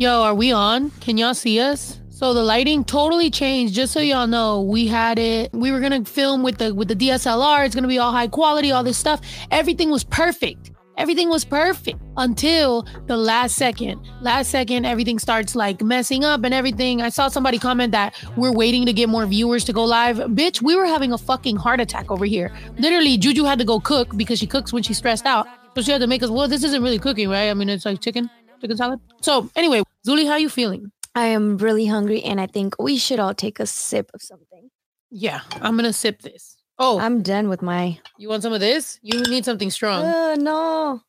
Yo, are we on? Can y'all see us? So the lighting totally changed. Just so y'all know, we had it. We were gonna film with the with the DSLR. It's gonna be all high quality, all this stuff. Everything was perfect. Everything was perfect until the last second. Last second, everything starts like messing up and everything. I saw somebody comment that we're waiting to get more viewers to go live. Bitch, we were having a fucking heart attack over here. Literally, Juju had to go cook because she cooks when she's stressed out. So she had to make us, well, this isn't really cooking, right? I mean, it's like chicken chicken salad. So anyway, Zuli, how are you feeling? I am really hungry and I think we should all take a sip of something. Yeah, I'm gonna sip this. Oh, I'm done with my. You want some of this? You need something strong. Uh, no.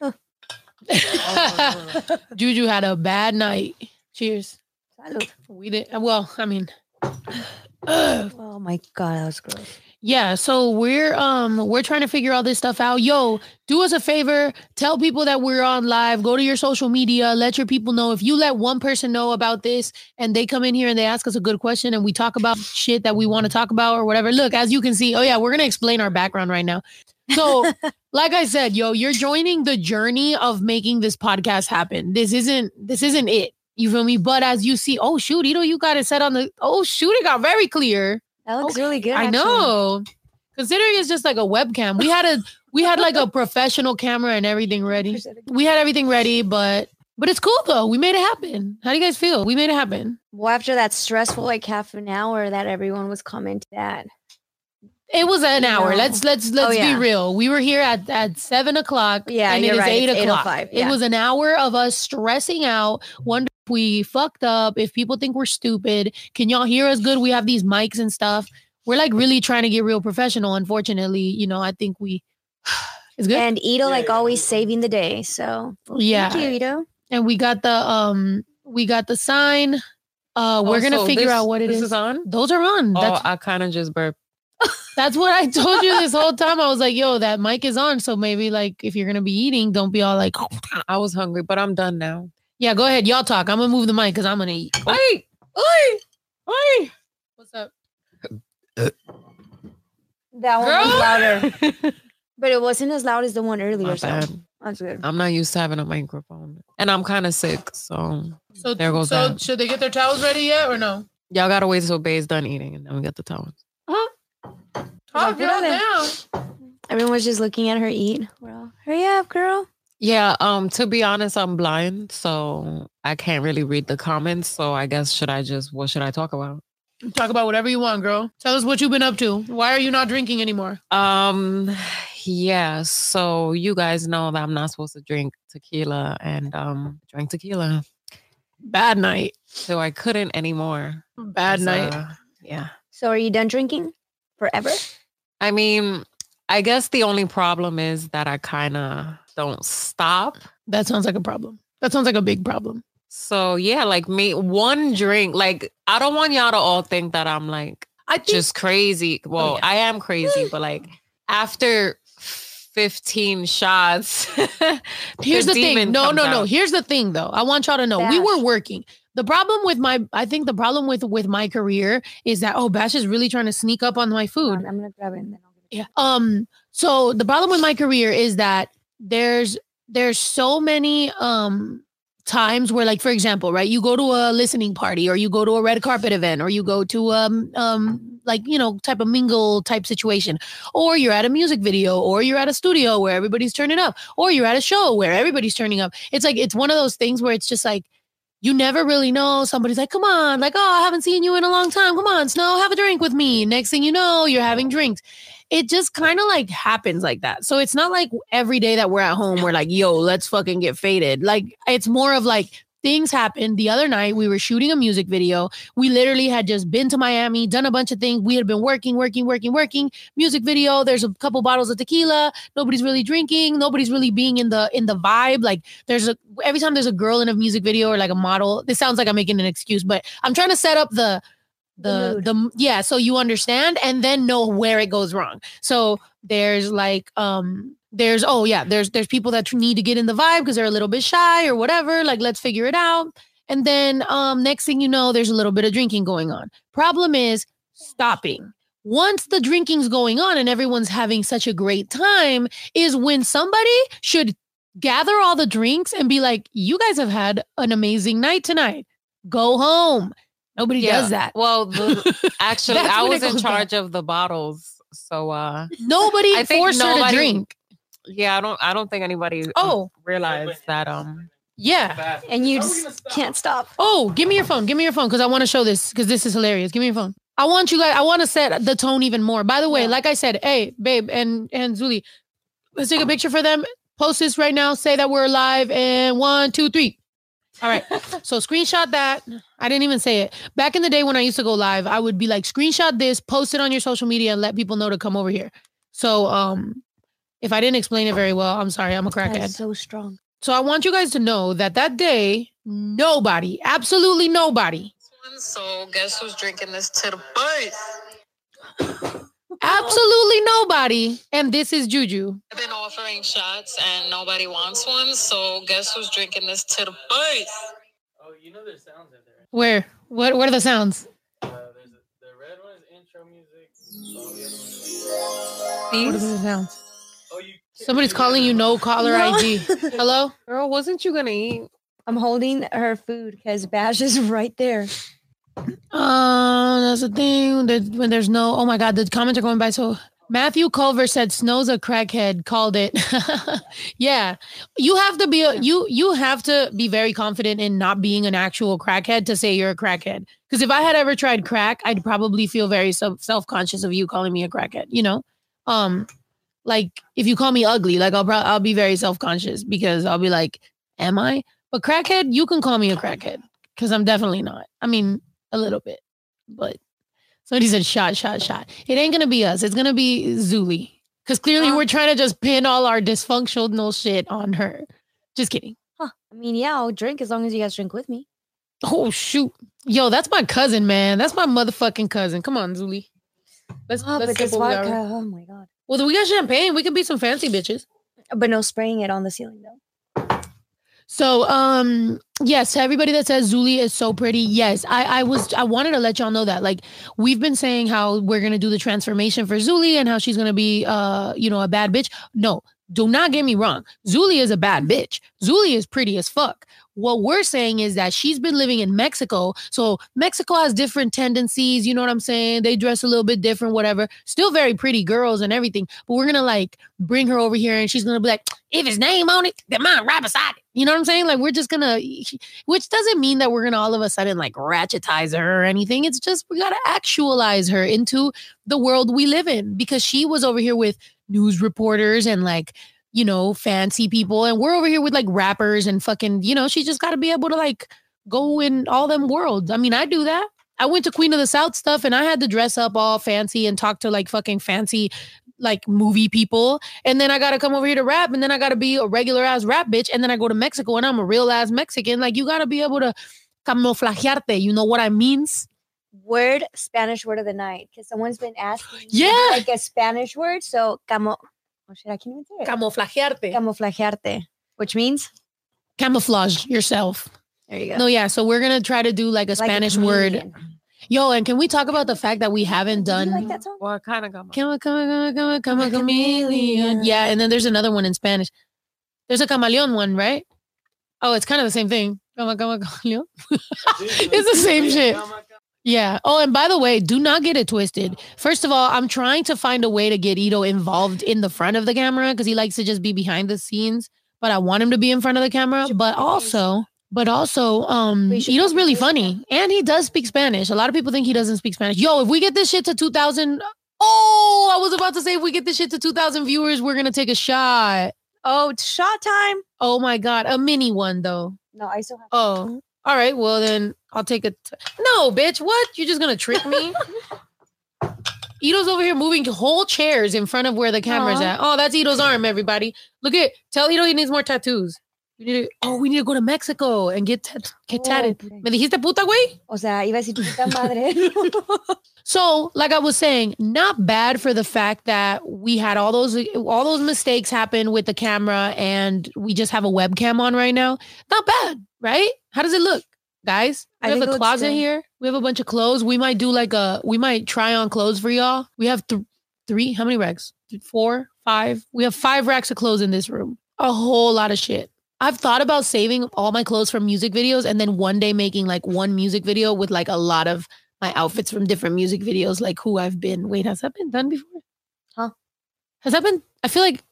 Juju had a bad night. Cheers. Salud. We did well. I mean, oh my god, that was gross. Yeah, so we're um we're trying to figure all this stuff out. Yo, do us a favor, tell people that we're on live, go to your social media, let your people know. If you let one person know about this and they come in here and they ask us a good question and we talk about shit that we want to talk about or whatever. Look, as you can see, oh yeah, we're going to explain our background right now. So, like I said, yo, you're joining the journey of making this podcast happen. This isn't this isn't it. You feel me? But as you see, oh shoot, Ito, you got it set on the oh shoot, it got very clear. That looks okay. really good. I actually. know. Considering it's just like a webcam, we had a we had like a professional camera and everything ready. We had everything ready, but but it's cool though. We made it happen. How do you guys feel? We made it happen. Well, after that stressful like half an hour that everyone was commenting that. It was an hour. Let's let's let's oh, yeah. be real. We were here at at seven o'clock. Yeah, and it is right. eight it's o'clock. Oh yeah. It was an hour of us stressing out, wondering if we fucked up, if people think we're stupid. Can y'all hear us good? We have these mics and stuff we're like really trying to get real professional. Unfortunately, you know, I think we it's good. And Ito, like always, saving the day. So yeah, thank you, Ito. And we got the um, we got the sign. Uh, we're oh, gonna so figure this, out what it this is. is on. Those are on. Oh, That's, I kind of just burped. That's what I told you this whole time. I was like, "Yo, that mic is on." So maybe like if you're gonna be eating, don't be all like. I was hungry, but I'm done now. Yeah, go ahead. Y'all talk. I'm gonna move the mic because I'm gonna eat. Wait, wait, wait. What's up? That one was louder, but it wasn't as loud as the one earlier. My So bad. that's good. I'm not used to having a microphone, and I'm kind of sick. So So There goes So that. should they get their towels ready yet or no? y'all gotta wait till Bay's done eating, and then we get the towels. Talk get girl on there. down. Everyone was just looking at her eat. We're all, hurry up, girl. Yeah. Um. To be honest, I'm blind, so I can't really read the comments. So I guess should I just what should I talk about? Talk about whatever you want, girl. Tell us what you've been up to. Why are you not drinking anymore? Um. Yeah. So you guys know that I'm not supposed to drink tequila, and um, drink tequila. Bad night. So I couldn't anymore. Bad night. uh, yeah. So are you done drinking forever? I mean, I guess the only problem is that I kind of don't stop. That sounds like a problem. That sounds like a big problem. So yeah, like me, one drink. Like I don't want y'all to all think that I'm like I think just crazy. Oh, well, yeah. I am crazy, but like after 15 shots, here's the, thing. demon No, no, no. out. Here's the thing though. I want y'all to know we were working. The problem with my I think the problem with with my career is that oh Bash is really trying to sneak up on my food. I'm gonna grab it and then I'll get it. Yeah. Um so the problem with my career is that there's there's so many um times where like for example, right? You go to a listening party or you go to a red carpet event or you go to um um like you know type of mingle type situation or you're at a music video or you're at a studio where everybody's turning up or you're at a show where everybody's turning up. It's like it's one of those things where it's just like you never really know. Somebody's like, come on, like, oh, I haven't seen you in a long time. Come on, Snow, have a drink with me. Next thing you know, you're having drinks. It just kind of like happens like that. So it's not like every day that we're at home, we're like, yo, let's fucking get faded. Like, it's more of like things happened. The other night, we were shooting a music video. We literally had just been to Miami, done a bunch of things. We had been working, working, working, working. Music video. There's a couple bottles of tequila. Nobody's really drinking. Nobody's really being in the in the vibe. Like there's a every time there's a girl in a music video or like a model. This sounds like I'm making an excuse, but I'm trying to set up the the The the, yeah so you understand and then know where it goes wrong so there's like um there's oh yeah there's there's people that need to get in the vibe because they're a little bit shy or whatever like let's figure it out and then um next thing you know there's a little bit of drinking going on problem is stopping once the drinking's going on and everyone's having such a great time is when somebody should gather all the drinks and be like, you guys have had an amazing night tonight. Go home. Nobody does that. Well, the, actually, I was in charge of the bottles, so uh, Nobody I forced her to drink. Yeah, I don't, I don't think anybody Oh, realized that. Um, yeah. And you just can't stop. Oh, give me your phone. Give me your phone because I want to show this because this is hilarious. Give me your phone. I want you guys. I want to set the tone even more. By the way, Yeah. like I said, hey, babe, and and Zuli, let's take a picture for them. Post this right now. Say that we're live. And one, two, three. All right. so screenshot that. I didn't even say it. Back in the day when I used to go live, I would be like, screenshot this, post it on your social media, and let people know to come over here. So um, if I didn't explain it very well, I'm sorry. I'm a crackhead. So strong. So I want you guys to know that that day, nobody, absolutely nobody, so guess who's drinking this to the birth? absolutely nobody, and this is Juju. I've been offering shots and nobody wants one, so guess who's drinking this to the birth? Oh, you know there's sounds in there. Where? What? What are the sounds? Uh, there's a, the red one is intro music. All the other ones are like. What are the sounds? Somebody's calling you no caller No. ID. Hello? Girl, wasn't you gonna eat? I'm holding her food because Bash is right there. Uh, that's the thing. That when there's no, oh my god, the comments are going by so. Matthew Culver said Snow's a crackhead. Called it. yeah, you have to be a, you. You have to be very confident in not being an actual crackhead to say you're a crackhead. Because if I had ever tried crack, I'd probably feel very self self conscious of you calling me a crackhead. You know, um, like if you call me ugly, like I'll pro- I'll be very self conscious because I'll be like, am I? But crackhead, you can call me a crackhead because I'm definitely not. I mean, a little bit, but somebody said shot, shot, shot. It ain't gonna be us. It's gonna be Zuli because clearly Huh. we're trying to just pin all our dysfunctional shit on her. Just kidding. Huh. I mean, yeah, I'll drink as long as you guys drink with me. Oh shoot, yo, that's my cousin, man. That's my motherfucking cousin. Come on, Zuli. Let's Oh, let's but this vodka, oh my god. Well, we got champagne. We can be some fancy bitches. But no spraying it on the ceiling though. So, um, yes, to everybody that says Zuli is so pretty, yes, I, I was, I wanted to let y'all know that, like, we've been saying how we're gonna do the transformation for Zuli and how she's gonna be, uh, you know, a bad bitch. No, do not get me wrong. Zuli is a bad bitch. Zuli is pretty as fuck. What we're saying is that she's been living in Mexico, so Mexico has different tendencies. You know what I'm saying? They dress a little bit different, whatever. Still very pretty girls and everything, but we're gonna like bring her over here, and she's gonna be like, if his name on it, then mine right beside it. You know what I'm saying? Like we're just gonna, which doesn't mean that we're gonna all of a sudden like ratchetize her or anything. It's just we gotta actualize her into the world we live in because she was over here with news reporters and like you know fancy people, and we're over here with like rappers and fucking you know she just got to be able to like go in all them worlds. I mean, I do that. I went to Queen of the South stuff and I had to dress up all fancy and talk to like fucking fancy like movie people. And then I gotta come over here to rap, and then I gotta be a regular ass rap bitch. And then I go to Mexico and I'm a real ass Mexican. Like you gotta be able to camuflajearte. You know what I means? Word, Spanish word of the night. Because someone's been asking Yeah. like a Spanish word. So camo oh shit, I can't even say it. Camuflajearte. Camuflajearte. Which means Camouflage yourself. there you go. No, yeah. So we're gonna try to do like a Like Spanish word. Yo, and can we talk about the fact that we haven't Do you done like that song? Well, kind of got my. Come on, come on, come on, come on, come on, chameleon. chameleon. Yeah, and then there's another one in Spanish. There's a camaleon one, right? Oh, it's kind of the same thing. Come on, come on, camaleon. It's the same shit. Yeah. Oh, and by the way, do not get it twisted. First of all, I'm trying to find a way to get Ito involved in the front of the camera because he likes to just be behind the scenes. But I want him to be in front of the camera. But also, but also, um, Ito's really funny and he does speak Spanish. A lot of people think he doesn't speak Spanish. Yo, if we get this shit to 2,000, oh, I was about to say if we get this shit to 2,000 viewers, we're gonna take a shot. Oh, it's shot time. Oh my god, a mini one though. No, I still have Oh, all right. Well, then I'll take a. T- no, bitch. What? You're just gonna trick me? Ito's over here moving whole chairs in front of where the camera's Aw. at. Oh, that's Ito's arm. Everybody, look at. Tell Ito he needs more tattoos. We need to, oh, we need to go to Mexico and get tat- get Oh, tatted. okay. Me dijiste puta, güey? O sea, iba a decir puta madre. So, like I was saying, not bad for the fact that we had all those all those mistakes happen with the camera and we just have a webcam on right now. Not bad, right? How does it look, guys? We I have think the it looks closet here. We have a bunch of clothes. We might do like a we might try on clothes for y'all. We have th- three. How many racks? Four, five. We have five racks of clothes in this room. a whole lot of shit. I've thought about saving all my clothes from music videos and then one day making like one music video with like a lot of my outfits from different music videos, like who I've been. Wait, has that been done before? Huh? Has that been? I feel like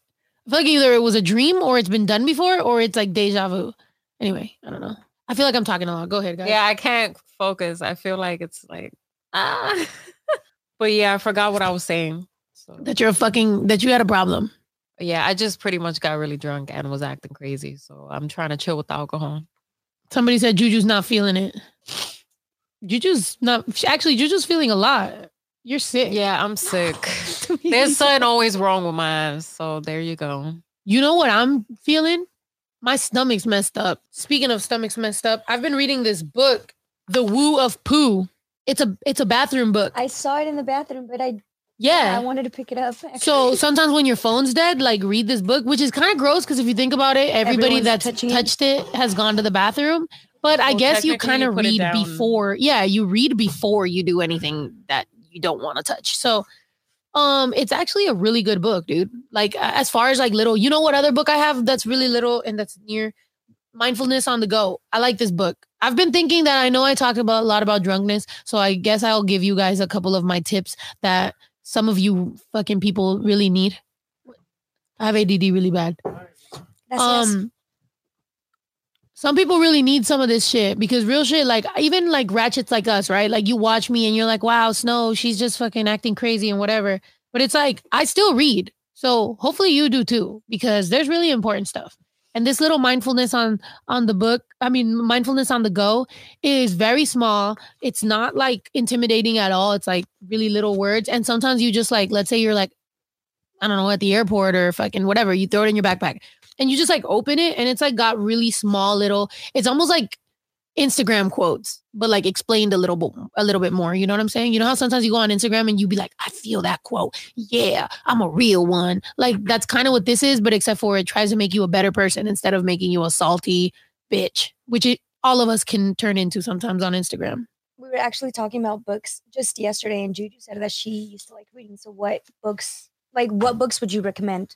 I feel like either it was a dream or it's been done before or it's like deja vu. Anyway, I don't know. I feel like I'm talking a lot. Go ahead, guys. Yeah, I can't focus. I feel like it's like ah. but yeah, I forgot what I was saying. So That you're a fucking that you had a problem. yeah, I just pretty much got really drunk and was acting crazy. So I'm trying to chill with the alcohol. Somebody said Juju's not feeling it. Juju's not actually Juju's feeling a lot. You're sick. Yeah, I'm sick. There's something always wrong with my ass. So there you go. You know what I'm feeling? My stomach's messed up. Speaking of stomachs messed up, I've been reading this book, The Woo of Poo. It's a it's a bathroom book. I saw it in the bathroom, but I yeah, Yeah. I wanted to pick it up. So sometimes when your phone's dead, like read this book, which is kind of gross because if you think about it, everybody Everyone's that's touching it. touched it has gone to the bathroom. But I guess you kind of read before. Yeah, you read before you do anything that you don't want to touch. So um it's actually a really good book, dude. Like as far as like little, you know what other book I have that's really little and that's near mindfulness on the go. I like this book. I've been thinking that I know I talked about a lot about drunkenness, so I guess I'll give you guys a couple of my tips that some of you fucking people really need. I have ADD really bad. That's Um some people really need some of this shit because real shit, like even like ratchets like us, right? Like you watch me and you're like, wow, Snow, she's just fucking acting crazy and whatever. But it's like I still read. So hopefully you do too, because there's really important stuff. And this little mindfulness on on the book, I mean mindfulness on the go is very small. It's not like intimidating at all. It's like really little words. And sometimes you just like, let's say you're like, I don't know, at the airport or fucking whatever, you throw it in your backpack and you just like open it and it's like got really small little it's almost like instagram quotes but like explained a little bit a little bit more you know what i'm saying? You know how sometimes you go on instagram and you be like i feel that quote. Yeah i'm a real one. Like that's kind of what this is but except for it tries to make you a better person instead of making you a salty bitch which it, all of us can turn into sometimes on instagram. We were actually talking about books just yesterday, and Juju said that she used to like reading. So, what books, like, what books would you recommend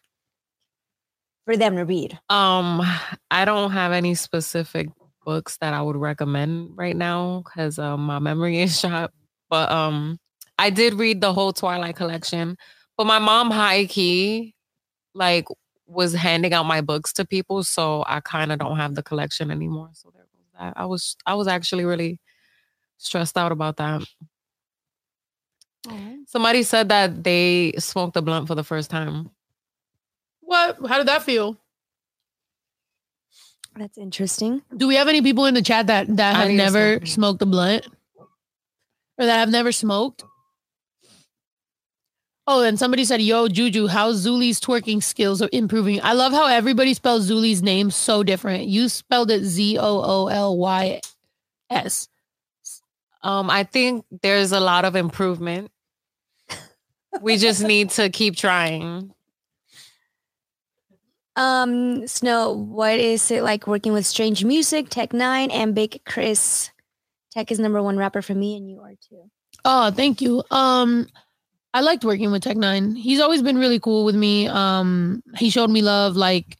for them to read? Um, I don't have any specific books that I would recommend right now because um, my memory is shot. But um, I did read the whole Twilight collection. But my mom, high key, like was handing out my books to people, so I kind of don't have the collection anymore. So there goes that. I was I was actually really stressed out about that. Somebody said that they smoked a blunt for the first time. What how did that feel That's interesting. do we have any people in the chat that that have never smoke. smoked a blunt or that have never smoked oh and somebody said yo juju how zuli's twerking skills are improving i love how everybody spells zuli's name so different you spelled it z-o-o-l-y-s Um, I think there's a lot of improvement. we just need to keep trying. Um, Snow, what is it like working with Strange Music, Tech N9ne, and Big Chris? Tech is number one rapper for me, and you are too. Oh, thank you. Um, I liked working with Tech N9ne. He's always been really cool with me. Um, he showed me love, like,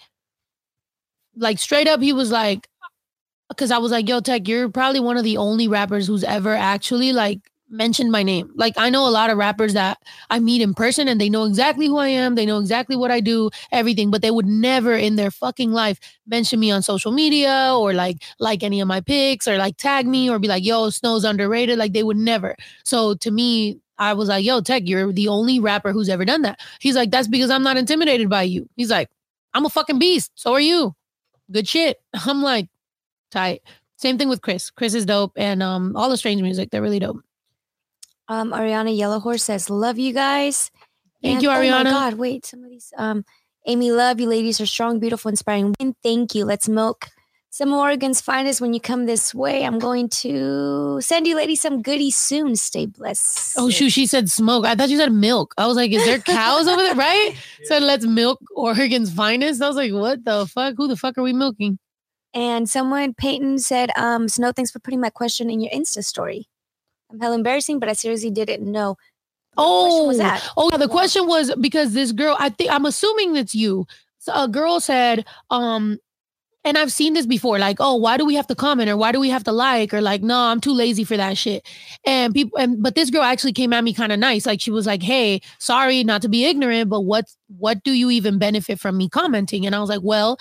like straight up. He was like, because I was like, "Yo, Tech, you're probably one of the only rappers who's ever actually like mentioned my name. Like, I know a lot of rappers that I meet in person and they know exactly who I am. They know exactly what I do, everything, but they would never in their fucking life mention me on social media or like like any of my pics or like tag me or be like, "Yo, Snow's underrated." Like, they would never. So to me, I was like, yo, Tech, you're the only rapper who's ever done that. He's like, that's because I'm not intimidated by you. He's like, I'm a fucking beast. So are you. Good shit. I'm like, tight. Same thing with Chris. Chris is dope. And um, all the strange music, they're really dope. Um, Ariana Yellowhorse says, "Love you guys." Thank And- you, Ariana. Oh my God, wait, some of these. Um, Amy, love you, ladies are strong, beautiful, inspiring. And thank you. Let's milk some of Oregon's finest when you come this way. I'm going to send you, ladies, some goodies soon. Stay blessed. Oh, shoot. She said smoke. I thought you said milk. I was like, is there cows over there? Right? Said, let's milk Oregon's finest. I was like, what the fuck? Who the fuck are we milking? And someone, Peyton, said, um, Snow, thanks for putting my question in your Insta story. I'm hella embarrassing, but I seriously didn't know. What Oh, was that? oh, yeah, the question was because this girl, I think I'm assuming that's you. So a girl said, um, and I've seen this before, like, oh, why do we have to comment or why do we have to like or like, no, I'm too lazy for that shit. And people, and but this girl actually came at me kind of nice. Like she was like, hey, sorry, not to be ignorant, but what what do you even benefit from me commenting? And I was like, well,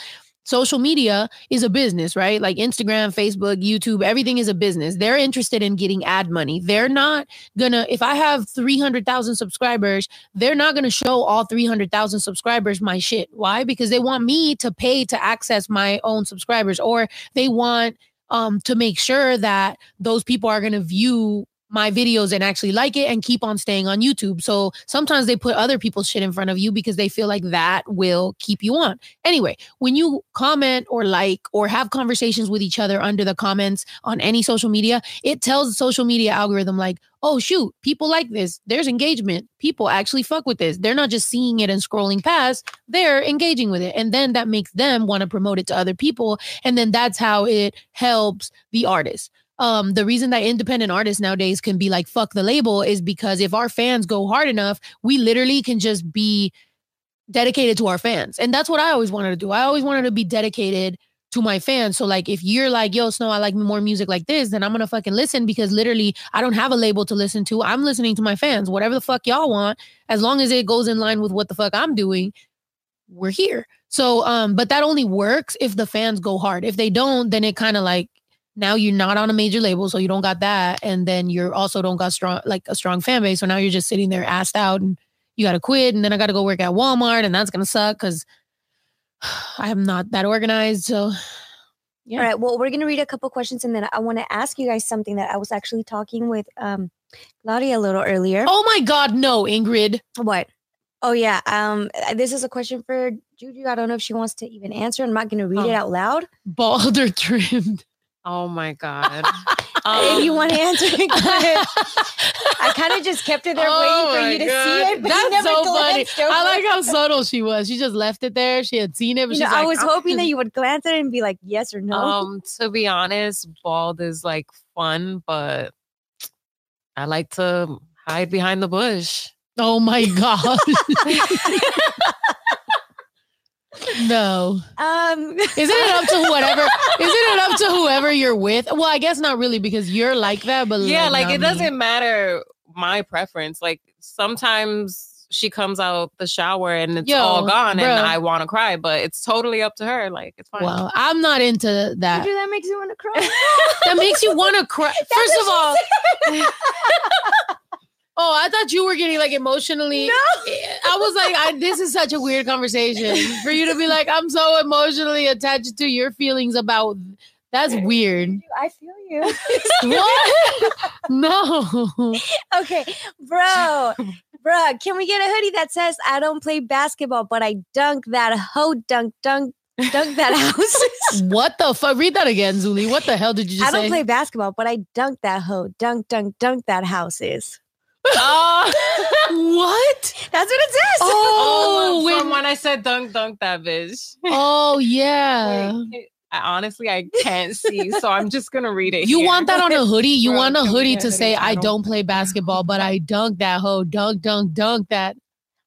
social media is a business, right? Like Instagram, Facebook, YouTube, everything is a business. They're interested in getting ad money. They're not gonna, if I have 300,000 subscribers, they're not gonna show all 300,000 subscribers my shit. Why? Because they want me to pay to access my own subscribers, or they want um, to make sure that those people are gonna view my videos and actually like it and keep on staying on YouTube. So sometimes they put other people's shit in front of you because they feel like that will keep you on. Anyway, when you comment or like or have conversations with each other under the comments on any social media, it tells the social media algorithm like, "Oh shoot, people like this. There's engagement. People actually fuck with this. They're not just seeing it and scrolling past, they're engaging with it." And then that makes them want to promote it to other people, and then that's how it helps the artist um the reason that independent artists nowadays can be like fuck the label is because if our fans go hard enough we literally can just be dedicated to our fans. And that's what i always wanted to do. I always wanted to be dedicated to my fans. So like if you're like yo snow i like more music like this then i'm gonna fucking listen because literally i don't have a label to listen to. I'm listening to my fans. Whatever the fuck y'all want as long as it goes in line with what the fuck i'm doing we're here. So um but that only works if the fans go hard. If they don't then it kind of like now you're not on a major label, so you don't got that, and then you're also don't got strong like a strong fan base. So now you're just sitting there assed out, and you got to quit, and then I got to go work at Walmart, and that's gonna suck because I am not that organized. So yeah. All right. Well, we're gonna read a couple questions, and then I want to ask you guys something that I was actually talking with um Claudia a little earlier. Oh my God, no, Ingrid. What? Oh yeah. Um, this is a question for Juju. I don't know if she wants to even answer. I'm not gonna read Oh. it out loud. Bald or trimmed? Oh my god. if you Um, want to answer it, go ahead. I kind of just kept it there Oh waiting for you to God. see it. But That's never so funny. I like how subtle she was. She just left it there. She had seen it, but You know, she's I like, was "I'm hoping that you would glance at it and be like, yes or no. Um, to be honest, bald is like fun, but I like to hide behind the bush. Oh my god. no. Um, Isn't it up to whatever? Isn't it up to whoever you're with? Well, I guess not really because you're like that, but yeah, like not it me. doesn't matter my preference. Like sometimes she comes out the shower and it's Yo, all gone bruh. and I want to cry, but it's totally up to her. Like it's fine. Well, I'm not into that. Juju, that makes you want to cry. That makes you want to cry. First of all, oh, I thought you were getting like emotionally. No. I was like, I, this is such a weird conversation for you to be like, I'm so emotionally attached to your feelings about. That's weird. I feel you. What? No. Okay, bro, bro, can we get a hoodie that says "I don't play basketball, but I dunk that hoe, dunk, dunk, dunk that house"? What the fuck? Read that again, Zuli. What the hell did you just say? I don't say? play basketball, but I dunk that hoe, dunk, dunk, dunk that houses. Oh, what? That's what it says. Oh, oh when- from when I said dunk dunk that bitch. Oh yeah. Wait, I honestly I can't see, so I'm just gonna read it. You here. want that on a hoodie? You Bro, want a hoodie to a say. I I don't don't- play basketball, but I dunk that hoe. Dunk, dunk, dunk that.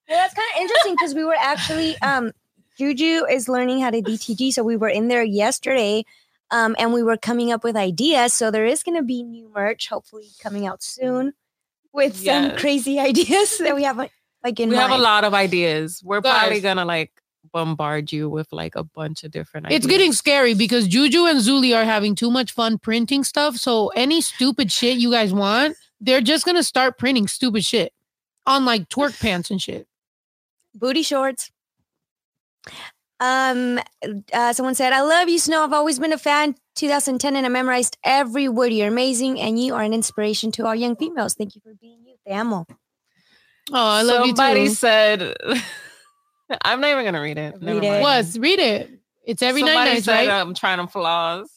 Well, that's kind of interesting because we were actually um Juju is learning how to DTG, so we were in there yesterday, um, and we were coming up with ideas. So there is going to be new merch, hopefully coming out soon, with some crazy ideas that we have like in we have a lot of ideas. We're probably gonna like bombard you with like a bunch of different ideas. It's getting scary because Juju and Zuli are having too much fun printing stuff. So any stupid shit you guys want, they're just gonna start printing stupid shit on like twerk pants and shit. booty shorts. Um, uh, someone said, "I love you, Snow. I've always been a fan. 2010, and I memorized every word. You're amazing, and you are an inspiration to all young females. Thank you for being you. Te amo." Oh, I love Somebody you too. said I'm not even gonna read it. Never Read it. mind. What? Read it. It's every night Somebody nights, said right? I'm trying to flaws.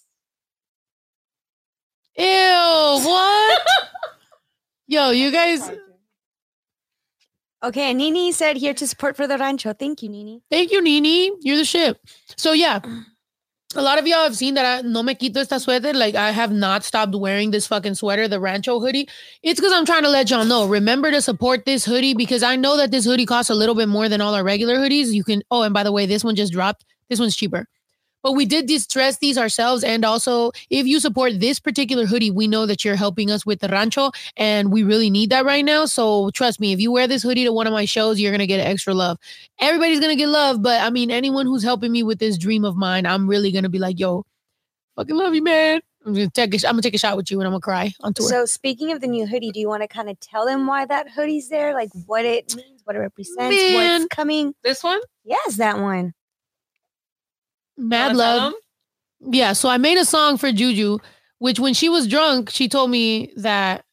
Ew, what? Yo, you guys, Okay, and Nini said here to support for the rancho. Thank you, Nini. thank you, Nini. You're the ship. So yeah. A lot of y'all have seen that I no me quito esta suéter. Like I have not stopped wearing this fucking sweater, the Rancho hoodie. It's because I'm trying to let y'all know. Remember to support this hoodie because I know that this hoodie costs a little bit more than all our regular hoodies. You can. Oh, and by the way, this one just dropped. This one's cheaper. But we did distress these ourselves. And also, if you support this particular hoodie, we know that you're helping us with the rancho, and we really need that right now. So trust me, if you wear this hoodie to one of my shows, you're gonna get extra love. Everybody's gonna get love, but I mean, anyone who's helping me with this dream of mine, I'm really gonna be like, yo, fucking love you, man. I'm gonna take a, I'm gonna take a shot with you, and I'm gonna cry on tour. So speaking of the new hoodie, do you want to kind of tell them why that hoodie's there? Like what it means, what it represents, Man. what's coming? This one? Yes, that one. Mad love. Yeah, so I made a song for Juju, which when she was drunk, she told me that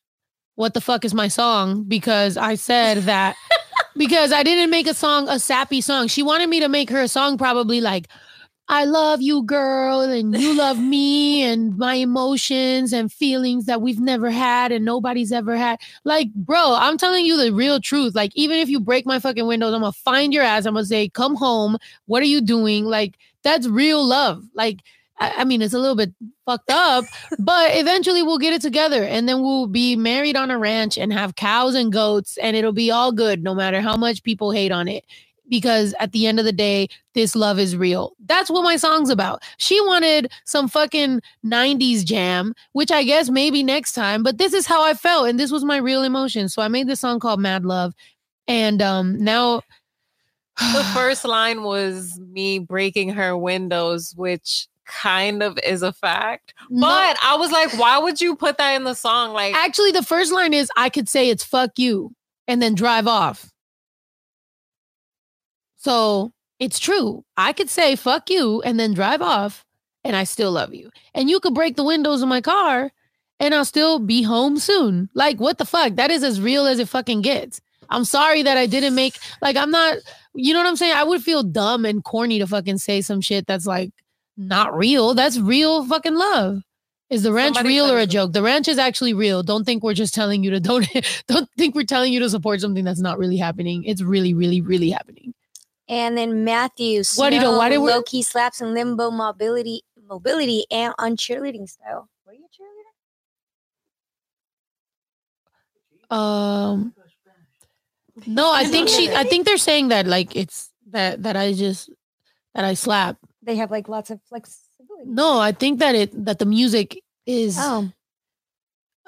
what the fuck is my song because I said that because I didn't make a song a sappy song. She wanted me to make her a song probably like I love you girl and you love me and my emotions and feelings that we've never had and nobody's ever had. Like, bro, I'm telling you the real truth. Like even if you break my fucking windows, I'm to find your ass. I'm to say, "Come home. What are you doing?" Like that's real love. Like I mean, it's a little bit fucked up, but eventually we'll get it together and then we'll be married on a ranch and have cows and goats and it'll be all good no matter how much people hate on it. Because at the end of the day, this love is real. That's what my song's about. She wanted some fucking 90s jam, which I guess maybe next time, but this is how I felt and this was my real emotion. So I made this song called Mad Love. And um now The first line was me breaking her windows, which kind of is a fact. No- But I was like, why would you put that in the song? Like, Actually, the first line is I could say it's fuck you and then drive off. So it's true. I could say fuck you and then drive off and I still love you. And you could break the windows of my car and I'll still be home soon. Like, what the fuck? That is as real as it fucking gets. I'm sorry that I didn't make, like, I'm not, you know what I'm saying? I would feel dumb and corny to fucking say some shit that's like not real. That's real fucking love. Is the ranch Somebody real or a joke? The ranch is actually real. Don't think we're just telling you to don't don't think we're telling you to support something that's not really happening. It's really, really, really happening. And then Matthew, What do you know? Why did we- low key slaps and limbo mobility, mobility, and on cheerleading style. Were you a cheerleader? Um no, I think she I think they're saying that like it's that that I just that I slap. They have like lots of flexibility. No, I think that it that the music is Oh,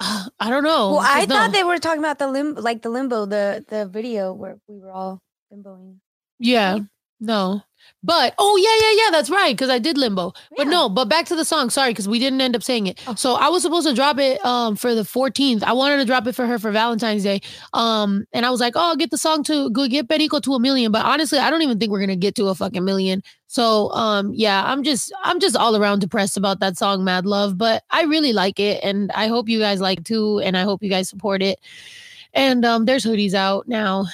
I don't know. well, I no. thought they were talking about the limbo, like the limbo, the the video where we were all limboing. Yeah. No. But oh yeah, yeah, yeah, that's right. Cause I did limbo. But no, but back to the song. Sorry, because we didn't end up saying it. Oh. So I was supposed to drop it um for the 14th. I wanted to drop it for her for Valentine's Day. Um, and I was like, oh, I'll get the song to go get Perico to a million. But honestly, I don't even think we're gonna get to a fucking million. So um, yeah, I'm just I'm just all around depressed about that song, Mad Love. But I really like it, and I hope you guys like it too, and I hope you guys support it. And um, there's hoodies out now.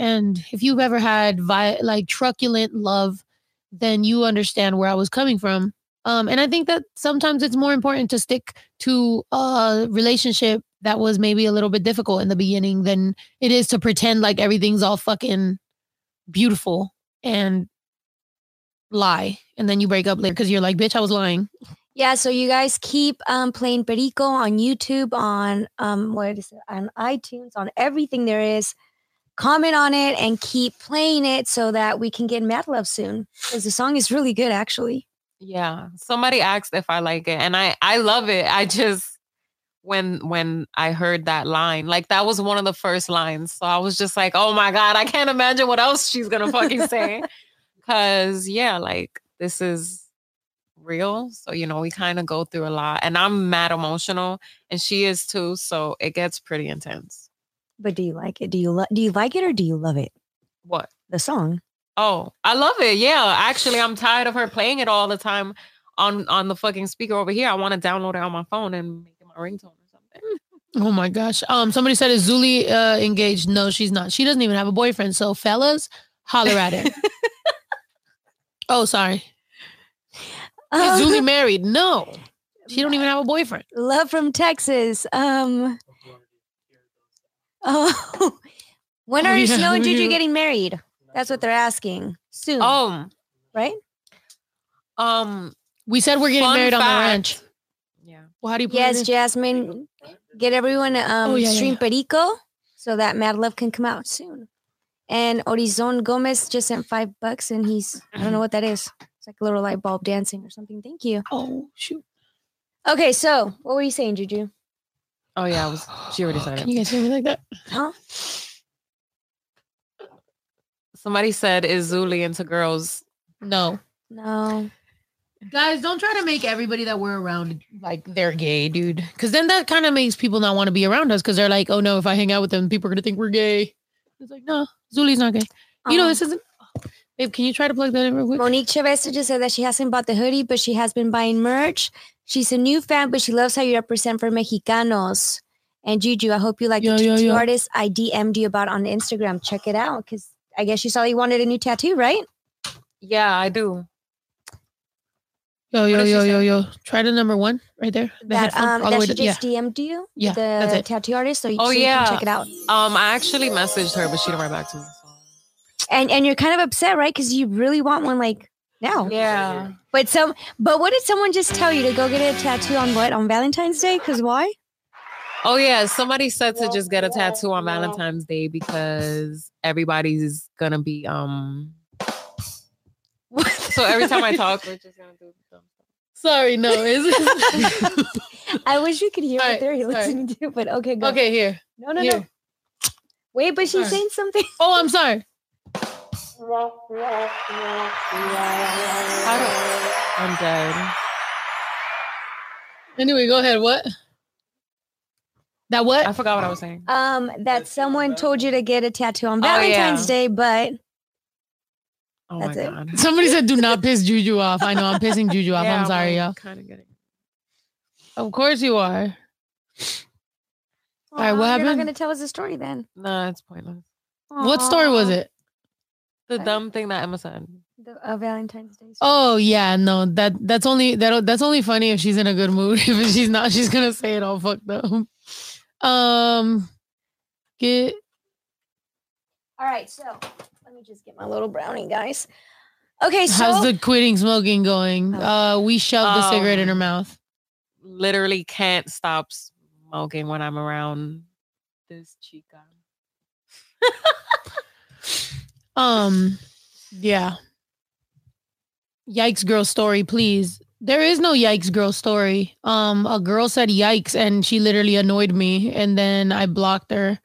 And if you've ever had vi- like truculent love, then you understand where I was coming from. Um, and I think that sometimes it's more important to stick to a relationship that was maybe a little bit difficult in the beginning than it is to pretend like everything's all fucking beautiful and lie. And then you break up later because you're like, bitch, I was lying. Yeah, so you guys keep um playing Perico on YouTube, on um what is it, on iTunes, on everything there is. Comment on it and keep playing it so that we can get Mad Love soon. Because the song is really good, actually. Yeah. Somebody asked if I like it and I I love it. I just when when I heard that line, like that was one of the first lines. So I was just like, "Oh my god, I can't imagine what else she's going to fucking say." Cuz yeah, like this is real. So you know, we kind of go through a lot and I'm mad emotional and she is too, so it gets pretty intense. But do you like it? Do you lo- do you like it or do you love it? What? The song. Oh, I love it. Yeah, actually, I'm tired of her playing it all the time on on the fucking speaker over here. I want to download it on my phone and make it my ringtone or something. Oh my gosh. Um, somebody said is Zuli uh engaged? No, she's not. She doesn't even have a boyfriend. So fellas, holler at her. oh, sorry. Is Zuli married? No. She don't even have a boyfriend. Love from Texas. Um. Oh, when Oh, are yeah, Snow and Juju getting married? That's what they're asking. Soon, Um, right? um, We said we're getting Fun married on the ranch. Yeah. Well, how do you put Yes, it? Jasmine. Get everyone um, Oh, yeah, yeah, stream yeah. Perico so that Mad Love can come out soon. And Horizon Gomez just sent five bucks and he's, I don't know what that is. It's like a little light bulb dancing or something. Thank you. Oh shoot! Okay, so what were you saying, Juju? Oh yeah, I was. She already said it. Can you guys hear me like that? Huh? Somebody said, "Is Zuli into girls?" No, No. guys, don't try to make everybody that we're around like they're gay, dude. Because then that kind of makes people not want to be around us because they're like, oh no, if I hang out with them, people are gonna think we're gay. It's like, no, Zuli's not gay. You know, Um, this isn't. Babe, can you try to plug that in real quick? Monique Chavez just said that she hasn't bought the hoodie, but she has been buying merch. She's a new fan, but she loves how you represent for Mexicanos. And Juju, I hope you like Yo, the yo, tattoo yo. artist I DM'd you about on Instagram. Check it out because I guess you saw you wanted a new tattoo, right? Yeah, I do. Yo, yo, yo, yo, yo. Try the number one right there. The that headphone, um all the that way she to- yeah. just DM'd you. Yeah, the that's it. tattoo artist. So you, Oh, so you yeah. can check it out. Um, I actually messaged her, but she didn't write back to me. so- And and you're kind of upset, right? Because you really want one like now. Yeah. But some but what did someone just tell you to go get a tattoo on what on Valentine's Day? Because why? Oh yeah, somebody said to just get a tattoo on Valentine's Day because everybody's gonna be um. so every time I talk, we're just gonna do dumb. Sorry, no. Is I wish you could hear All what they're right, sorry. listening to, but okay, go. okay? Here. No, no, no. Wait, but she's Alright. saying something. Oh, I'm sorry. I don't, I'm dead. Anyway, go ahead. What? That what? I forgot what I was saying. Um, that someone told you to get a tattoo on Oh, yeah. Valentine's Day, but Oh That's my it. god. Somebody said, "Do not piss Juju off." I know I'm pissing Juju off. I'm sorry, y'all. Kind of getting. Of course you are. All right, what Aw, You're happened? not gonna tell us the story then. No, it's pointless. What story was it? The Okay. dumb thing that Emma said. The uh, Valentine's Day. Oh yeah, no that that's only that that's only funny if she's in a good mood. If she's not, she's gonna say it all fucked up. Um, get All right, so let me just get my little brownie, guys. Okay, so how's the quitting smoking going? Oh. Uh, we shoved the cigarette in her Um, mouth. Literally can't stop smoking when I'm around this chica. Um, yeah. Yikes, girl story, please. There is no yikes, girl story. Um, a girl said yikes, and she literally annoyed me, and then I blocked her,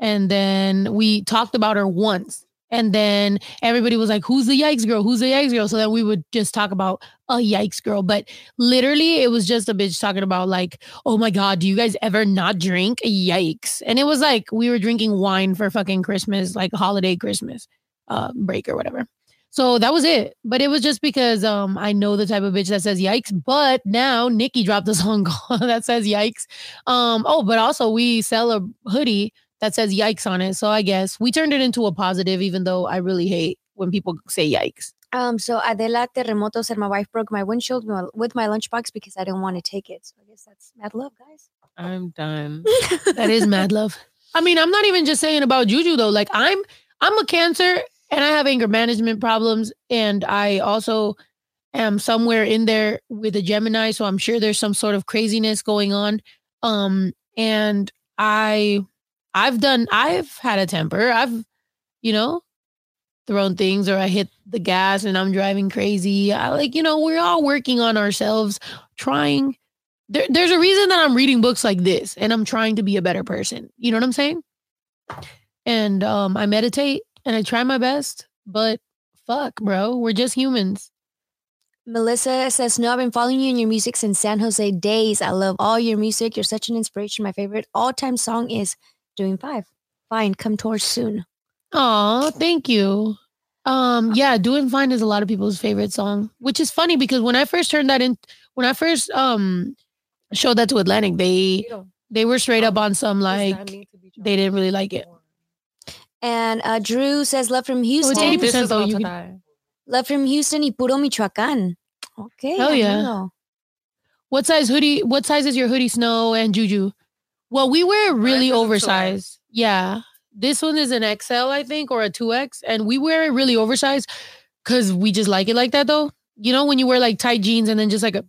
and then we talked about her once, and then everybody was like, "Who's the yikes girl? Who's the yikes girl?" So then we would just talk about a yikes girl, but literally it was just a bitch talking about like, "Oh my god, do you guys ever not drink? Yikes!" And it was like we were drinking wine for fucking Christmas, like holiday Christmas uh, break or whatever. So that was it. But it was just because um I know the type of bitch that says yikes. But now Nicki dropped a song that says yikes. Um oh, but also we sell a hoodie that says yikes on it. So I guess we turned it into a positive, even though I really hate when people say yikes. um, so Adela Terremoto said my wife broke my windshield with my lunchbox because I didn't want to take it. So I guess that's mad love, guys. I'm done. That is mad love. I mean, I'm not even just saying about Juju though. Like I'm I'm a cancer and I have anger management problems. And I also am somewhere in there with a Gemini. So I'm sure there's some sort of craziness going on. Um, and I I've done I've had a temper. I've, you know, thrown things or I hit the gas and I'm driving crazy. I like, you know, we're all working on ourselves, trying there, there's a reason that I'm reading books like this and I'm trying to be a better person. You know what I'm saying? And um, I meditate and I try my best, but fuck, bro, we're just humans. Melissa says, No, I've been following you and your music since San Jose days. I love all your music. You're such an inspiration. My favorite all time song is Doing Five. Fine, come towards soon. Oh, thank you. Um, yeah, doing fine is a lot of people's favorite song, which is funny because when I first turned that in, when I first um showed that to Atlantic, they they were straight up on some like they didn't really like it. And uh, Drew says, Love from Houston. 80% This is though, you can- Love from Houston y puro Michoacán. Okay. Oh, yeah. amigo. What size hoodie? What size is your hoodie, Snow and Juju? Well, we wear really is a 2X. oversized. Yeah, this one is an XL, I think, or a two X, and we wear it really oversized because we just like it like that. Though you know when you wear like tight jeans and then just like a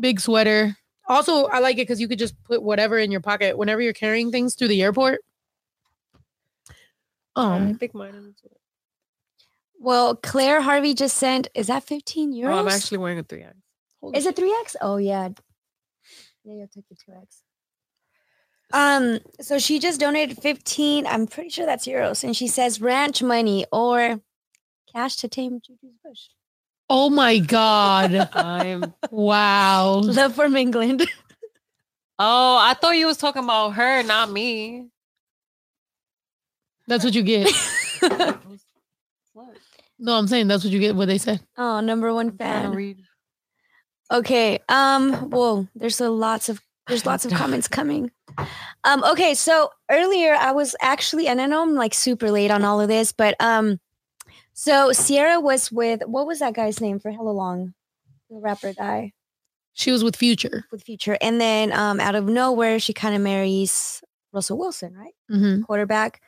big sweater. Also, I like it because you could just put whatever in your pocket whenever you're carrying things through the airport. I Um, think mine is. Well, Claire Harvey just sent. Is that fifteen euros? Oh, I'm actually wearing a three X. Is it three X? Oh yeah. Yeah, you'll take the two X. Um, so she just donated 15. I'm pretty sure that's euros. And she says ranch money or cash to tame Juju's bush. oh my god! I'm. wow, Love from England. Oh, I thought you was talking about her, not me. That's what you get. No, I'm saying that's what you get. What they said. oh, number one fan. Okay. Um, whoa, there's a lots of there's lots of comments coming. Um, okay, so earlier I was actually, and I know I'm like super late on all of this, but um, so Ciara was with what was that guy's name for hella long? The rapper guy She was with Future. with Future, and then um, out of nowhere she kind of marries Russell Wilson, right? hmm Quarterback.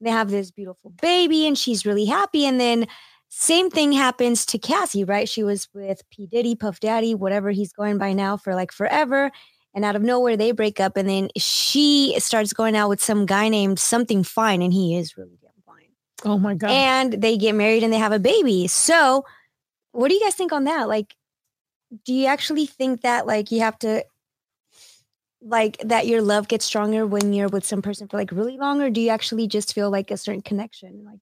They have this beautiful baby, and she's really happy. And then same thing happens to Cassie, right? She was with P Diddy, Puff Daddy, whatever he's going by now for like forever. And out of nowhere, they break up, and then she starts going out with some guy named something fine, and he is really damn fine. Oh my god. And they get married and they have a baby. So, what do you guys think on that? Like, do you actually think that like you have to like that your love gets stronger when you're with some person for like really long, or do you actually just feel like a certain connection? Like,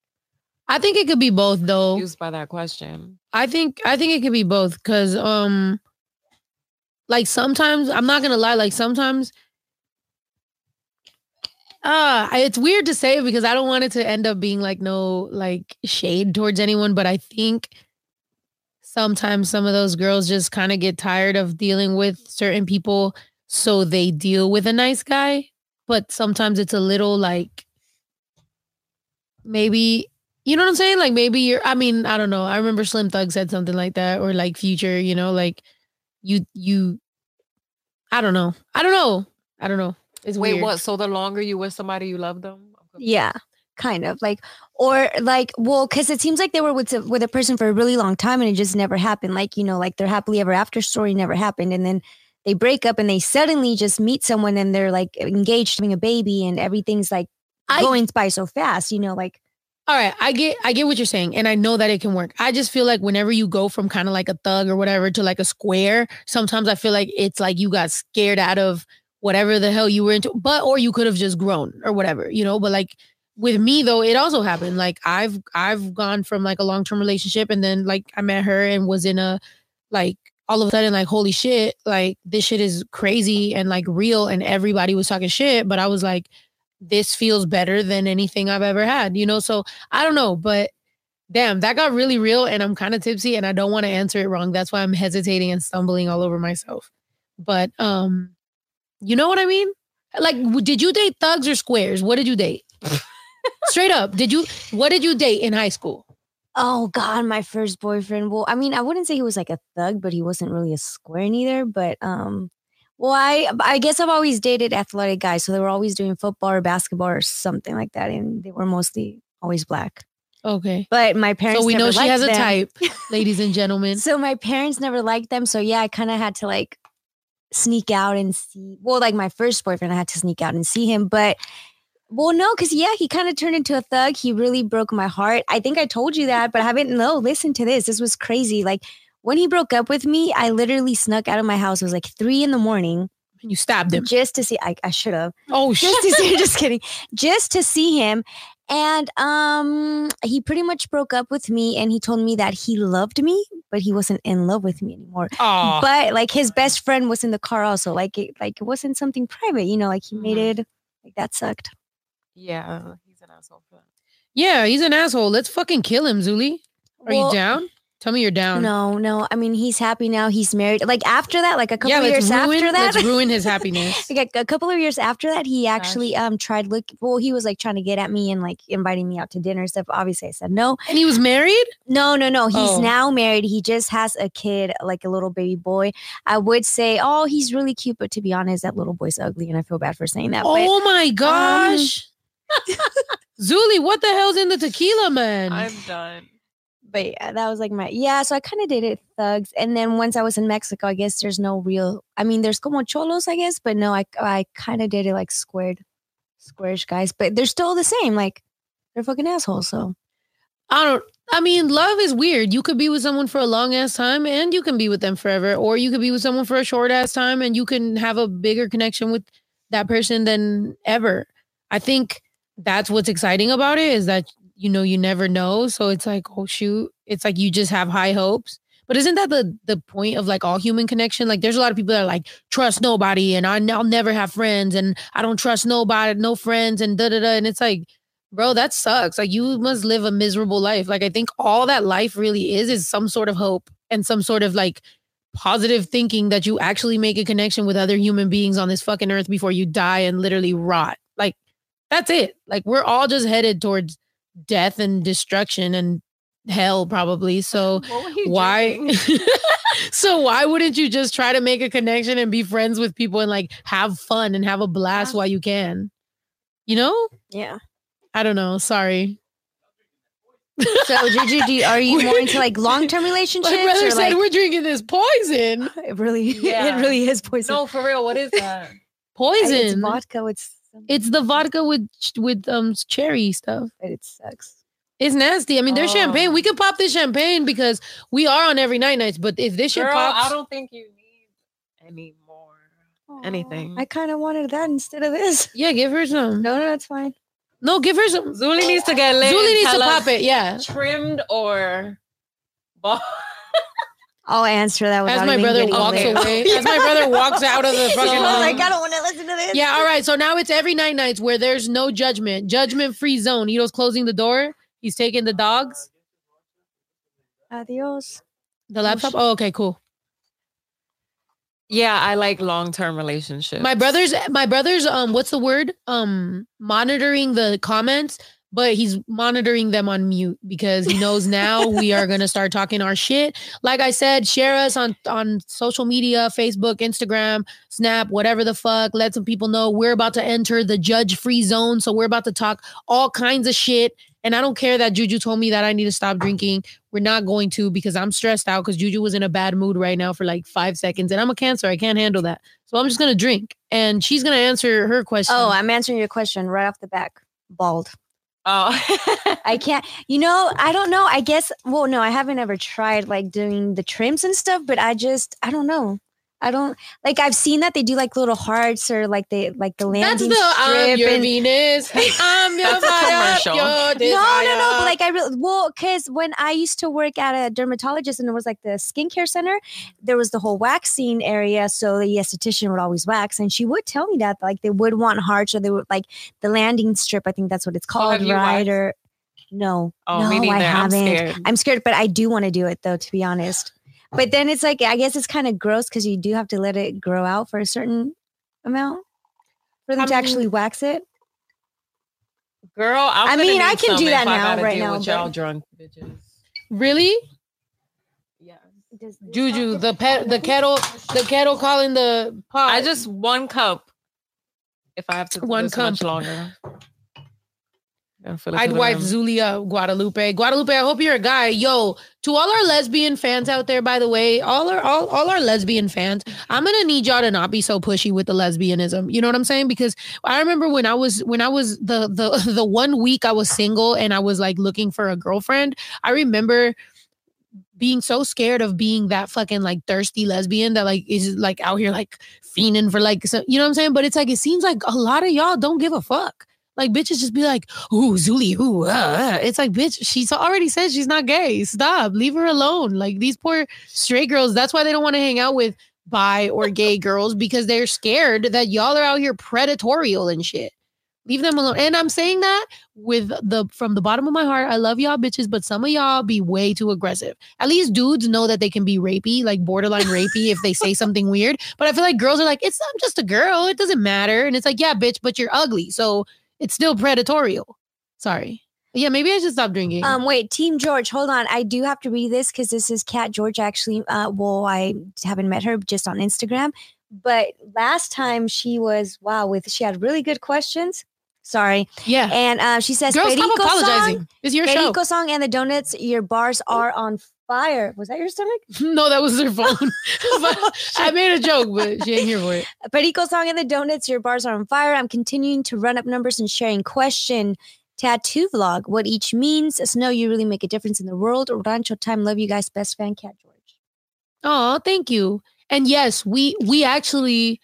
I think it could be both though. Used by that question. I think I think it could be both because um like sometimes I'm not gonna lie, like sometimes uh it's weird to say because I don't want it to end up being like no like shade towards anyone, but I think sometimes some of those girls just kind of get tired of dealing with certain people, so they deal with a nice guy. But sometimes it's a little like maybe you know what I'm saying? Like maybe you're I mean, I don't know. I remember Slim Thug said something like that or like future, you know, like you you I don't know. I don't know. I don't know. It's Wait, weird. what? So the longer you with somebody, you love them? yeah, kind of like, or like, well, because it seems like they were with a, with a person for a really long time and it just never happened. Like, you know, like their happily ever after story never happened, and then they break up and they suddenly just meet someone and they're like engaged, having a baby, and everything's like I- going by so fast. You know, like All right, I get I get what you're saying and I know that it can work. I just feel like whenever you go from kind of like a thug or whatever to like a square, sometimes I feel like it's like you got scared out of whatever the hell you were into, but or you could have just grown or whatever, you know, but like with me though, it also happened. Like I've I've gone from like a long-term relationship and then like I met her and was in a like all of a sudden like holy shit, like this shit is crazy and like real and everybody was talking shit, but I was like this feels better than anything I've ever had, you know? So I don't know, but damn, that got really real and I'm kind of tipsy and I don't want to answer it wrong. That's why I'm hesitating and stumbling all over myself. But um you know what I mean? Like did you date thugs or squares? What did you date? Straight up, did you what did you date in high school? Oh god, my first boyfriend. Well, I mean, I wouldn't say he was like a thug, but he wasn't really a square neither. But um, well, I I guess I've always dated athletic guys, so they were always doing football or basketball or something like that, and they were mostly always black. Okay. But my parents. So we never know she has a type, ladies and gentlemen. So my parents never liked them. So yeah, I kind of had to like sneak out and see. Well, like my first boyfriend, I had to sneak out and see him. But well, no, because yeah, he kind of turned into a thug. He really broke my heart. I think I told you that, but I haven't. No, listen to this. This was crazy. Like when he broke up with me, I literally snuck out of my house. It was like three in the morning You stabbed him. just to see. I, I should have Oh shit. just to see, just kidding, just to see him. And um, he pretty much broke up with me, and he told me that he loved me, but he wasn't in love with me anymore. Aw. But like his best friend was in the car also. Like it, like it wasn't something private, you know. Like he made Mhm. it. Like that sucked. Yeah, he's an asshole for that. Yeah, he's an asshole. Let's fucking kill him, Zuli. Are Well, you down? Tell me you're down. No, no. I mean, he's happy now. He's married. Like after that, like a couple yeah, of years ruin, after that, let's ruin his happiness. like a, a couple of years after that, he actually um tried look. Well, he was like trying to get at me and like inviting me out to dinner and stuff. Obviously, I said no. And he was married? No, no, no. He's Oh. now married. He just has a kid, like a little baby boy. I would say, oh, he's really cute, but to be honest, that little boy's ugly, and I feel bad for saying that. but Oh my gosh. Zuli, what the hell's in the tequila, man? I'm done. but yeah, that was like my yeah. So I kind of dated thugs, and then once I was in Mexico, I guess there's no real. I mean, there's como cholos, I guess, but no, I I kind of dated like squared, squarish guys, but they're still the same. Like they're fucking assholes. So I don't. I mean, love is weird. You could be with someone for a long ass time, and you can be with them forever, or you could be with someone for a short ass time, and you can have a bigger connection with that person than ever. I think that's what's exciting about it is that you know you never know. So it's like, oh shoot, it's like you just have high hopes. But isn't that the the point of like all human connection? Like, there's a lot of people that are like trust nobody, and I, I'll never have friends, and I don't trust nobody, no friends, and da da da. And it's like, bro, that sucks. Like, you must live a miserable life. Like, I think all that life really is is some sort of hope and some sort of like positive thinking that you actually make a connection with other human beings on this fucking earth before you die and literally rot. Like, that's it. Like, we're all just headed towards death and destruction and hell, probably. So, What were you why so why wouldn't you just try to make a connection and be friends with people and like have fun and have a blast Yeah. while you can you know yeah. i don't know sorry So Juju, do you, are you more into like long term relationships? my brother or, said like, we're drinking this poison it really, Yeah. it really is poison. no, for real. What is that? poison It's it's, vodka with. Some, the vodka with with um cherry stuff but it sucks. it's nasty i mean there's Oh. champagne we could pop this champagne because we are on every night nights but if this shit Girl, pops I don't think you need any more. Anything. I kind of wanted that instead of this. yeah give her some No, no, that's fine. no give her some Zuli needs to get lit. Zuli needs to Tell us pop it yeah Trimmed or bald. I'll answer that as my brother walks lit. away as my brother walks out of the fucking I like, room. I don't want to listen to this. Yeah, all right. So now it's every night nights where there's no judgment, judgment free zone. Ito's closing the door. He's taking the dogs. Adios. The laptop. Oh, okay, cool. Yeah, I like long term relationships. My brother's my brother's um what's the word? Um monitoring the comments, but he's monitoring them on mute because he knows now we are gonna start talking our shit. Like I said, share us on on social media, Facebook, Instagram, Snap, whatever the fuck. Let some people know we're about to enter the judge free zone. So we're about to talk all kinds of shit. And I don't care that Juju told me that I need to stop drinking. We're not going to because I'm stressed out because Juju was in a bad mood right now for like five seconds. And I'm a cancer. I can't handle that. So I'm just gonna drink. And she's gonna answer her question. Oh, I'm answering your question right off the back. Bald. Oh. I can't. You know, I don't know. I guess. Well, no, I haven't ever tried like doing the trims and stuff. But I just, I don't know. I don't like. I've seen that they do like little hearts or like they like the landing. Strip. That's landing the I'm strip your and- Venus. I'm your That's fire, commercial. your No, no, no. But like I really well, because when I used to work at a dermatologist and it was like the skincare center, there was the whole waxing area. So the esthetician would always wax, and she would tell me that like they would want hearts or they would like the landing strip. I think that's what it's oh, called, have you right? waxed? Or no, oh, no, me neither. I I'm haven't. scared. I'm scared, but I do want to do it though, to be honest. But then it's like I guess it's kind of gross because you do have to let it grow out for a certain amount for them I to mean- actually wax it. Girl, I'm I mean, I can do that now, right now, With y'all drunk bitches. Really? Yeah. Juju, the pet the kettle, the kettle calling the pot. I just one cup. If I have to One this much cup. longer. Gonna fill it to I'd wife rim. Zulia Guadalupe. Guadalupe, I hope you're a guy. Yo, to all our lesbian fans out there, by the way, all our all, all our lesbian fans, I'm gonna need y'all to not be so pushy with the lesbianism. You know what I'm saying? Because I remember when I was when I was the the the one week I was single and I was like looking for a girlfriend. I remember being so scared of being that fucking like thirsty lesbian that like is like out here like fiending for like so, you know what I'm saying? But it's like it seems like a lot of y'all don't give a fuck. Like bitches just be like, ooh, Zuli, ooh, uh, uh." it's like, bitch, she's already said she's not gay. Stop, leave her alone. Like these poor straight girls, that's why they don't want to hang out with bi or gay girls because they're scared that y'all are out here predatorial and shit. Leave them alone. And I'm saying that with the from the bottom of my heart. I love y'all bitches, but some of y'all be way too aggressive. At least dudes know that they can be rapey, like borderline rapey if they say something weird. But I feel like girls are like, it's I'm just a girl. It doesn't matter. And it's like, yeah, bitch, but you're ugly. So it's still predatorial. Sorry. Yeah, maybe I should stop drinking. Um, wait, Team George, hold on. I do have to read this because this is Cat George. Actually, uh, well, I haven't met her just on Instagram, but last time she was wow with she had really good questions. Sorry. Yeah. And uh, she says, Girl, stop apologizing. Song, It's your show. Perico song and the donuts, your bars are on fire. Was that your stomach? No, that was her phone. But I made a joke, but she ain't here for it. Perico song and the donuts, your bars are on fire. I'm continuing to run up numbers and sharing question. Tattoo vlog, what each means. Snow, you really make a difference in the world. Rancho time, love you guys. Best fan, Cat George. Oh, thank you. And yes, we we actually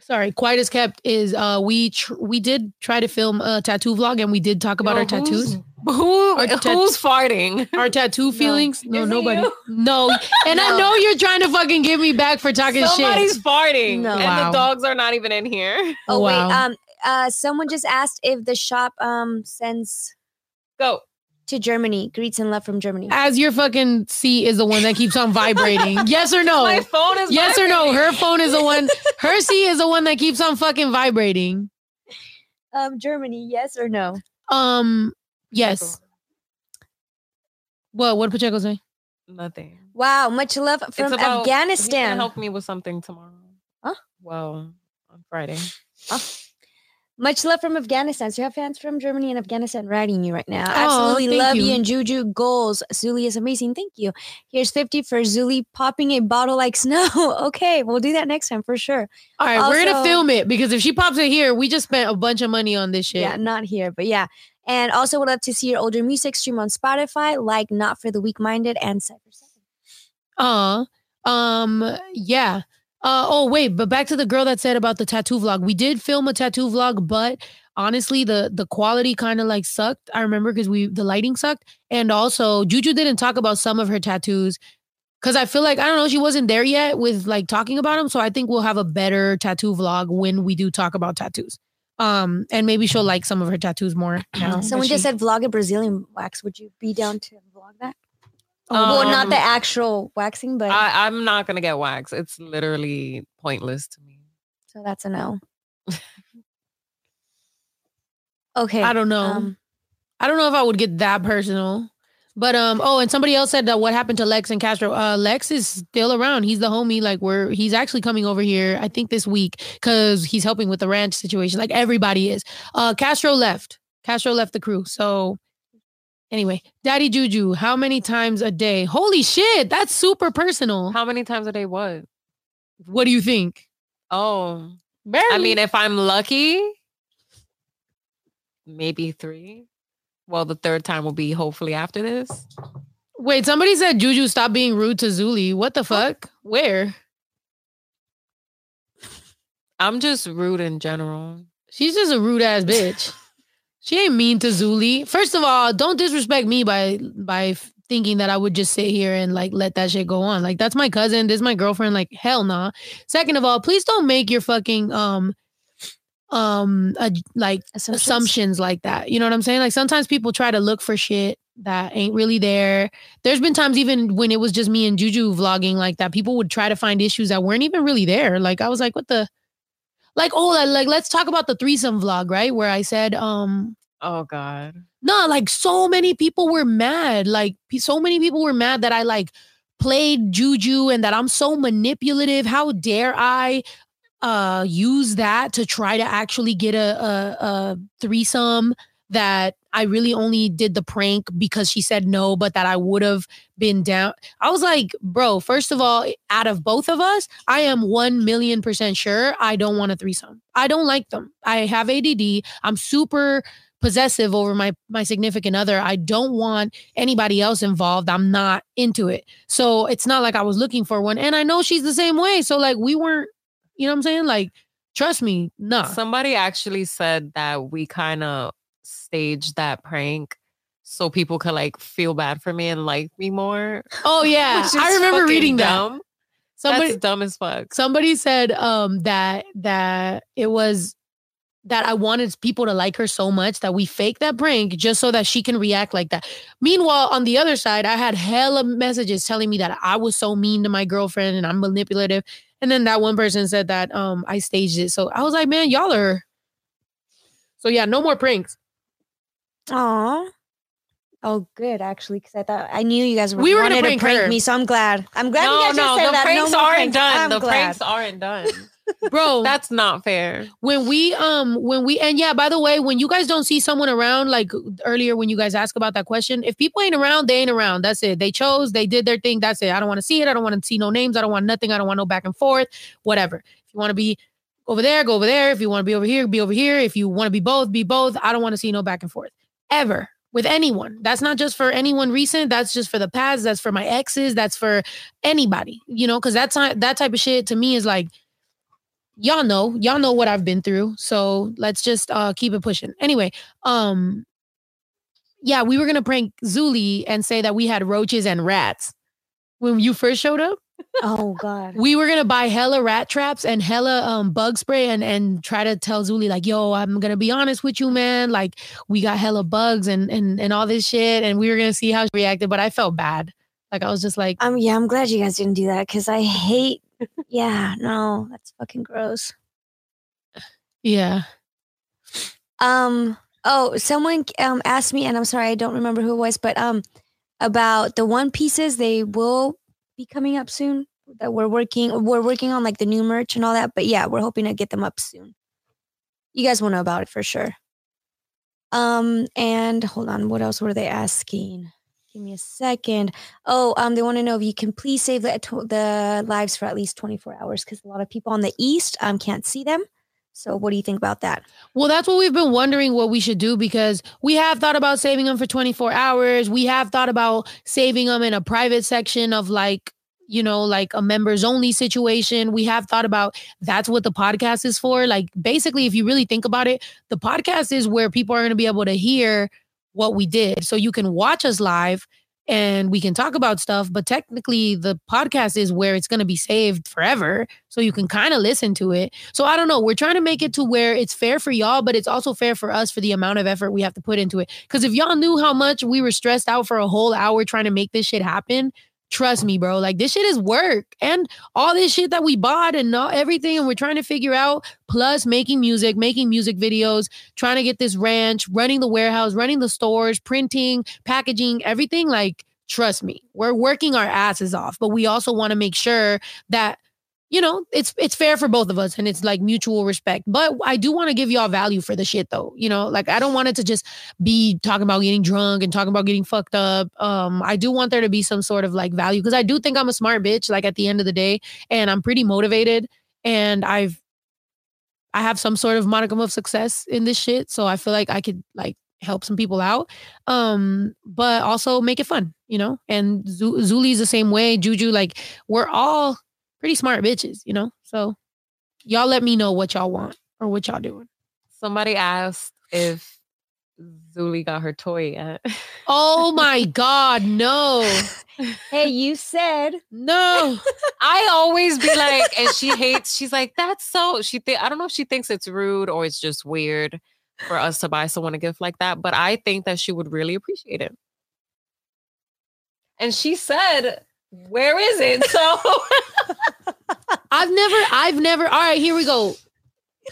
sorry, quiet as kept is uh we tr- we did try to film a tattoo vlog and we did talk about Yo, our tattoos. Who's- Who Our tat- who's farting? Our tattoo feelings? No, Is it nobody. you? No. And I know you're trying to fucking give me back for talking Somebody's shit. farting, No. and Wow. the dogs are not even in here. Oh Wow. wait, um, uh, someone just asked if the shop um sends Go. to Germany. Greets and love from Germany. As your fucking seat is the one that keeps on vibrating. yes or no? My phone is. Yes or no? Her phone is the one. Her seat is the one that keeps on fucking vibrating. Um, Germany, yes or no? Um. Yes. What? What did Pacheco say? Nothing. Wow, much love from it's about, He's Afghanistan. help me with something tomorrow. Huh? Well, on Friday. Much love from Afghanistan. So you have fans from Germany and Afghanistan writing you right now. Aw, Absolutely thank love you. you. and Juju goals. Zuli is amazing. Thank you. Here's 50 for Zuli popping a bottle like snow. okay, we'll do that next time for sure. All right, we're gonna film it because if she pops it here, we just spent a bunch of money on this shit. Yeah, not here, but yeah. And also would love to see your older music stream on Spotify, like Not for the Weak Minded and Cypher 7. Uh, um, yeah. Uh, oh wait, but back to the girl that said about the tattoo vlog. We did film a tattoo vlog, but honestly, the the quality kind of like sucked. I remember because we the lighting sucked, and also Juju didn't talk about some of her tattoos because I feel like I don't know she wasn't there yet with like talking about them. So I think we'll have a better tattoo vlog when we do talk about tattoos. Um, and maybe she'll like some of her tattoos more. Now that Someone just she- said vlog a Brazilian wax. Would you be down to vlog that? well, not Um, the actual waxing, but I, I'm not gonna get waxed. It's literally pointless to me. so that's a no. Okay. I don't know. Um, I don't know if I would get that personal. But um oh and somebody else said that what happened to Lex and Castro. Uh Lex is still around. He's the homie like we're he's actually coming over here I think this week cuz he's helping with the ranch situation like everybody is. Uh Castro left. Castro left the crew. So anyway, Daddy Juju, how many times a day? Holy shit, that's super personal. How many times a day? What? What do you think? Oh, Barely. I mean, if I'm lucky, maybe three. Well, the third time will be hopefully after this. Wait, somebody said Juju stop being rude to Zuli. What the fuck? Where? I'm just rude in general. She's just a rude ass bitch. She ain't mean to Zuli. First of all, don't disrespect me by by thinking that I would just sit here and like let that shit go on. Like that's my cousin, this is my girlfriend. Like hell nah. Second of all, please don't make your fucking um um uh, like assumptions. assumptions like that. You know what I'm saying? Like sometimes people try to look for shit that ain't really there. There's been times even when it was just me and Juju vlogging like that, people would try to find issues that weren't even really there. Like I was like, what the like oh like, like let's talk about the threesome vlog, right? Where I said um Oh God. no, like so many people were mad. Like so many people were mad that I like played juju and that I'm so manipulative. How dare I uh use that to try to actually get a a, a threesome that I really only did the prank because she said no, but that I would have been down. I was like, bro, first of all, out of both of us, I am 1 million percent sure I don't want a threesome. I don't like them. I have ADD. I'm super possessive over my my significant other. I don't want anybody else involved. I'm not into it. So it's not like I was looking for one. And I know she's the same way. So like we weren't, you know what I'm saying? Like, trust me, nah. Somebody actually said that we kind of staged that prank so people could like feel bad for me and like me more. Oh yeah. I remember reading that. dumb. Somebody That's dumb as fuck. somebody said um that that it was that I wanted people to like her so much that we faked that prank just so that she can react like that. Meanwhile, on the other side, I had hella messages telling me that I was so mean to my girlfriend and I'm manipulative. And then that one person said that um I staged it. So I was like, man, y'all are so yeah, no more pranks. Aw. Oh, good, actually, because I thought I knew you guys were We were gonna prank prank me, so I'm glad. I'm glad you no, guys just no, said the that. pranks no more aren't pranks. done. I'm the glad. pranks aren't done. Bro. That's not fair. when we um when we and yeah by the way when you guys don't see someone around like earlier when you guys ask about that question if people ain't around they ain't around. That's it. They chose they did their thing. That's it. I don't want to see it. I don't want to see no names. I don't want nothing. I don't want no back and forth. Whatever. If you want to be over there go over there. If you want to be over here be over here. If you want to be both be both. I don't want to see no back and forth. Ever. With anyone. That's not just for anyone recent. That's just for the past. That's for my exes. That's for anybody you know because that's not that type of shit to me is like y'all know y'all know what i've been through so let's just uh keep it pushing anyway um yeah we were gonna prank zuli and say that we had roaches and rats when you first showed up Oh God. we were gonna buy hella rat traps and hella um bug spray and and try to tell zuli like yo i'm gonna be honest with you man like we got hella bugs and and and all this shit and we were gonna see how she reacted but i felt bad like i was just like Um. Yeah. I'm glad you guys didn't do that because I hate. Yeah. No, that's fucking gross. yeah Um. Oh, someone um asked me, and I'm sorry, I don't remember who it was, but um, about the one pieces they will be coming up soon. That we're working, we're working on like the new merch and all that. But yeah, we're hoping to get them up soon. You guys will know about it for sure. Um, and hold on, what else were they asking? Give me a second. Oh, um, they want to know if you can please save the the lives for at least 24 hours because a lot of people on the east um can't see them. So, what do you think about that? Well, that's what we've been wondering what we should do because we have thought about saving them for 24 hours. We have thought about saving them in a private section of like, you know, like a members only situation. We have thought about that's what the podcast is for. Like, basically, if you really think about it, the podcast is where people are going to be able to hear what we did. So you can watch us live and we can talk about stuff, but technically, the podcast is where it's going to be saved forever. So you can kind of listen to it. So I don't know. We're trying to make it to where it's fair for y'all, but it's also fair for us for the amount of effort we have to put into it. Because if y'all knew how much we were stressed out for a whole hour trying to make this shit happen, trust me, bro. Like this shit is work and all this shit that we bought and all, everything, and we're trying to figure out. Plus, making music, making music videos, trying to get this ranch, running the warehouse, running the stores, printing, packaging, everything. Like, trust me, we're working our asses off, but we also want to make sure that you know, it's it's fair for both of us and it's like mutual respect. But I do want to give y'all value for the shit though. You know, like I don't want it to just be talking about getting drunk and talking about getting fucked up. Um, I do want there to be some sort of like value because I do think I'm a smart bitch, like at the end of the day, and I'm pretty motivated and I've I have some sort of modicum of success in this shit. So I feel like I could like help some people out. Um, but also make it fun, you know? And Zu- Zuli's the same way. Juju, like we're all pretty smart bitches, you know? So y'all let me know what y'all want or what y'all doing. Somebody asked if Zuli got her toy yet. Oh my God, no. Hey, you said No. I always be like, and she hates. She's like, that's so. She think I don't know if she thinks it's rude or it's just weird for us to buy someone a gift like that. But I think that she would really appreciate it. And she said, "Where is it?" So I've never, I've never, all right, here we go.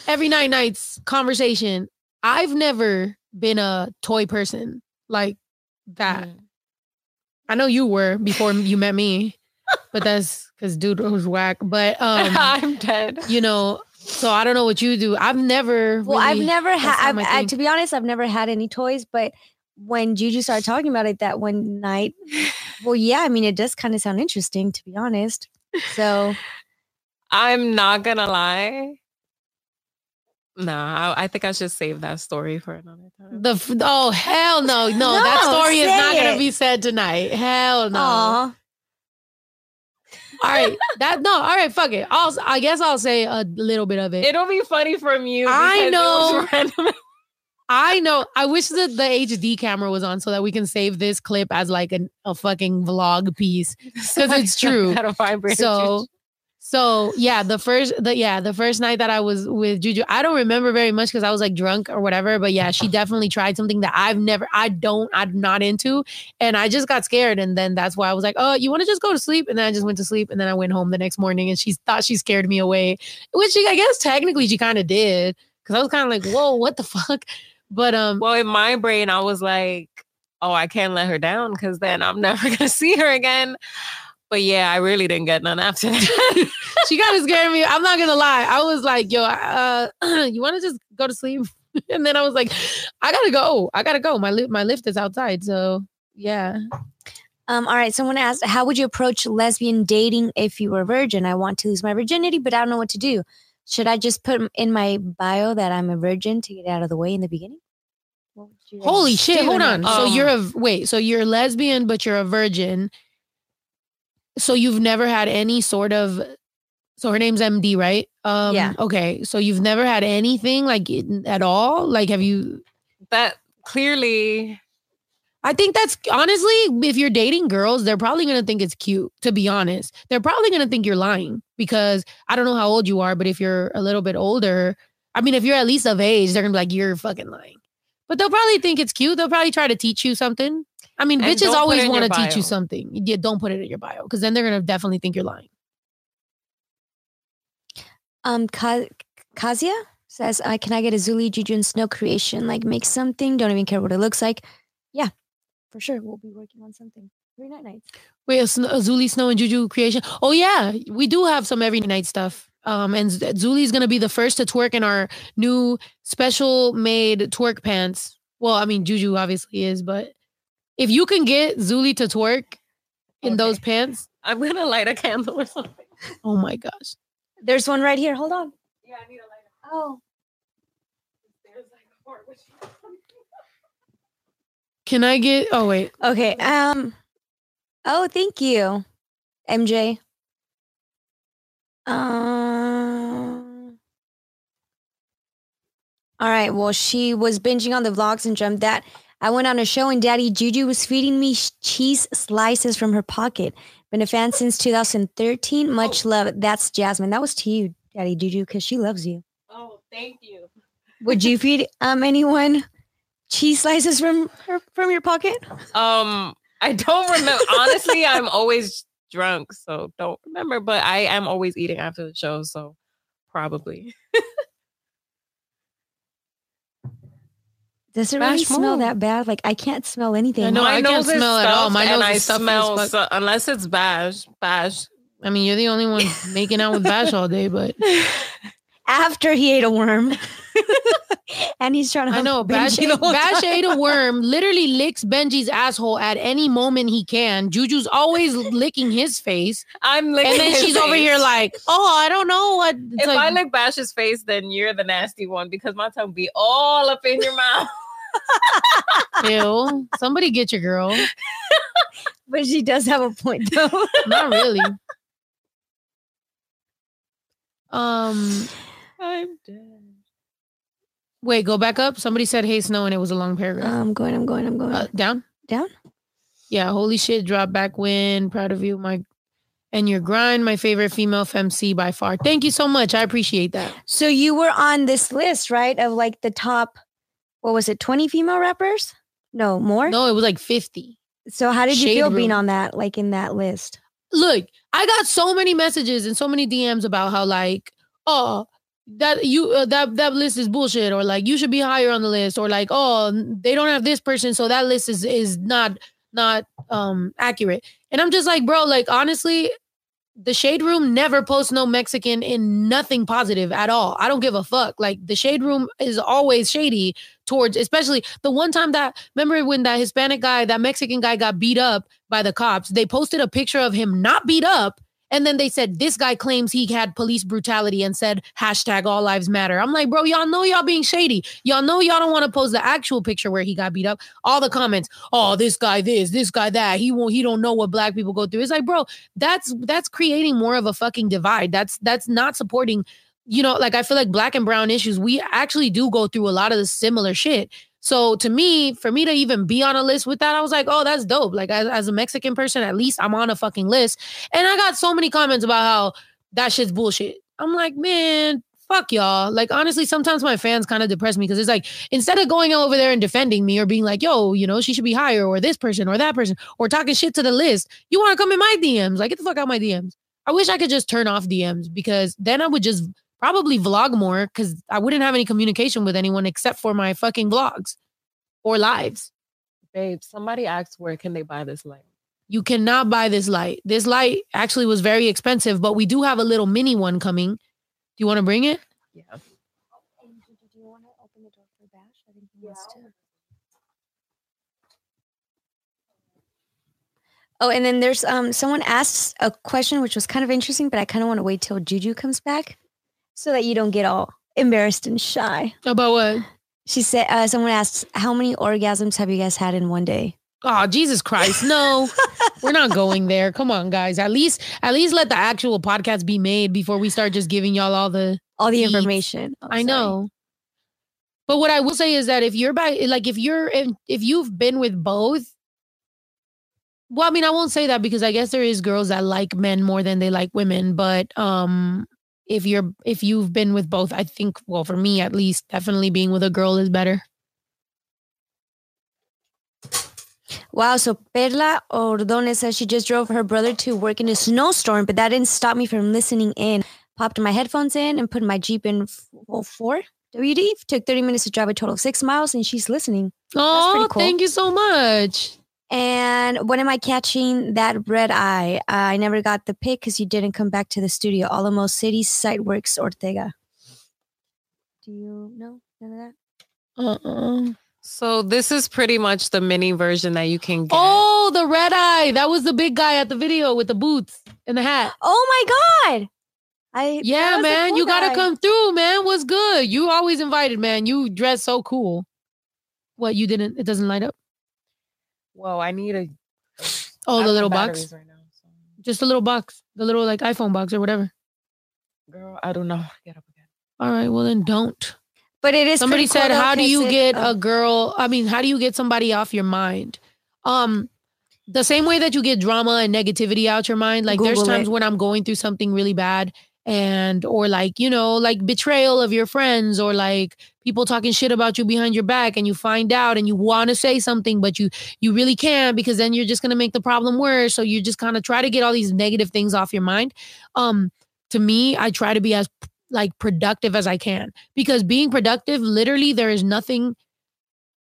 Every night nights conversation. I've never been a toy person like that. Mm. I know you were before you met me, but that's because dude was whack. But um, I'm dead. you know, so I don't know what you do. I've never. Well, I've never had. not my I, thing. to be honest, I've never had any toys. But when Juju started talking about it that one night, well, yeah, I mean, it does kind of sound interesting, to be honest. So I'm not gonna lie. No, I, I think I should save that story for another time. The f- oh hell no no, that story is not gonna be said tonight. Hell no. aw, All right, that no. All right, fuck it. I'll I guess I'll say a little bit of it. It'll be funny from you. I because it was know. I know. I wish that the HD camera was on so that we can save this clip as like an, a fucking vlog piece. Because it's true. So, so yeah, the first, the yeah, the first night that I was with Juju, I don't remember very much because I was like drunk or whatever. But yeah, she definitely tried something that I've never, I don't, I'm not into, and I just got scared, and then that's why I was like, oh, you want to just go to sleep, and then I just went to sleep, and then I went home the next morning, and she thought she scared me away, which she, I guess technically she kind of did because I was kind of like, whoa, what the fuck, but um, well, in my brain, I was like, oh, I can't let her down because then I'm never gonna see her again. But But yeah, I really didn't get none after that. she kind of scared me. I'm not gonna lie. I was like, yo, uh, you want to just go to sleep? and then I was like, I gotta go. I gotta go. My li- my lift is outside. So yeah. Um, all right. Someone asked, how would you approach lesbian dating if you were a virgin? I want to lose my virginity, but I don't know what to do. Should I just put in my bio that I'm a virgin to get out of the way in the beginning? What would you guys Holy shit! Hold on. that? so you're a wait. So you're lesbian, but you're a virgin. So you've never had any sort of. So her name's MD, right? Um, Yeah. Okay. So you've never had anything like at all. Like, have you? that clearly I think that's honestly, if you're dating girls, they're probably gonna think it's cute. To be honest, they're probably gonna think you're lying because I don't know how old you are, but if you're a little bit older, I mean, if you're at least of age, they're gonna be like, "You're fucking lying." But they'll probably think it's cute. They'll probably try to teach you something. I mean, And bitches always want to teach you something. Yeah, don't put it in your bio because then they're gonna definitely think you're lying. Um, Ka- Kazia says, uh, "Can I get a Zuli Juju and Snow creation? Like, make something. Don't even care what it looks like. Yeah, for sure. We'll be working on something. Three night nights. Wait, a, Sn- a Zuli Snow and Juju creation. Oh yeah, we do have some every night stuff. Um, and Z- Zuli's gonna be the first to twerk in our new special made twerk pants. Well, I mean Juju obviously is, but if you can get Zuli to twerk in Okay. those pants, I'm gonna light a candle or something. oh my gosh. There's one right here. Hold on. Yeah, I need a lighter. Oh, There's like a heart with you. Can I get? Oh wait, okay. Um, oh, thank you, MJ. Um. All right. Well, she was binging on the vlogs and jumped that. I went on a show and Daddy Juju was feeding me cheese slices from her pocket. Been a fan since 2013. Much love. That's Jasmine. That was to you, Daddy Juju, because she loves you. Oh, thank you. Would you feed um anyone cheese slices from her from your pocket? Um, I don't remember. Honestly, I'm always drunk, so don't remember. But I am always eating after the show, so probably. Does it really Bash smell move. that bad? Like I can't smell anything. No, My I can't smell at all. My nose I is stuffy as smell so, unless it's bash, bash. I mean you're the only one making out with Bash all day, but After he ate a worm, and he's trying to. I know Bash, Benji the whole Bash ate a worm, literally licks Benji's asshole at any moment he can. Juju's always licking his face. I'm licking and then his she's over here like, oh, I don't know what. It's If like, I lick Bash's face, then you're the nasty one because my tongue be all up in your mouth. ew, somebody get your girl. But she does have a point, though. Not really. Um, I'm dead. wait, go back up. Somebody said, "Hey, snow," and it was a long paragraph. I'm going. I'm going. I'm going. Uh, down, Down? Yeah, holy shit! Drop back win. Proud of you, my and your grind. My favorite female femc by far. Thank you so much. I appreciate that. so you were on this list, right? Of like the top. What was it? Twenty female rappers? No more. No, it was like fifty. So how did you Shade feel being on that? Like in that list? look, I got so many messages and so many DMs about how like, oh, that you uh, that that list is bullshit, or like you should be higher on the list, or like, oh, they don't have this person, so that list is is not not um accurate. And I'm just like, bro, like honestly, the shade room never posts no Mexican in nothing positive at all. I don't give a fuck. Like the shade room is always shady towards, especially the one time that remember when that Hispanic guy, that Mexican guy got beat up by the cops. They posted a picture of him not beat up. And then they said, this guy claims he had police brutality and said hashtag all lives matter. I'm like, bro, y'all know y'all being shady. Y'all know y'all don't want to post the actual picture where he got beat up. All the comments, oh, this guy this, this guy that. He won't, he don't know what black people go through. It's like, bro, that's that's creating more of a fucking divide. That's that's not supporting, you know, like I feel like black and brown issues, we actually do go through a lot of the similar shit. So to me, for me to even be on a list with that, I was like, oh, that's dope. Like as, as a Mexican person, at least I'm on a fucking list. And I got so many comments about how that shit's bullshit. I'm like, man, fuck y'all. Like honestly, sometimes my fans kind of depress me because it's like instead of going over there and defending me or being like, yo, you know, she should be higher or this person or that person or talking shit to the list, you want to come in my DMs. Like, get the fuck out my DMs. I wish I could just turn off DMs because then I would just probably vlog more because I wouldn't have any communication with anyone except for my fucking vlogs or lives. Babe, somebody asked where can they buy this light? You cannot buy this light. This light actually was very expensive, but we do have a little mini one coming. Do you want to bring it? Yeah. Do you want to open the door for Bash? I think he wants to. Oh, and then there's um someone asked a question which was kind of interesting, but I kind of want to wait till Juju comes back so that you don't get all embarrassed and shy. About what? She said uh, someone asked how many orgasms have you guys had in one day? Oh, Jesus Christ. No. We're not going there. Come on, guys. At least at least let the actual podcast be made before we start just giving y'all all the All the Eats. information. Oh, I sorry. know. But what I will say is that if you're by like if you're if, if you've been with both well, I mean, I won't say that because I guess there is girls that like men more than they like women, but um if you're if you've been with both, I think well, for me at least, definitely being with a girl is better. Wow. So Perla Ordonez says she just drove her brother to work in a snowstorm, but that didn't stop me from listening in. Popped my headphones in and put my Jeep in 4 WD. Took 30 minutes to drive a total of six miles, and she's listening. Oh, cool. thank you so much. And when am I catching that red eye? I never got the pic because you didn't come back to the studio. Alamo City Site Works Ortega. Do you know none of that? Uh-uh. So this is pretty much the mini version that you can get. Oh, the red eye. That was the big guy at the video with the boots and the hat. Oh my god! I Yeah, man, cool you gotta guy. come through, man. What's good? You always invited, man. You dress so cool. What you didn't? It doesn't light up. Well, I need a. Oh, the little batteries box, Right now, so. just a little box, the little like iPhone box or whatever. Girl, I don't know. Get up again. All right, well then don't. But it is. Somebody pretty cool said, "How do you it- get oh. a girl? I mean, how do you get somebody off your mind?" Um, the same way that you get drama and negativity out your mind. Like there's times it. when I'm going through something really bad, and or like you know, like betrayal of your friends, or like people talking shit about you behind your back, and you find out, and you want to say something, but you you really can't because then you're just gonna make the problem worse. So you just kind of try to get all these negative things off your mind. Um, to me, I try to be as like productive as I can because being productive, literally, there is nothing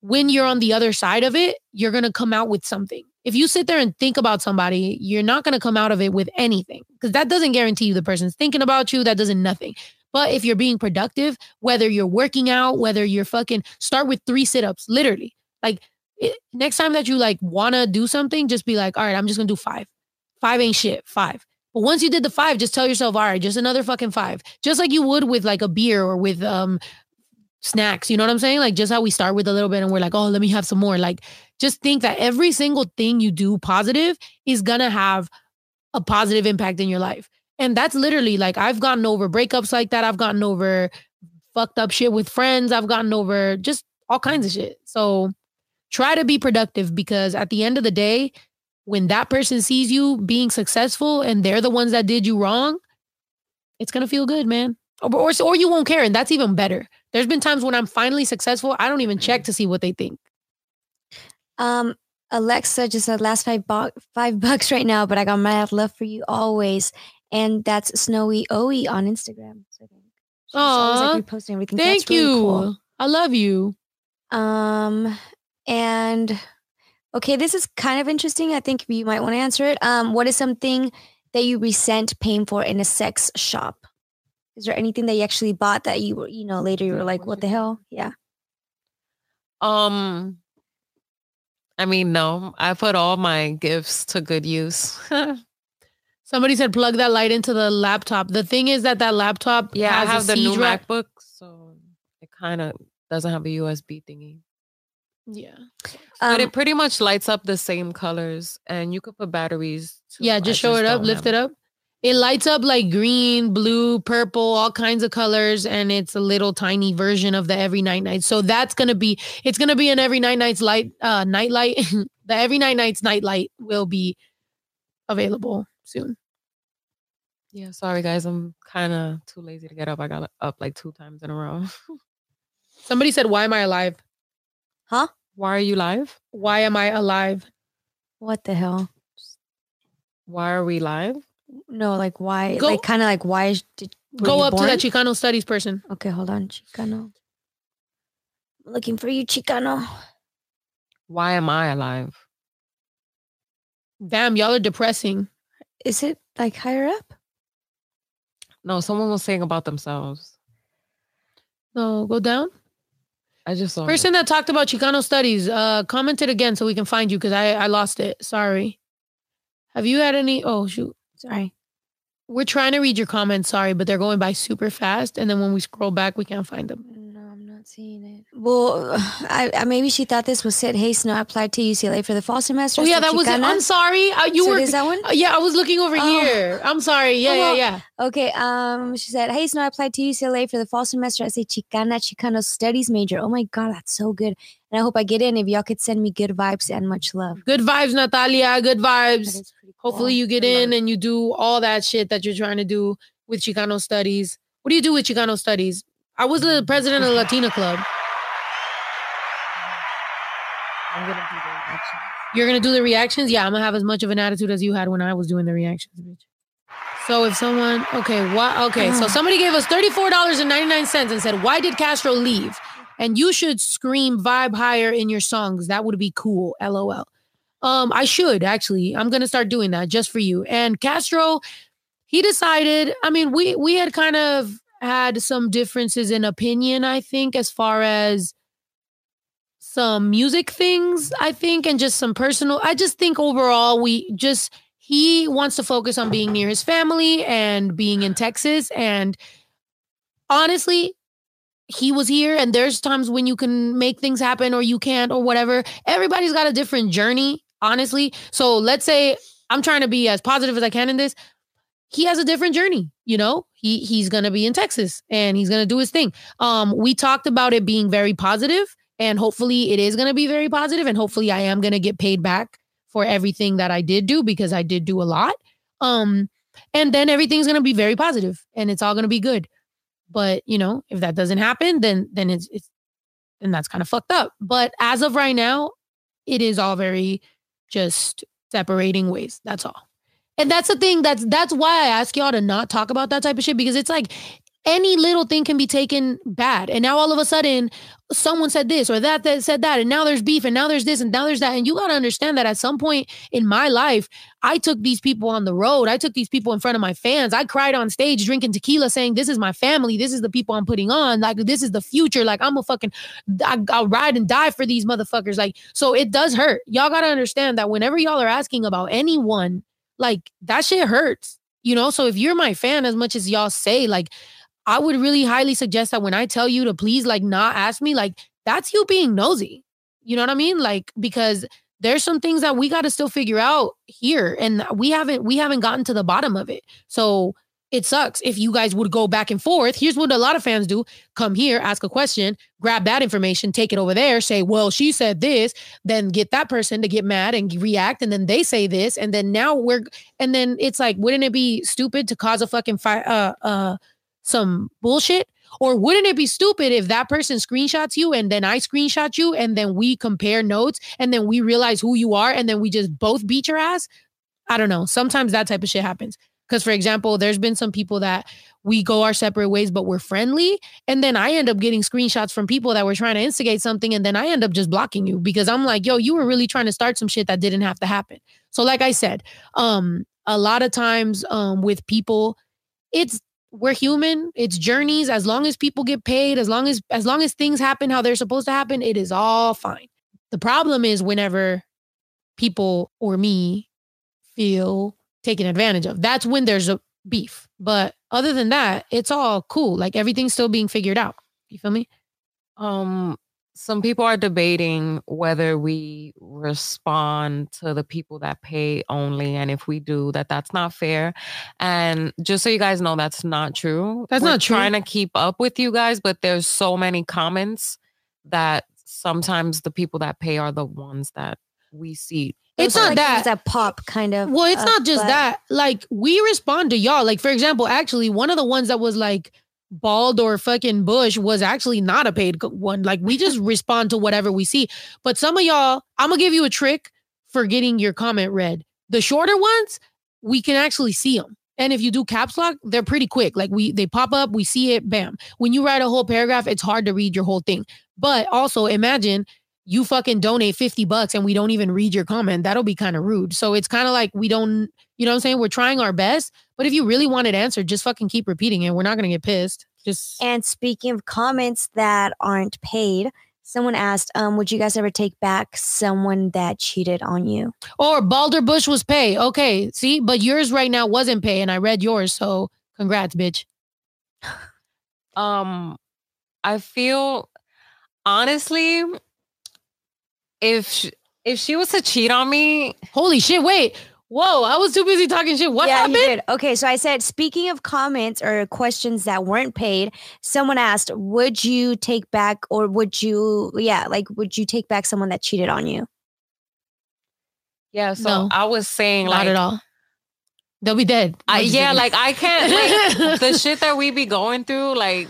when you're on the other side of it, you're going to come out with something. If you sit there and think about somebody, you're not going to come out of it with anything because that doesn't guarantee you the person's thinking about you. That doesn't nothing. But if you're being productive, whether you're working out, whether you're fucking start with three sit ups, literally. Like it, next time that you like want to do something, just be like, all right, I'm just to do five. Five ain't shit. Five. But once you did the five, just tell yourself, all right, just another fucking five. Just like you would with like a beer or with um snacks. You know what I'm saying? Like just how we start with a little bit and we're like, oh, let me have some more. Like just think that every single thing you do positive is gonna have a positive impact in your life. And that's literally like I've gotten over breakups like that. I've gotten over fucked up shit with friends. I've gotten over just all kinds of shit. So try to be productive because at the end of the day, when that person sees you being successful and they're the ones that did you wrong, it's gonna feel good, man. Or, or, or you won't care, and that's even better. There's been times when I'm finally successful, I don't even check to see what they think. Um, Alexa just said last five five bucks right now, but I got mad love for you always, and that's Snowy Oe on Instagram. So I think she's always like reposting everything. Thank really you. cool. I love you. Um, and okay, this is kind of interesting. I think you might want to answer it. Um, what is something that you resent paying for in a sex shop? Is there anything that you actually bought that you were, you know, later you were like, what the hell? Yeah. Um, I mean, no, I put all my gifts to good use. Somebody said plug that light into the laptop. The thing is that that laptop yeah, I has have a the new C drive. MacBook, so it kind of doesn't have a USB thingy. Yeah. but Um, it pretty much lights up the same colors, and you could put batteries. Too. Yeah, I just show it up, lift have it up. It lights up like green, blue, purple, all kinds of colors, and it's a little tiny version of the Every Night Nights. So that's gonna be it's gonna be an Every Night Nights light, uh, night light. the Every Night Nights night light will be available soon. Yeah, sorry guys, I'm kind of too lazy to get up. I got up like two times in a row. Somebody said, "Why am I alive? Huh? Why are you live? Why am I alive?" what the hell? Why are we live? No, like why? Go- like kind of like why is- did Go up to that? Chicano studies person. Okay, hold on, Chicano. I'm looking for you, Chicano. Why am I alive? Damn, y'all are depressing. Is it like higher up? No, someone was saying about themselves. No, go down. I just saw. it. Person that talked about Chicano studies, uh, commented again so we can find you because I I lost it. Sorry. Have you had any? Oh shoot. Sorry. We're trying to read your comments. Sorry, but they're going by super fast, and then when we scroll back, we can't find them. No, I'm not seeing it. Well, I, I maybe she thought this was. Hey, Snow, I applied to UCLA for the fall semester. Oh yeah, so that was it. I'm sorry. Uh, you So were. is that one? Uh, yeah, I was looking over Oh. here. I'm sorry. Yeah, Oh, well, yeah, yeah. Okay. Um, she said, "Hey, Snow, I applied to UCLA for the fall semester as a Chicana Chicano Studies major. Oh my god, that's so good. And I hope I get in. If y'all could send me good vibes and much love. Good vibes, Natalia. Good vibes. cool. Hopefully, you get in and you do all that shit that you're trying to do with Chicano studies. What do you do with Chicano studies? I was the president of the Latina Club. I'm gonna do the reaction. You're gonna do the reactions? Yeah, I'm gonna have as much of an attitude as you had when I was doing the reactions, bitch. So if someone, okay, what? Okay, so Ah. somebody gave us thirty-four dollars and ninety-nine cents and said, "Why did Castro leave?" And you should scream "vibe higher" in your songs. That would be cool. LOL. Um, I should actually. I'm gonna start doing that just for you. And Castro, he decided. I mean, we we had kind of had some differences in opinion. I think as far as some music things, I think, and just some personal. I just think overall, we just he wants to focus on being near his family and being in Texas. And honestly, he was here, and there's times when you can make things happen or you can't or whatever. Everybody's got a different journey, honestly. So let's say I'm trying to be as positive as I can in this. He has a different journey, you know. He he's gonna be in Texas and he's gonna do his thing. Um, we talked about it being very positive and hopefully it is to be very positive and hopefully i am to get paid back for everything that i did do because i did do a lot. Um and then everything's to be very positive and it's all to be good. But you know if that doesn't happen then then it's it's then that's kind of fucked up. But as of right now it is all very just separating ways. That's all and that's the thing that's that's why i ask y'all to not talk about that type of shit because it's like any little thing can be taken bad. And now all of a sudden someone said this or that that said that and now there's beef and now there's this and now there's that. And you got to understand that at some point in my life i took these people on the road. I took these people in front of my fans. I cried on stage drinking tequila saying this is my family. This is the people i'm putting on. Like this is the future. Like i'm a fucking I, i'll ride and die for these motherfuckers. Like so it does hurt. Y'all got to understand that whenever y'all are asking about anyone like that shit hurts you know so if you're my fan as much as y'all say like I would really highly suggest that when I tell you to please like not ask me, like that's you being nosy. You know what I mean? Like because there's some things that we got to still figure out here and we haven't we haven't gotten to the bottom of it. So it sucks if you guys would go back and forth. Here's what a lot of fans do. Come here, ask a question, grab that information, take it over there, say, "Well, she said this," then get that person to get mad and react and then they say this and then now we're and then it's like wouldn't it be stupid to cause a fucking fire, uh uh some bullshit? Or wouldn't it be stupid if that person screenshots you and then I screenshot you and then we compare notes and then we realize who you are and then we just both beat your ass? I don't know. Sometimes that type of shit happens. Because, for example, there's been some people that we go our separate ways, but we're friendly. And then I end up getting screenshots from people that were trying to instigate something. And then I end up just blocking you because I'm like, yo, you were really trying to start some shit that didn't have to happen. So, like I said, um, a lot of times um, with people, it's we're human it's journeys as long as people get paid as long as as long as things happen how they're supposed to happen it is all fine the problem is whenever people or me feel taken advantage of that's when there's a beef but other than that it's all cool like everything's still being figured out you feel me Um, some people are debating whether we respond to the people that pay only, and if we do, that that's not fair. And just so you guys know, that's not true. That's We're not true. Trying to keep up with you guys, but there's so many comments that sometimes the people that pay are the ones that we see. It's not like that. that pop kind of. Well, it's uh, not just but- that. Like we respond to y'all. Like for example, actually, one of the ones that was like bald or fucking bush was actually not a paid one. Like we just respond to whatever we see. But some of y'all, I'm gonna give you a trick for getting your comment read. The shorter ones, we can actually see them. And if you do caps lock, they're pretty quick. Like we they pop up, we see it, bam. When you write a whole paragraph, it's hard to read your whole thing. But also imagine you fucking donate 50 bucks and we don't even read your comment, that'll be kind of rude. So it's kind of like we don't, you know what I'm saying? We're trying our best, but if you really want it answered, just fucking keep repeating it. We're not going to get pissed. Just And speaking of comments that aren't paid, someone asked, um, would you guys ever take back someone that cheated on you? or Balder Bush was pay. Okay, see, but yours right now wasn't pay, and I read yours, so congrats, bitch. Um, I feel honestly, if sh- if she was to cheat on me, Holy shit! Wait, whoa! I was too busy talking shit. What yeah, happened? did. Okay, so I said, speaking of comments or questions that weren't paid, someone asked, would you take back or would you, yeah, like, would you take back someone that cheated on you? yeah. So No. I was saying, Not like, at all. They'll be dead. I, yeah, like I can't like the shit that we be going through. Like,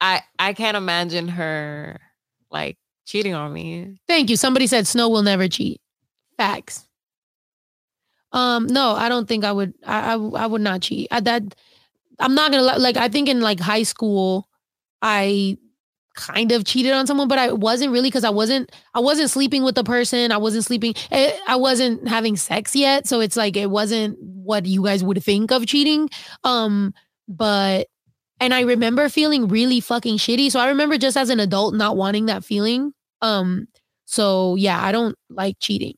I I can't imagine her like cheating on me. Thank you. Somebody said Snow will never cheat. Facts. Um, no, I don't think I would. I I, I would not cheat. I, that I'm not gonna like. I think in like high school, I kind of cheated on someone, but I wasn't really because I wasn't. I wasn't sleeping with the person. I wasn't sleeping. eh, I wasn't having sex yet, so it's like it wasn't what you guys would think of cheating. Um, but and I remember feeling really fucking shitty. So I remember just as an adult not wanting that feeling. Um, so yeah, I don't like cheating.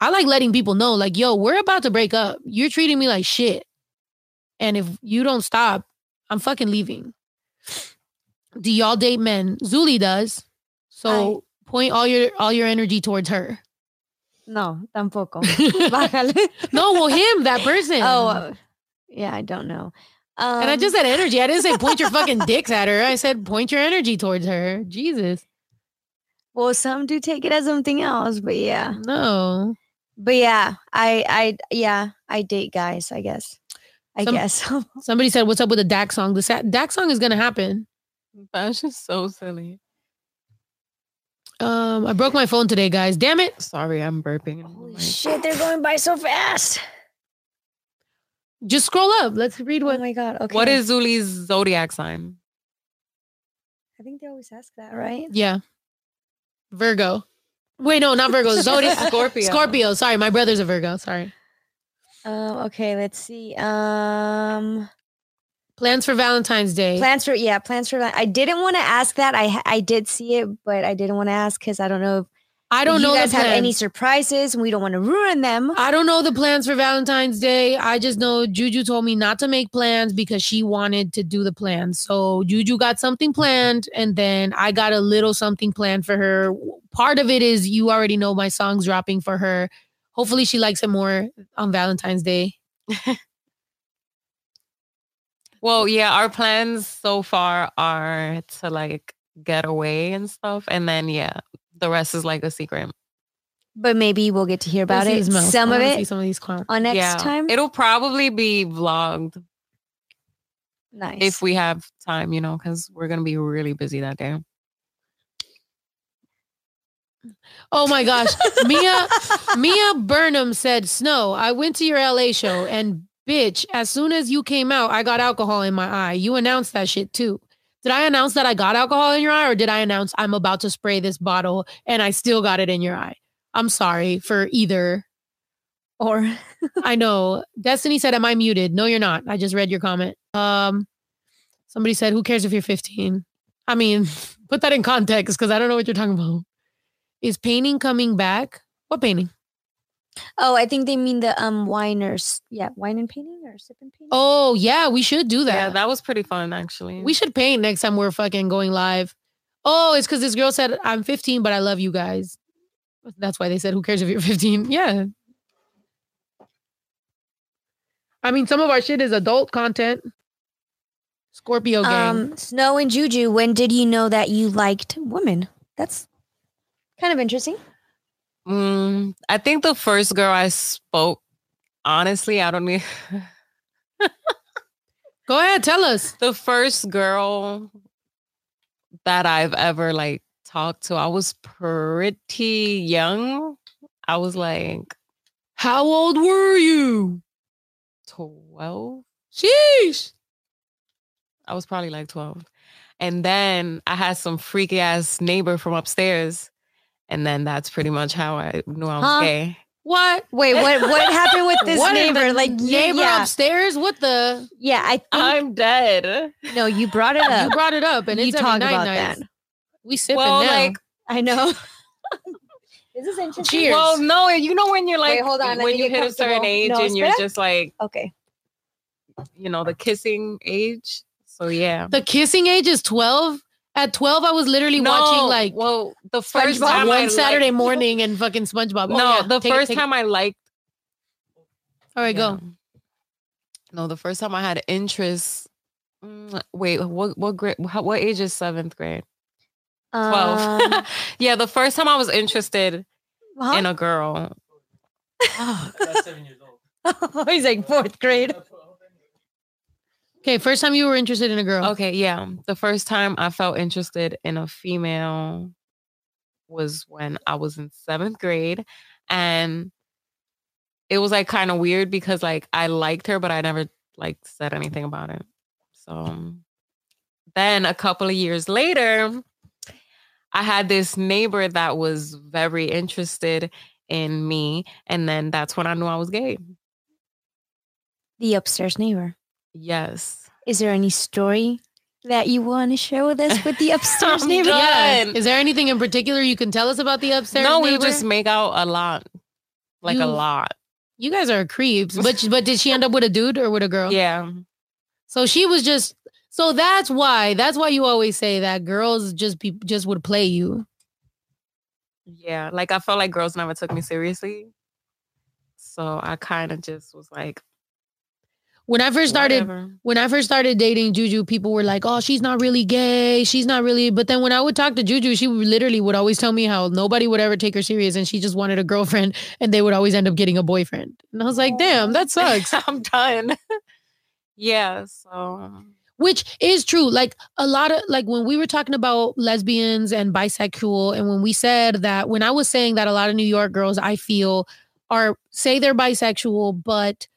I like letting people know, like, yo, we're about to break up. You're treating me like shit. And if you don't stop, I'm fucking leaving. Do y'all date men? Zuli does. So point all your all your energy towards her. No, tampoco. no, well, him, that person. oh, uh, yeah, I don't know. Um, and I just said energy. I didn't say point your fucking dicks at her. I said point your energy towards her. Jesus. Well, some do take it as something else, but yeah, No. but yeah, I, I, yeah, I date guys. I guess. I Some- guess. Somebody said, "What's up with the Dak song?" The sa- Dak song is gonna happen. That's just so silly. Um, I broke my phone today, guys. Damn it! Sorry, I'm burping. Holy mic. shit, they're going by so fast. Just scroll up. Let's read Oh what. my god. Okay. What is Zuli's zodiac sign? I think they always ask that, right? yeah, Virgo. Wait, no, not Virgo. Zodiac. Scorpio. Scorpio. Sorry, my brother's a Virgo. Sorry. Um. Okay. Let's see. Um. Plans for Valentine's Day. Plans for yeah. Plans for. I didn't want to ask that. I I did see it, but I didn't want to ask because I don't know if I don't you know guys the have any surprises, and we don't want to ruin them. I don't know the plans for Valentine's Day. I just know Juju told me not to make plans because she wanted to do the plans. So Juju got something planned, and then I got a little something planned for her. Part of it is you already know my song's dropping for her. Hopefully, she likes it more on Valentine's Day. Well, yeah, our plans so far are to like get away and stuff, and then yeah, the rest is like a secret. But maybe we'll get to hear about Let's it. Some I of wanna See it some of these clowns. on next yeah, time. it'll probably be vlogged nice. if we have time, you know, because we're gonna be really busy that day. Oh my gosh, Mia Mia Burnham said, "Snow, I went to your LA show and bitch, as soon as you came out, I got alcohol in my eye. You announced that shit too. Did I announce that I got alcohol in your eye or did I announce I'm about to spray this bottle and I still got it in your eye? I'm sorry for either. or I know. Destiny said, "Am I muted?" No, you're not. I just read your comment. Um somebody said, "Who cares if you're 15?" I mean, put that in context cuz I don't know what you're talking about. Is painting coming back? What painting? Oh, I think they mean the um winers. Yeah, wine and painting or sip and painting. Oh, yeah, we should do that. Yeah, that was pretty fun actually. we should paint next time we're fucking going live. Oh, it's because this girl said, I'm 15, but I love you guys. That's why they said, Who cares if you're 15? Yeah. I mean, some of our shit is adult content. Scorpio gang. Um, Snow and Juju, when did you know that you liked women? That's kind of interesting. Mm, I think the first girl I spoke, honestly, I don't need Go ahead, tell us. the first girl that I've ever like talked to. I was pretty young. I was like How old were you? 12. Sheesh. I was probably like 12. And then I had some freaky ass neighbor from upstairs. And then that's pretty much how I knew I was Huh? gay. What? Wait, what what happened with this What neighbor? the Like neighbor yeah, upstairs? What the? yeah. I think I'm dead. no, you brought it up. You brought it up, and You it's every talk night about nights. that. We sipping Well, now. like, I know. this is interesting. Cheers. well, no, you know when you're like, Wait, hold on, when you hit a certain age No, and you're espera. just like, Okay. you know, the kissing age. So yeah. the kissing age is twelve. At twelve, I was literally watching like well, the first SpongeBob time I one Saturday liked- morning and fucking SpongeBob. Oh, No, yeah. the Take first take it. time I liked. All right, yeah. go. No, the first time I had interest. mm, Wait, what what grade? How, what age is seventh grade? Twelve. Um, yeah, the first time I was interested huh? in a girl. That's seven years old. He's like fourth grade. Okay, first time you were interested in a girl. Okay, yeah. The first time I felt interested in a female was when I was in seventh grade. And it was like kind of weird because like I liked her, but I never like said anything about it. So then a couple of years later, I had this neighbor that was very interested in me. And then that's when I knew I was gay. The upstairs neighbor. Yes. Is there any story that you want to share with us with the upstairs neighbor? Yeah. Is there anything in particular you can tell us about the upstairs? no, we just make out a lot. Like a lot. You guys are creeps. But but did she end up with a dude or with a girl? Yeah. So she was just. So that's why. That's why you always say that girls just be just would play you. Yeah. Like I felt like girls never took me seriously. So I kind of just was like, When I first started whatever. when I first started dating Juju, people were like, "Oh, she's not really gay. She's not really." But then when I would talk to Juju, she literally would always tell me how nobody would ever take her serious, and she just wanted a girlfriend, and they would always end up getting a boyfriend. And I was like, oh, "Damn, that sucks." I'm done. yeah. So Which is true. Like a lot of like when we were talking about lesbians and bisexual, and when we said that when I was saying that a lot of New York girls I feel are say they're bisexual, but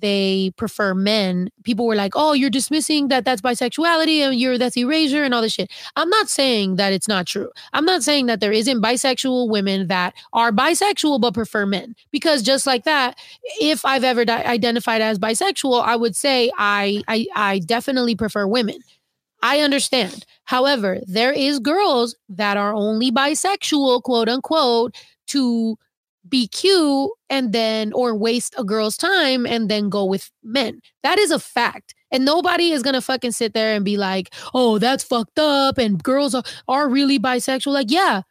they prefer men. People were like, "Oh, you're dismissing that that's bisexuality and you're that's erasure and all this shit." I'm not saying that it's not true. I'm not saying that there isn't bisexual women that are bisexual but prefer men because just like that, if I've ever di- identified as bisexual, I would say I I I definitely prefer women. I understand. However, there is girls that are only bisexual, quote unquote, to be cute and then or waste a girl's time and then go with men. That is a fact. And nobody is gonna fucking sit there and be like, oh, that's fucked up and girls are, are really bisexual. Like, yeah,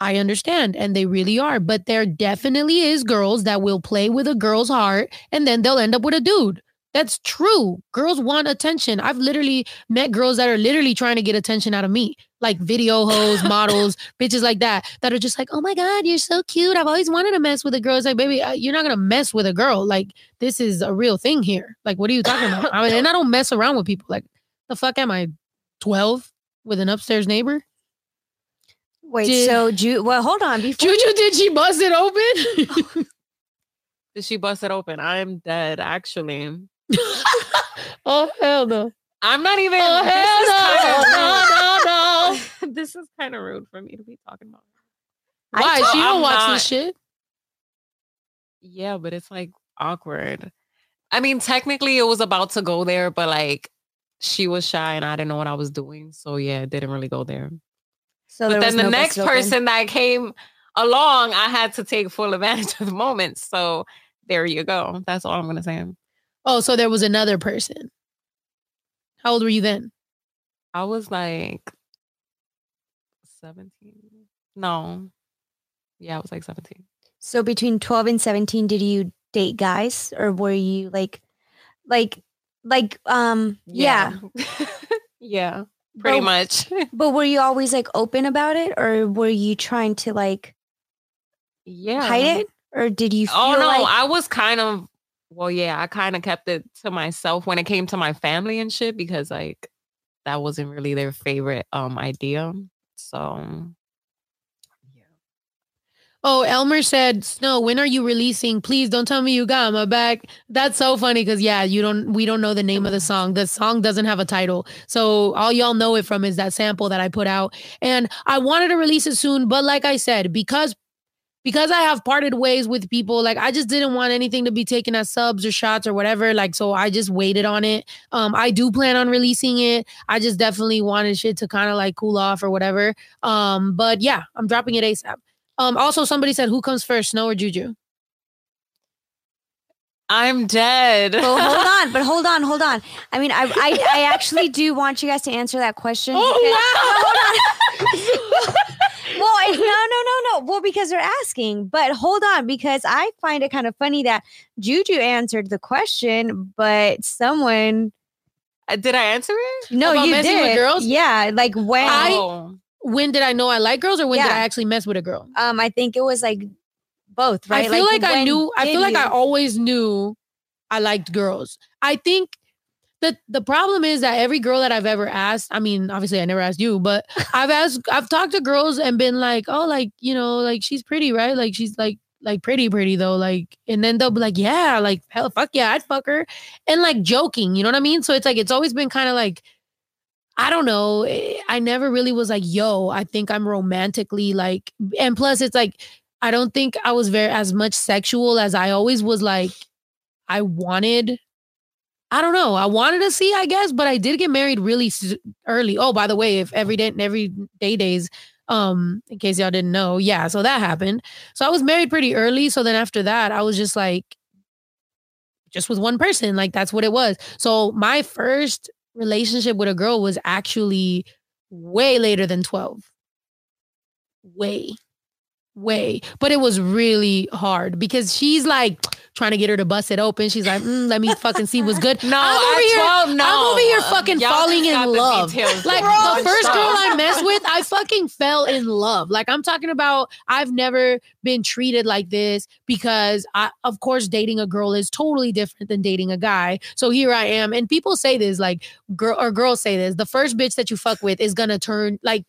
I understand. And they really are. But there definitely is girls that will play with a girl's heart and then they'll end up with a dude. That's true. Girls want attention. I've literally met girls that are literally trying to get attention out of me, like video hoes, models, bitches like that, that are just like, oh my God, you're so cute. I've always wanted to mess with a girl. It's like, baby, uh, you're not going to mess with a girl. Like, this is a real thing here. Like, what are you talking about? I mean, and I don't mess around with people. Like, the fuck am I 12 with an upstairs neighbor? Wait, Did- so Ju- well, hold on. Before Juju, did she bust it open? did she bust it open? I'm dead, actually. oh, hell no. I'm not even. Oh, this hell is no. kinda oh, No, rude. no, no. this is kind of rude for me to be talking about. I Why? told- She don't I'm watch not- this shit. Yeah, but it's like awkward. I mean, technically it was about to go there, but like she was shy and I didn't know what I was doing. So yeah, it didn't really go there. so but there then the no next person that came along, I had to take full advantage of the moment. So there you go. That's all I'm gonna say. Oh, so there was another person. How old were you then? I was like 17. No. Yeah, I was like 17. So between 12 and 17, did you date guys or were you like, like, like, um, yeah. yeah. Pretty But- much. But were you always like open about it or were you trying to like yeah. hide it? Or did you feel Oh no, like, I was kind of well, yeah, I kind of kept it to myself when it came to my family and shit because like that wasn't really their favorite um idea. So yeah. Oh, Elmer said, "Snow, when are you releasing? Please don't tell me you got my back." That's so funny because yeah, you don't. We don't know the name of the song. The song doesn't have a title, so all y'all know it from is that sample that I put out. And I wanted to release it soon, but like I said, because because I have parted ways with people, like I just didn't want anything to be taken as subs or shots or whatever. Like, so I just waited on it. Um, I do plan on releasing it. I just definitely wanted shit to kind of like cool off or whatever. Um, but yeah, I'm dropping it ASAP. Um, also somebody said who comes first, Snow or Juju? I'm dead. Well, hold on, but hold on, hold on. I mean, I, I, I actually do want you guys to answer that question. Oh, because- well, I- no, no, no, no. Well, because they're asking, but hold on, because I find it kind of funny that Juju answered the question, but someone Uh, Did I answer it? no, About you messing with did. girls? Yeah, like when I Oh. When did I know I like girls or when did I actually mess with a girl? um I think it was like both, right? I feel like, I knew. I did feel like I always knew I liked girls. I think the the problem is that every girl that I've ever asked. I mean, obviously, I never asked you, but I've asked. I've talked to girls and been like, oh, like you know, like she's pretty, right? Like she's like like pretty, pretty though. Like, and then they'll be like, yeah, like hell, fuck yeah, I'd fuck her, and like joking. You know what I mean? So it's like it's always been kind of like. I don't know. eh, I never really was like, yo, I think I'm romantically like, and plus it's like, I don't think I was very as much sexual as I always was like, I wanted. I don't know. I wanted to see, I guess, but I did get married really early. Oh, by the way, if every day, every day days, um, in case y'all didn't know, yeah. So that happened. So I was married pretty early. So then after that, I was just like, just with one person. Like that's what it was. So my first relationship with a girl was actually way later than 12. Way, way. But it was really hard because she's like trying to get her to bust it open. She's like, mm, let me fucking see what's good. No, I'm over here. 12, no. I'm over here fucking Y'all falling in love. details Like wrong. the first girl I messed with, I fucking fell in love. Like I'm talking about, I've never been treated like this because I, of course, dating a girl is totally different than dating a guy. So here I am, and people say this, like girl or girls say this: the first bitch that you fuck with is gonna turn like,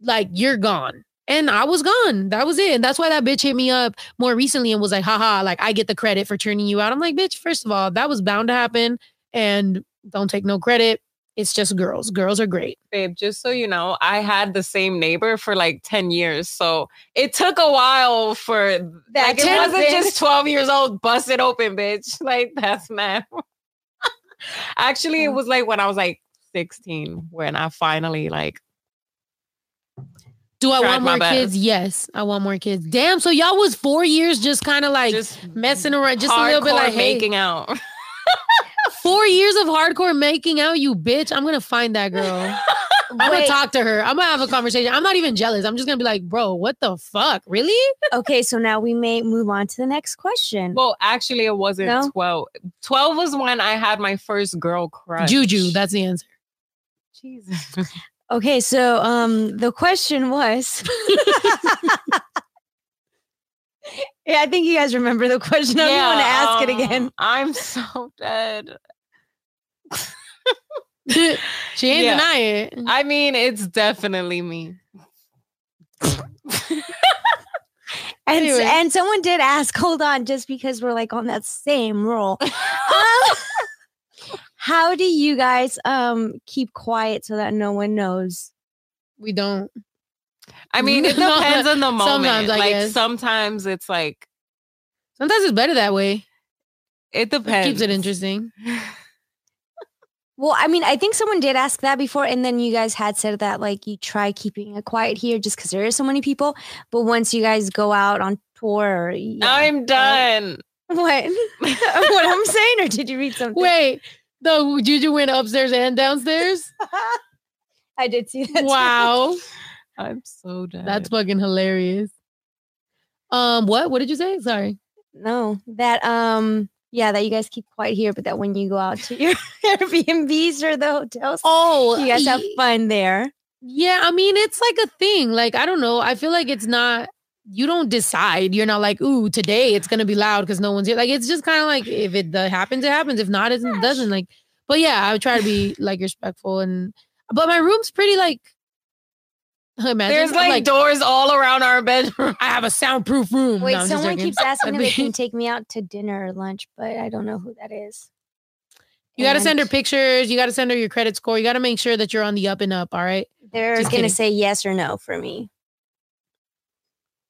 like you're gone. And I was gone. That was it. And that's why that bitch hit me up more recently and was like, haha, like I get the credit for turning you out. I'm like, bitch, first of all, that was bound to happen. And don't take no credit. It's just girls. Girls are great. babe, just so you know, I had the same neighbor for like 10 years. So it took a while for That like, it wasn't happen. just 12 years old, bust it open, bitch. Like that's mad. Actually, it was like when I was like 16 when I finally like Do I want more best. kids? Yes, I want more kids. Damn. So y'all was four years just kind of like just messing around, just a little bit hardcore like hey, making out. four years of hardcore making out, you bitch. I'm gonna find that girl. I'm gonna talk to her. I'm gonna have a conversation. I'm not even jealous. I'm just gonna be like, bro, what the fuck? Really? okay, so now we may move on to the next question. Well, actually, it wasn't No? 12. 12 was when I had my first girl crush. Juju. That's the answer. Jesus. Okay, so um the question was Yeah, I think you guys remember the question. I don't want to ask it again. um, I'm so dead. she ain't Yeah. deny it. I mean, it's definitely me. And Anyway. and someone did ask, hold on, just because we're like on that same roll. Um, how do you guys um keep quiet so that no one knows? We don't. I mean, it depends on the moment. sometimes, I like guess. sometimes it's like Sometimes it's better that way. it It depends. keeps it interesting. Well, I mean, I think someone did ask that before, and then you guys had said that like you try keeping it quiet here just because there are so many people. But once you guys go out on tour, or, yeah, I'm done. what what I'm saying, or did you read something? Wait, the Juju went upstairs and downstairs. I did see that. too. wow, I'm so dead. that's fucking hilarious. Um, what? What did you say? Sorry. No, that um, yeah, that you guys keep quiet here, but that when you go out to your Airbnbs or the hotels, Oh, you guys have fun there. Yeah, I mean, it's like a thing. Like, I don't know. I feel like it's not, you don't decide. You're not like, ooh, today it's going to be loud because no one's here. Like, it's just kind of like, if it happens, it happens. If not, it doesn't. Like, but yeah, I would try to be like respectful. And, but my room's pretty like, Imagine There's I'm like, doors all around our bedroom. I have a soundproof room. Wait, No, someone keeps asking if That'd they can take me out to dinner or lunch, but I don't know who that is. You got to send her pictures. You got to send her your credit score. You got to make sure that you're on the up and up. All right. They're Just gonna kidding. say yes or no for me.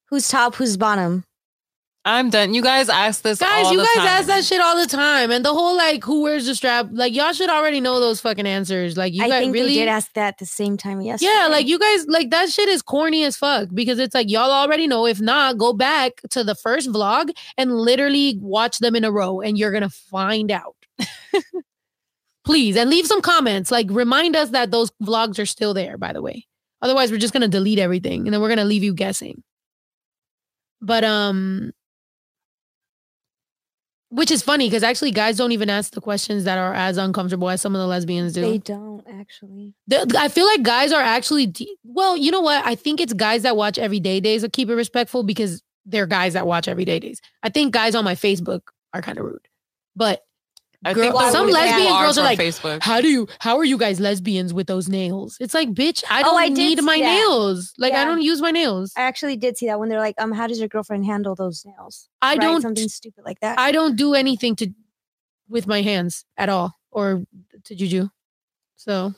Who's top? Who's bottom? I'm done. You guys ask this Guys, all you the guys time. ask that shit all the time. And the whole like, who wears the strap? Like, y'all should already know those fucking answers. Like, you I guys think really. they did ask that the same time yesterday. yeah, like you guys, like that shit is corny as fuck because it's like y'all already know. If not, go back to the first vlog and literally watch them in a row, and you're gonna find out. Please, and leave some comments. Like, remind us that those vlogs are still there. By the way, otherwise, we're just gonna delete everything, and then we're gonna leave you guessing. But um, which is funny because actually, guys don't even ask the questions that are as uncomfortable as some of the lesbians do. they don't actually. The- I feel like guys are actually de- well. You know what? I think it's guys that watch Everyday Days that keep it respectful because they're guys that watch Everyday Days. I think guys on my Facebook are kind of rude, but I girl- think some lesbian people girls are like, Facebook. how do you? How are you guys lesbians with those nails? It's like, bitch, I Oh, don't I need my that. nails. Like, I don't use my nails. I actually did see that when they're like, um, how does your girlfriend handle those nails? I Right? don't. something stupid like that. I don't do anything to with my hands at all or to Juju. So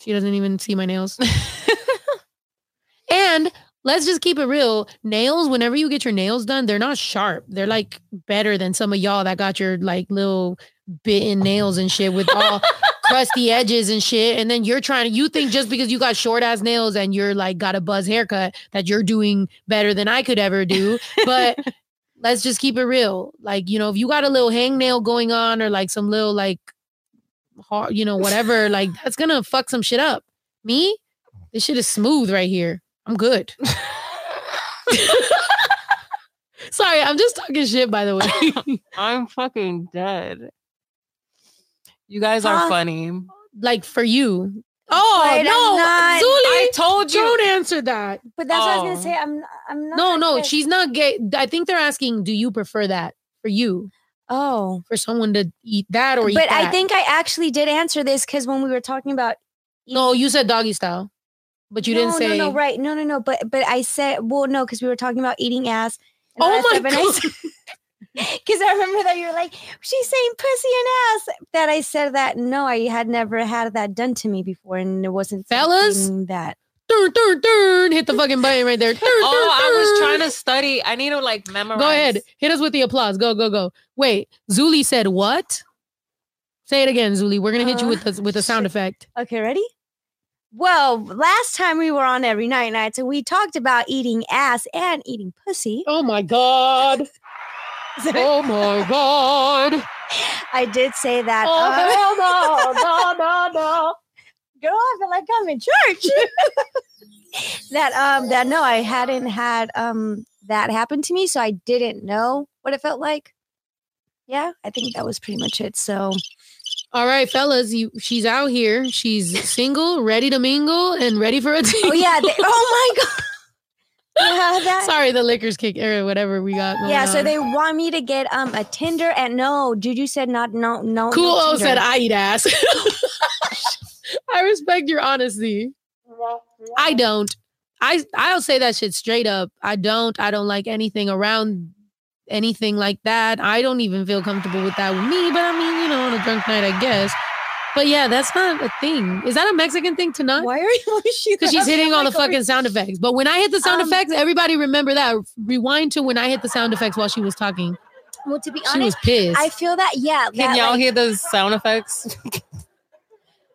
she doesn't even see my nails. and let's just keep it real. Nails, whenever you get your nails done, they're not sharp. They're like better than some of y'all that got your like little bitten nails and shit with all crusty edges and shit. And then you're trying to you think just because you got short ass nails and you're like got a buzz haircut that you're doing better than I could ever do. But let's just keep it real. Like, you know, if you got a little hangnail going on or like some little like hard, you know, whatever, like that's gonna fuck some shit up. Me, this shit is smooth right here. I'm good. Sorry, I'm just talking shit by the way. I'm fucking dead. You guys are Huh? funny. like for you. Oh But I'm no, not- Zuli, I told you. don't answer that. but that's what I was Oh. gonna say. I'm I'm not. No, no, gonna- she's not gay. I think they're asking, do you prefer that for you? Oh, For someone to eat that or eat but I think I actually did answer this because when we were talking about no, you said doggy style, but you didn't no, say. no, no, right, no, no, no. But but I said well, no, because we were talking about eating ass. Oh my stuff, god! Because I remember that you're like, she's saying pussy and ass. That I said that no, I had never had that done to me before, and it wasn't Fellas? that. Dun, dun, dun. Hit the fucking button right there. Dun, Oh, I was trying to study. I need to like memorize. Go ahead. Hit us with the applause. Go, go, go. Wait, Zuli said what? Say it again, Zuli. We're gonna hit you Uh, with the, with a sound effect. Okay, ready? Well, last time we were on every night night, so we talked about eating ass and eating pussy. Oh my god. Oh my god. I did say that. Oh hell no, no, no, no. girl, I feel like I'm in church. that um that no, I hadn't had um that happen to me, so I didn't know what it felt like. Yeah, I think that was pretty much it. So All right, fellas, you she's out here. She's single, ready to mingle, and ready for a date. oh yeah, they, oh my god. Yeah, that- Sorry, the liquor's kick or whatever we got. Going yeah, so on. they want me to get um a Tinder and no, Juju said not no no. Cool no Tinder. said I eat ass. I respect your honesty. I don't. I I'll say that shit straight up. I don't. I don't like anything around anything like that. I don't even feel comfortable with that with me. But I mean, you know, on a drunk night, I guess. But yeah, that's not a thing. Is that a Mexican thing to not? Why are you? Because she's hitting all the fucking sound effects. But when I hit the sound Um, effects, everybody remember that. Rewind to when I hit the sound effects while she was talking. Well, to be honest, She was honest, pissed. I feel that yeah. Can that, y'all like, hear those sound effects?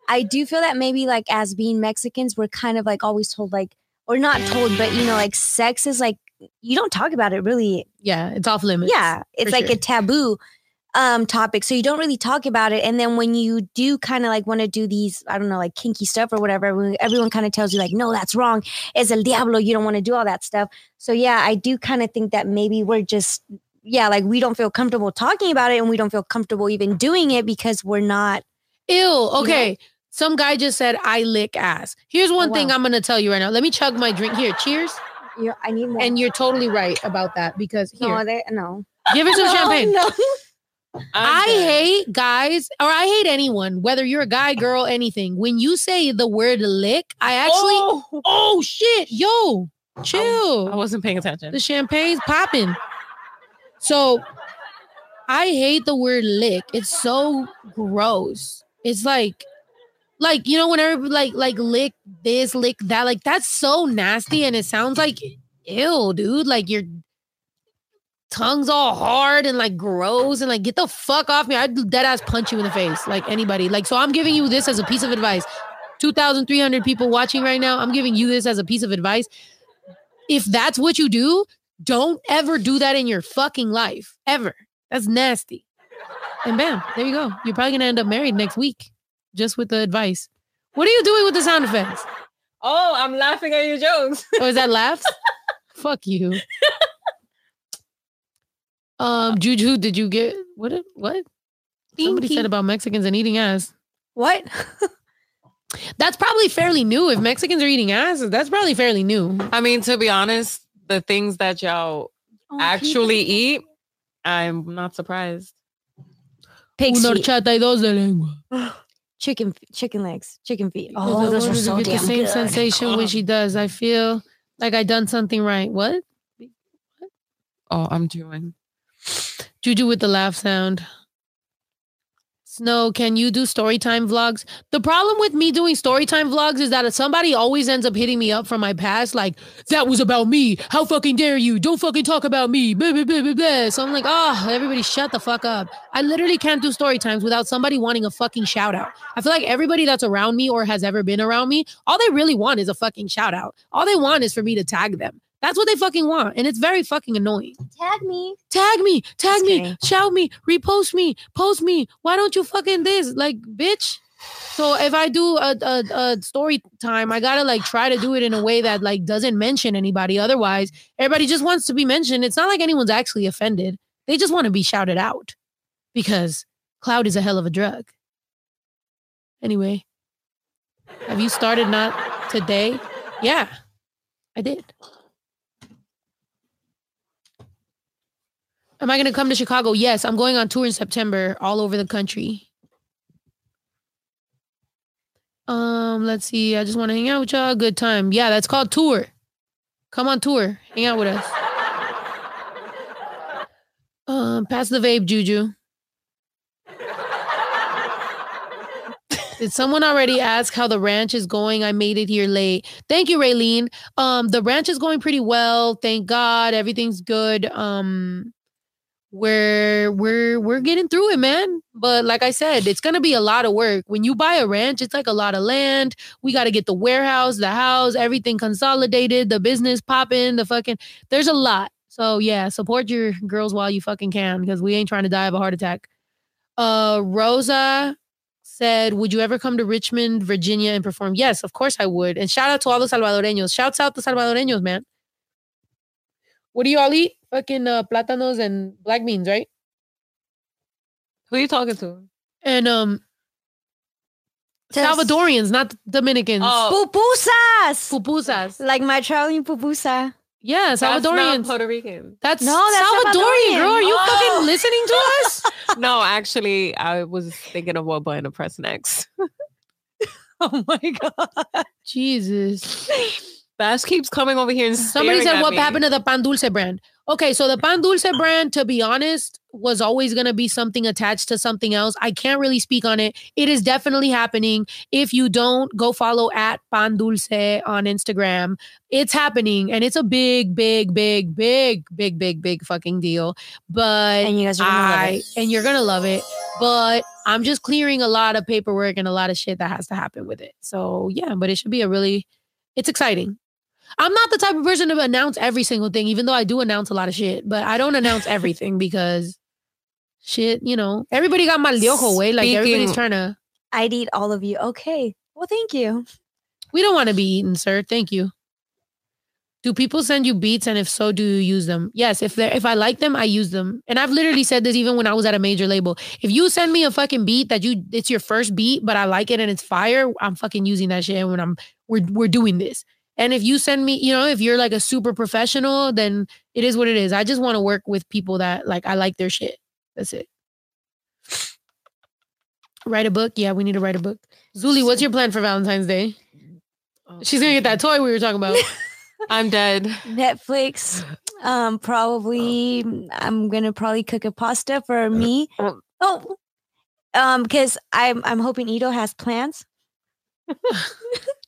I do feel that maybe like as being Mexicans, we're kind of like always told like, or not told, but you know, like sex is like you don't talk about it really. yeah, it's off limits. yeah, it's like sure. a taboo um topic, so you don't really talk about it. And then when you do kind of like want to do these, I don't know, like kinky stuff or whatever, everyone, everyone kind of tells you like, no, that's wrong. Es el diablo. You don't want to do all that stuff. So yeah, I do kind of think that maybe we're just. Yeah, like we don't feel comfortable talking about it and we don't feel comfortable even doing it because we're not Ew. Okay. Some guy just said I lick ass. Here's one Oh, thing. I'm gonna tell you right now. Let me chug my drink. Here, cheers. You're, I need more. And you're totally right about that because here, no, they, no. give her some No, champagne. No. I hate guys, or I hate anyone, whether you're a guy, girl, anything. When you say the word lick, I actually, oh, Oh, shit, yo, chill. I wasn't paying attention. the champagne's popping. So I hate the word lick. It's so gross. It's like, like you know, whenever like like lick this, lick that, like that's so nasty, and it sounds like ill, dude. Like your tongue's all hard and like gross, and like get the fuck off me. I'd dead ass punch you in the face, like anybody. Like so, I'm giving you this as a piece of advice. Two thousand three hundred people watching right now. I'm giving you this as a piece of advice. If that's what you do, don't ever do that in your fucking life. Ever. That's nasty. And bam, there you go. You're probably gonna end up married next week. Just with the advice. What are you doing with the sound effects? Oh, I'm laughing at your jokes. Oh, is that laughs? Fuck you. Um, Juju, did you get what? did- What? Somebody said about Mexicans and eating ass. What? That's probably fairly new. If Mexicans are eating ass, that's probably fairly new. I mean, to be honest, the things that y'all Oh, actually eat, I'm not surprised. pig Una horchata y dos de lengua. chicken, chicken legs, chicken feet. Oh, I those are so get damn the same good. sensation when she does. I feel like I done something right. What? Oh, I'm doing. Juju with the laugh sound. Snow, can you do story time vlogs? The problem with me doing story time vlogs is that somebody always ends up hitting me up from my past, like, that was about me. How fucking dare you? Don't fucking talk about me. Blah, blah, blah, blah, blah. So I'm like, oh, everybody shut the fuck up. I literally can't do story times without somebody wanting a fucking shout out. I feel like everybody that's around me or has ever been around me, all they really want is a fucking shout out. All they want is for me to tag them. That's what they fucking want. And it's very fucking annoying Tag me. tag me, tag Just me, kidding. shout me, repost me, post me. Why don't you fucking this? Like, bitch. So if I do a, a, a story time, I gotta like try to do it in a way that like doesn't mention anybody. Otherwise, everybody just wants to be mentioned. It's not like anyone's actually offended. They just want to be shouted out because cloud is a hell of a drug. Anyway, have you started not today? Yeah, I did. Am I going to come to Chicago? Yes, I'm going on tour in September all over the country. Um, let's see. I just want to hang out with y'all. Good time. Yeah, that's called tour. Come on tour. Hang out with us. Um, pass the vape, Juju. Did someone already ask how the ranch is going? I made it here late. Thank you, Raylene. Um, the ranch is going pretty well. Thank God. Everything's good. Um, we're we're we're getting through it, man. But like I said, it's gonna be a lot of work. When you buy a ranch, it's like a lot of land. We got to get the warehouse, the house, everything consolidated, the business popping, the fucking. There's a lot. So yeah, support your girls while you fucking can, because we ain't trying to die of a heart attack. Uh, Rosa said, "Would you ever come to Richmond, Virginia, and perform?" Yes, of course I would. And shout out to all the Salvadoreños. Shouts out the Salvadoreños, man. What do you all eat? Fucking uh, plátanos and black beans, right? Who are you talking to? And um, Salvadorians, not Dominicans. Oh, Pupusas. Pupusas. like my traveling pupusa. Yeah, that's not Salvadorians. Puerto Rican. That's No, that's Salvadorian, girl. Are you Salvadorian. fucking Oh. listening to us? no, actually, I was thinking of what button to press next. oh my god, Jesus! Bash keeps coming over here and Somebody said at what me. happened to the Pan Dulce brand. Okay, so the Pan Dulce brand, to be honest, was always going to be something attached to something else. I can't really speak on it. It is definitely happening. If you don't, go follow at Pan Dulce on Instagram. It's happening, and it's a big, big, big, big, big, big, big fucking deal. But And you guys are gonna love it. and you're gonna love it. But I'm just clearing a lot of paperwork and a lot of shit that has to happen with it. So yeah, but it should be a really it's exciting. I'm not the type of person to announce every single thing, even though I do announce a lot of shit, but I don't announce everything because shit, you know, everybody got mal de way. Like everybody's trying to I'd eat all of you. Okay. Well, thank you. we don't want to be eaten, sir. Thank you. Do people send you beats, and if so, do you use them? Yes, if they if I like them, I use them. And I've literally said this even when I was at a major label. If you send me a fucking beat that you it's your first beat, but I like it and it's fire, I'm fucking using that shit when I'm we're we're doing this. And if you send me, you know, if you're like a super professional, then it is what it is. I just want to work with people that like I like their shit. That's it. Write a book. Yeah, we need to write a book. Zuli, what's your plan for Valentine's Day? She's gonna get that toy we were talking about. I'm dead. Netflix. Um, probably I'm gonna probably cook a pasta for me. Oh. Oh, um, because I'm I'm hoping Ito has plans.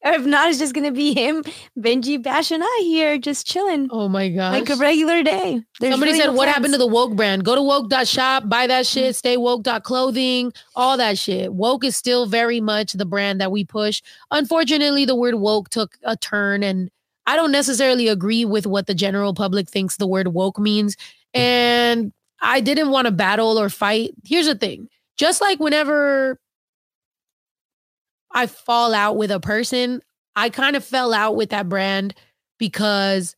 or if not, it's just gonna be him, Benji, Bash, and I here just chilling Oh my god, like a regular day. There's Somebody really said, no What happened to the woke brand? Go to woke.shop, buy that mm. shit, stay woke.clothing, all that shit. Woke is still very much the brand that we push. Unfortunately, the word woke took a turn, and I don't necessarily agree with what the general public thinks the word woke means. And I didn't want to battle or fight. Here's the thing just like whenever I fall out with a person, I kind of fell out with that brand because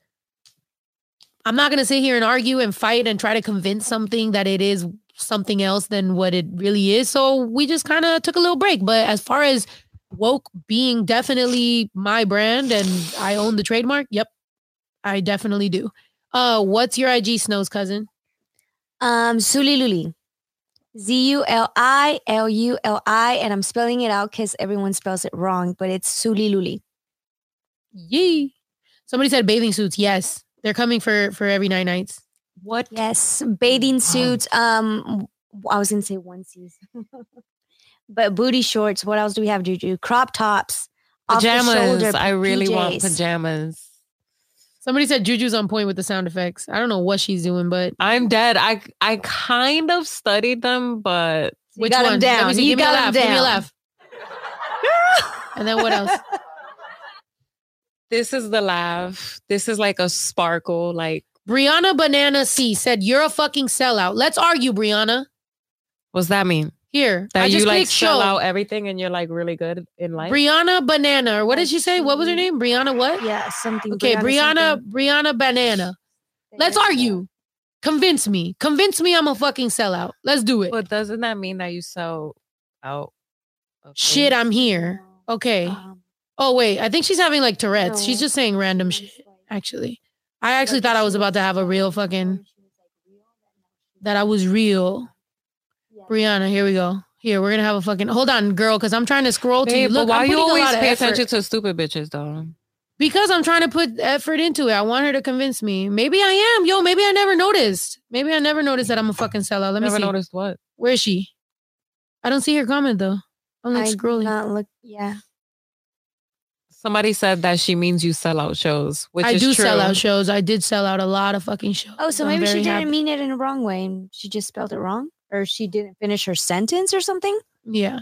I'm not going to sit here and argue and fight and try to convince something that it is something else than what it really is. So we just kind of took a little break. But as far as woke being definitely my brand and I own the trademark, yep, I definitely do. Uh, what's your IG Snows cousin? Um, Suli Luli. Z U L I L U L I, and I'm spelling it out because everyone spells it wrong, but it's Zuli Luli. Yee. Somebody said bathing suits. Yes, they're coming for for every nine nights. What? Yes, bathing suits. Um, I was gonna say onesies, but booty shorts. What else do we have, Juju? Crop tops, off the Pajamas. shoulder I really want pajamas. Somebody said Juju's on point with the sound effects. I don't know what she's doing, but I'm dead. I I kind of studied them, but You which got 'em one? Let down. me see. You Give me a got 'em laugh. Give me a laugh. and then what else? this is the laugh. This is like a sparkle. Like, Brianna Banana C said, "You're a fucking sellout." Let's argue, Brianna. what's that mean? Here, That I just you like sell show. out everything and you're like really good in life. Brianna Banana, or what did she say? What was her name? Brianna what? Yeah, something. Okay, Brianna, Brianna Banana. Let's argue. Convince me. Convince me I'm a fucking sellout. Let's do it. but doesn't that mean that you sell out? Shit. I'm here. Okay. Um, Oh wait, I think she's having like Tourette's. She's just saying random shit. Actually, I actually thought I was about to have a real fucking that I was real. Brianna, here we go. Here, we're gonna have a fucking hold on, girl, because I'm trying to scroll to you. Babe, but Look, why I'm you always lot pay effort. attention to stupid bitches though? Because I'm trying to put effort into it. I want her to convince me. Maybe I am. Yo, maybe I never noticed. Maybe I never noticed that I'm a fucking sellout. Let me Never see. noticed what? Where is she? I don't see her comment though. I'm like I scrolling. Not look. Yeah. Somebody said that she means you sell out shows, which I is do true. sell out shows. I did sell out a lot of fucking shows. Oh, so I'm maybe she didn't happy. mean it in a wrong way, and she just spelled it wrong, or she didn't finish her sentence or something. Yeah.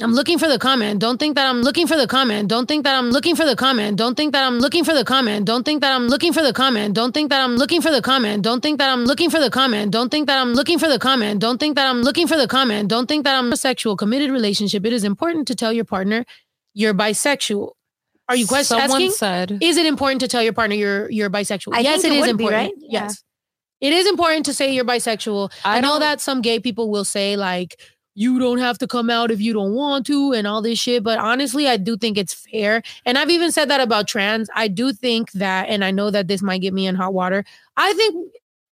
I'm looking for the comment. Don't think that I'm looking for the comment. Don't think that I'm looking for the comment. Don't think that I'm looking for the comment. Don't think that I'm looking for the comment. Don't think that I'm looking for the comment. Don't think that I'm looking for the comment. Don't think that I'm looking for the comment. Don't think that I'm looking for the comment. Don't think that I'm a sexual committed relationship. It is important to tell your partner you're bisexual. Are you question Someone asking? said Is it important to tell your partner you're you're bisexual? I yes, think it it is would be, important. right? Yeah. Yes. It is important to say you're bisexual. I, know that some gay people will say like you don't have to come out if you don't want to and all this shit, but honestly, I do think it's fair. And I've even said that about trans. I do think that and I know that this might get me in hot water. I think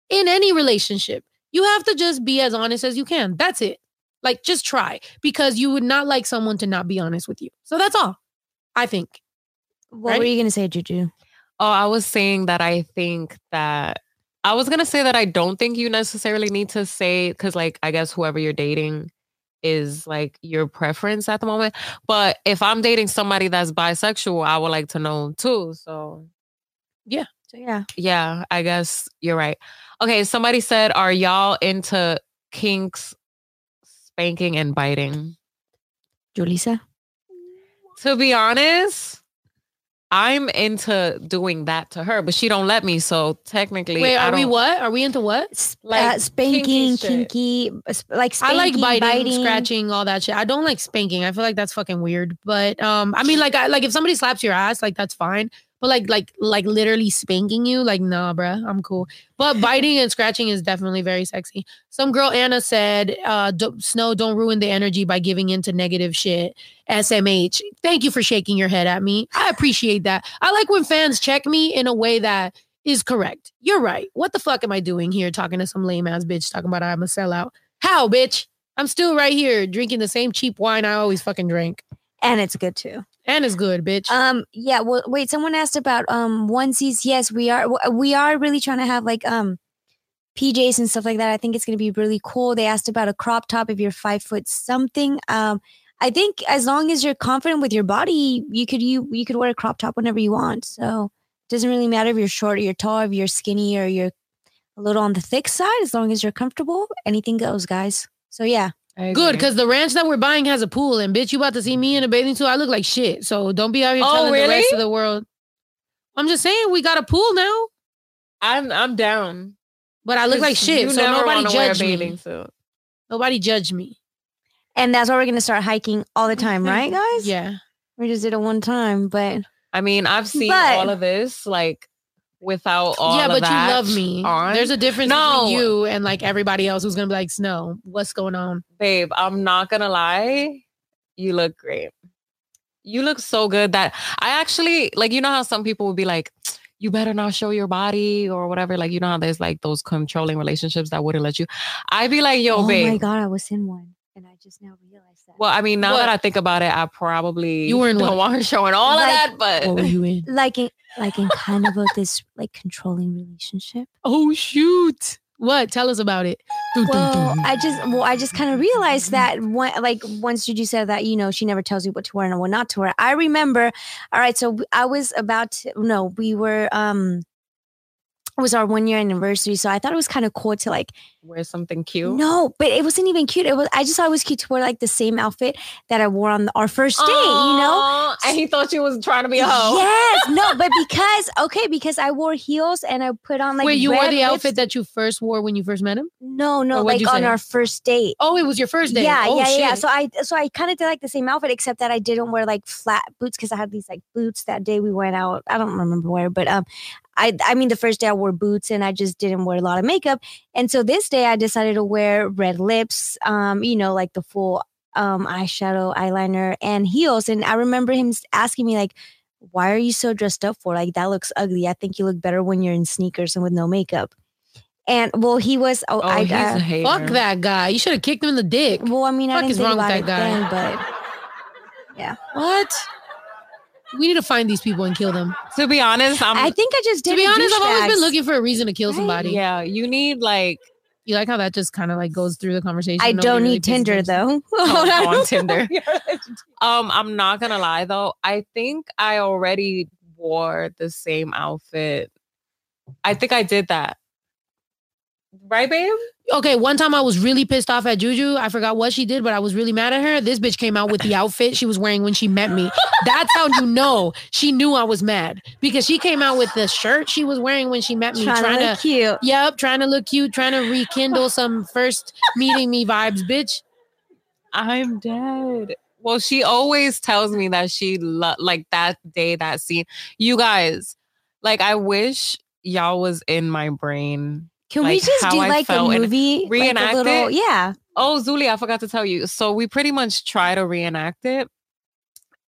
in any relationship, you have to just be as honest as you can. That's it. Like just try because you would not like someone to not be honest with you. So that's all. I think. What Right? were you gonna say, Juju? Oh, I was saying that I think that I was gonna say that I don't think you necessarily need to say because, like, I guess whoever you're dating is like your preference at the moment. But if I'm dating somebody that's bisexual, I would like to know too. So yeah, So yeah, yeah, I guess you're right. Okay, somebody said, "Are y'all into kinks, spanking, and biting?" Julissa. To be honest. I'm into doing that to her, but she don't let me. So technically, Wait, are we don't- what? Are we into what? Like, uh, spanking, shit. kinky, uh, sp- like I spanking, like biting, scratching, all that shit. I don't like spanking. I feel like that's fucking weird. But um, I mean, like, I like if somebody slaps your ass, like that's fine. But like, like, like literally spanking you, like, nah, bruh, I'm cool. But biting and scratching is definitely very sexy. Some girl Anna said, uh, do, "Snow, don't ruin the energy by giving into negative shit." SMH. Thank you for shaking your head at me. I appreciate that. I like when fans check me in a way that is correct. You're right. What the fuck am I doing here talking to some lame ass bitch talking about I'm a sellout? How, bitch? I'm still right here drinking the same cheap wine I always fucking drink. and it's good too. And it's good, bitch. Um, yeah. Well, wait. Someone asked about um onesies. Yes, we are. We are really trying to have like um PJs and stuff like that. I think it's gonna be really cool. They asked about a crop top if you're five foot something. Um, I think as long as you're confident with your body, you could you you could wear a crop top whenever you want. So it doesn't really matter if you're short or you're tall, if you're skinny or you're a little on the thick side. As long as you're comfortable, anything goes, guys. So yeah. I Good, because the ranch that we're buying has a pool, and bitch, you about to see me in a bathing suit. I look like shit. So don't be out here Oh, telling the rest of the world. I'm just saying we got a pool now, I'm I'm down. but I look like shit. So nobody wanna wear a judge me. suit. Nobody judge me. And that's why we're gonna start hiking all the time, right, guys? Yeah. We just did it one time, but I mean, I've seen But- all of this like without all yeah, of but you love me. on. There's a difference No. between you and like everybody else who's gonna be like, Snow, what's going on? babe, I'm not gonna lie. You look great. You look so good that I actually like you know how some people would be like, you better not show your body or whatever. Like, you know how there's like those controlling relationships that wouldn't let you. I'd be like, yo, oh babe. my god, I was in one, and I just now realized that. Well, I mean, now What? that I think about it, I probably You were in don't what? want her showing all Like- of that, but What were you in? like in like in kind of a this like controlling relationship. Oh shoot. What? Tell us about it. Well. I just well, I just kind of realized that when, like once Juju said that, you know, she never tells you what to wear and what not to wear. I remember, all right, so I was about to no, we were um was our one year anniversary, so I thought it was kind of cool to like wear something cute. no, but it wasn't even cute. It was I just thought it was cute to wear like the same outfit that I wore on our first date, you know. And he thought she was trying to be a hoe. Yes, no, but because okay, because I wore heels and I put on like Wait, you wore the outfit lipstick- that you first wore when you first met him? No, no, like on our first date. Oh, it was your first date. Yeah, oh, yeah, shit. yeah. So I so I kind of did like the same outfit except that I didn't wear like flat boots because I had these like boots that day we went out. I don't remember where, but um I I mean the first day I wore boots and I just didn't wear a lot of makeup. And so this day I decided to wear red lips, um, you know, like the full um eyeshadow, eyeliner and heels. And I remember him asking me like why are you so dressed up for? Like that looks ugly. I think you look better when you're in sneakers and with no makeup. And well, he was. Oh, Oh, I, he's a uh, hater. Fuck that guy. You should have kicked him in the dick. well, I mean, I didn't is think wrong with about that it guy? then, but yeah. What? We need to find these people and kill them. To be honest, I'm I think I just did. to be honest, I've always been looking for a reason to kill Right? somebody. yeah, you need like You like how that just kind of like goes through the conversation? I Nobody don't really need pays Tinder attention. though. Oh, on Tinder. Um, I'm not gonna lie though. I think I already wore the same outfit. I think I did that. Right, babe? Okay, one time I was really pissed off at Juju. I forgot what she did, but I was really mad at her. This bitch came out with the outfit she was wearing when she met me. That's how you know she knew I was mad because she came out with the shirt she was wearing when she met me, trying, trying, to to, cute. yep, trying to look cute, trying to rekindle some first meeting me vibes, bitch. I'm dead. Well, she always tells me that she lo- like that day, that scene. You guys, like, I wish y'all was in my brain. Can we just do I like a movie? like a little- it? Yeah. Oh, Zuli, I forgot to tell you. So we pretty much try to reenact it,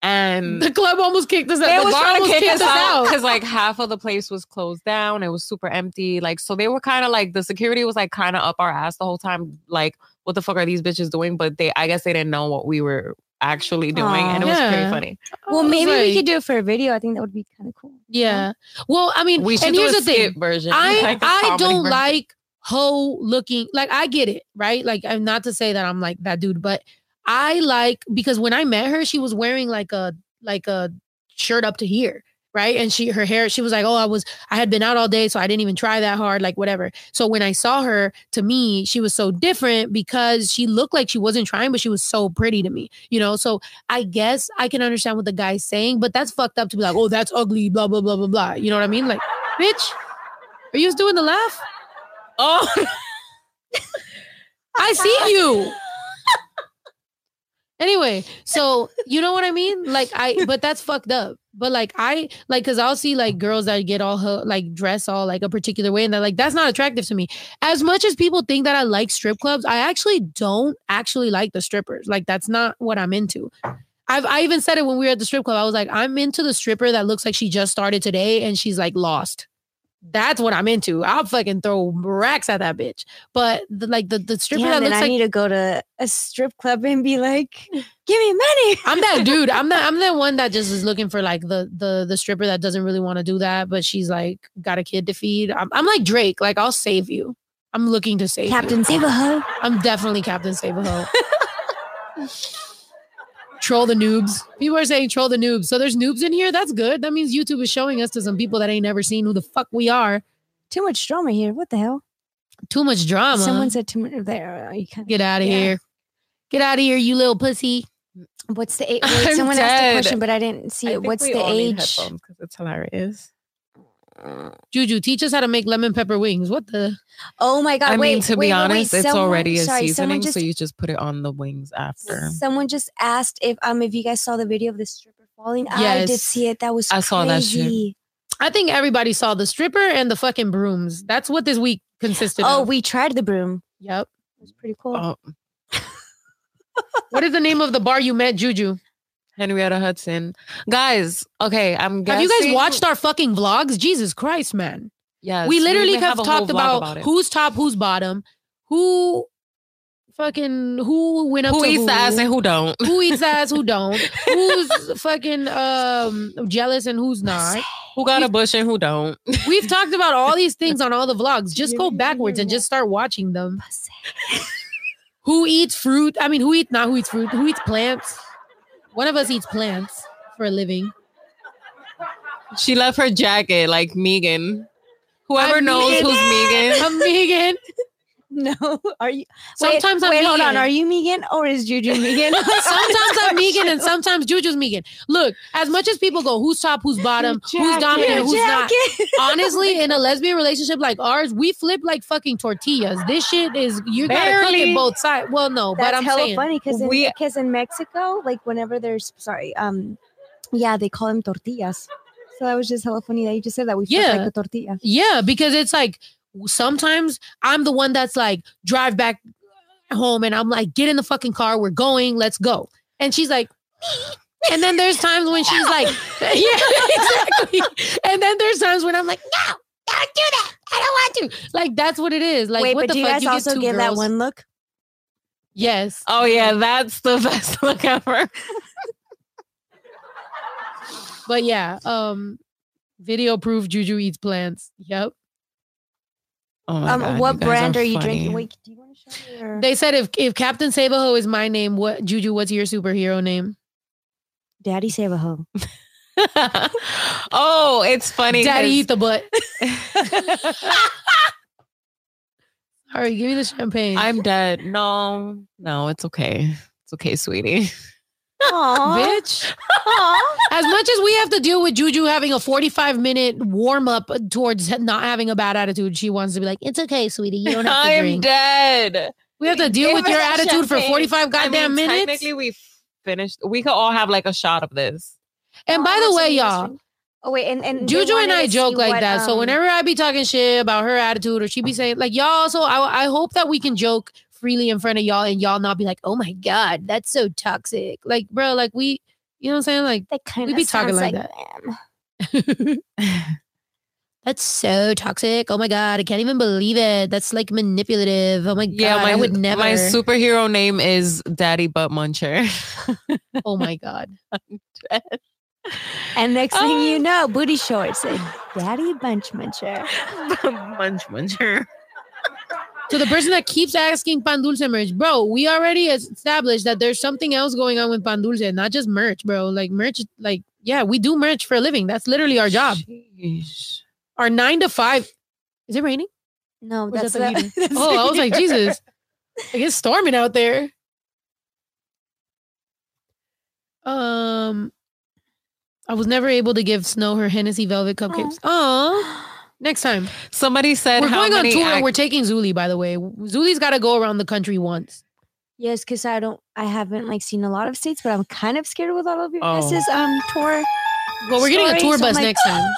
and The club almost kicked us out. they The was bar trying to almost kick kicked us out. because like half of the place was closed down. It was super empty. Like so, they were kind of like the security was like kind of up our ass the whole time. Like, what the fuck are these bitches doing? But they, I guess they didn't know what we were actually doing, and it was pretty funny. Well, I was maybe we could do it for a video. I think that would be kind of cool. Yeah. Well, I mean, We should and do here's a the thing. version. I like a I comedy don't version. like hoe looking like I get it, right? Like I'm not to say that I'm like that dude, but I like because when I met her, she was wearing like a like a shirt up to here, right? And she her hair, she was like, Oh, I was I had been out all day, so I didn't even try that hard, like whatever. So when I saw her, to me, she was so different because she looked like she wasn't trying, but she was so pretty to me, you know. So I guess I can understand what the guy's saying, but that's fucked up to be like, oh, that's ugly, blah, blah, blah, blah, blah. You know what I mean? Like, bitch, are you just doing the laugh? Oh, I see you. Anyway, so you know what I mean? Like I, but that's fucked up. But like I, like, cause I'll see like girls that get all ho- like dress all like a particular way, and they're like, that's not attractive to me. As much as people think that I like strip clubs, I actually don't actually like the strippers. Like that's not what I'm into. I've I even said it when we were at the strip club. I was like, I'm into the stripper that looks like she just started today and she's like lost. That's what I'm into. I'll fucking throw racks at that bitch. But the, like the the stripper Damn, that looks I like need to go to a strip club and be like, "Give me money." I'm that dude. I'm that I'm that one that just is looking for like the the the stripper that doesn't really want to do that, but she's like got a kid to feed. I'm, I'm like Drake. Like I'll save you. I'm looking to save. Captain Save a Ho. I'm definitely Captain Save a Ho. troll the noobs. People are saying troll the noobs. So there's noobs in here. That's good. That means YouTube is showing us to some people that ain't never seen who the fuck we are. Too much drama here. What the hell? Too much drama. Someone said too much uh, there. Uh, you kind get out of Yeah. here. Get out of here, you little pussy. What's the age? I'm someone asked a question, but I didn't see it. What's the age? because it's hilarious. Juju, teach us how to make lemon pepper wings. What the? Oh my god! I wait, mean, to wait, be wait, wait. honest, it's Someone- already a sorry, seasoning, just, so you just put it on the wings after. Someone just asked if um if you guys saw the video of the stripper falling. Yes, I did see it. That was I saw that shit. I think everybody saw the stripper and the fucking brooms. That's what this week consisted Oh, of. Oh, we tried the broom. Yep. It was pretty cool. Oh, What is the name of the bar you met, Juju? Henrietta Hudson, guys. Okay, I'm. Have you guys watched our fucking vlogs? Jesus Christ, man. Yes, we literally even have, whole talked vlog about, who's top, who's bottom, who fucking who went up who to eats who, ass and who don't. who eats ass, who don't, who's fucking um jealous and who's not. Who got a bush and who don't. We've talked about all these things on all the vlogs. Just go backwards and just start watching them. Who eats fruit? I mean, who eats not who eats fruit? Who eats plants? One of us eats plants for a living. She left her jacket like Megan. Whoever I'm knows who's Megan. I'm vegan. No, are you? Sometimes wait, I'm wait, hold on. Are you Megan or is Juju Megan? Sometimes I'm Megan and sometimes Juju's Megan. Look, as much as people go, who's top, who's bottom, who's dominant, who's not. Honestly, in a lesbian relationship like ours, we flip like fucking tortillas. This shit is you gotta cook it both sides. Well, no, That's but I'm hella saying funny because in, we- 'cause in Mexico, like whenever there's sorry, um, yeah, they call them tortillas. So that was just hella funny that you just said that we flip Yeah. like a tortilla. Yeah, because it's like sometimes I'm the one that's like drive back home and I'm like, get in the fucking car, we're going, let's go. And she's like, and then there's times when she's like, yeah, exactly. And then there's times when I'm like, no, don't do that. I don't want to. Like that's what it is. Like Wait, what but the do you guys get also two give that one look? Yes. Oh yeah, that's the best look ever. But yeah, um, video proof Juju eats plants. Yep. Oh my Um, God, what brand are, you drinking? Wait, do you want to show me? Or? They said if if Captain Save a Ho is my name, what Juju? What's your superhero name? Daddy save oh, it's funny. Daddy 'cause- eat the butt. All right, give me the champagne. I'm dead. No, no, it's okay. It's okay, sweetie. Aww. bitch. As much as we have to deal with Juju having a 45 minute warm up towards not having a bad attitude, she wants to be like, "It's okay, sweetie. You don't have to I'm drink." dead. We have to deal Give with your that attitude for champagne. 45 I goddamn mean, minutes. Technically, we finished. We could all have like a shot of this. And by the way, y'all, Oh wait, and and Juju and I joke like what, that. so um, whenever I be talking shit about her attitude, or she be saying like y'all, So I I hope that we can joke freely in front of y'all and y'all not be like, oh my god, that's so toxic. Like, bro, like we, you know what I'm saying? Like that kind we of be talking like them. that's so toxic. Oh my god, I can't even believe it. That's like manipulative. Oh my god, yeah, my I would never. My superhero name is Daddy Butt Muncher. oh my god. And next thing you um, know, booty shorts and daddy bunch muncher. Munch Muncher. To the person that keeps asking Pan Dulce merch, bro, we already established that there's something else going on with Pan Dulce, not just merch, bro. Like merch, like yeah, we do merch for a living. That's literally our job. Sheesh. Our nine to five. Is it raining? No, Or that's that the the, that's Oh, I was like. Jesus. Like it's storming out there. Um, I was never able to give Snow her Hennessy Velvet cupcakes. Oh, next time Somebody said we're how going on tour and ac- we're taking Zuli. By the way, Zuli's got to go around the country once. Yes, because I don't, I haven't like seen a lot of states, but I'm kind of scared with all of your Oh. guys' um tour. Well, we're getting a tour so bus like, next time,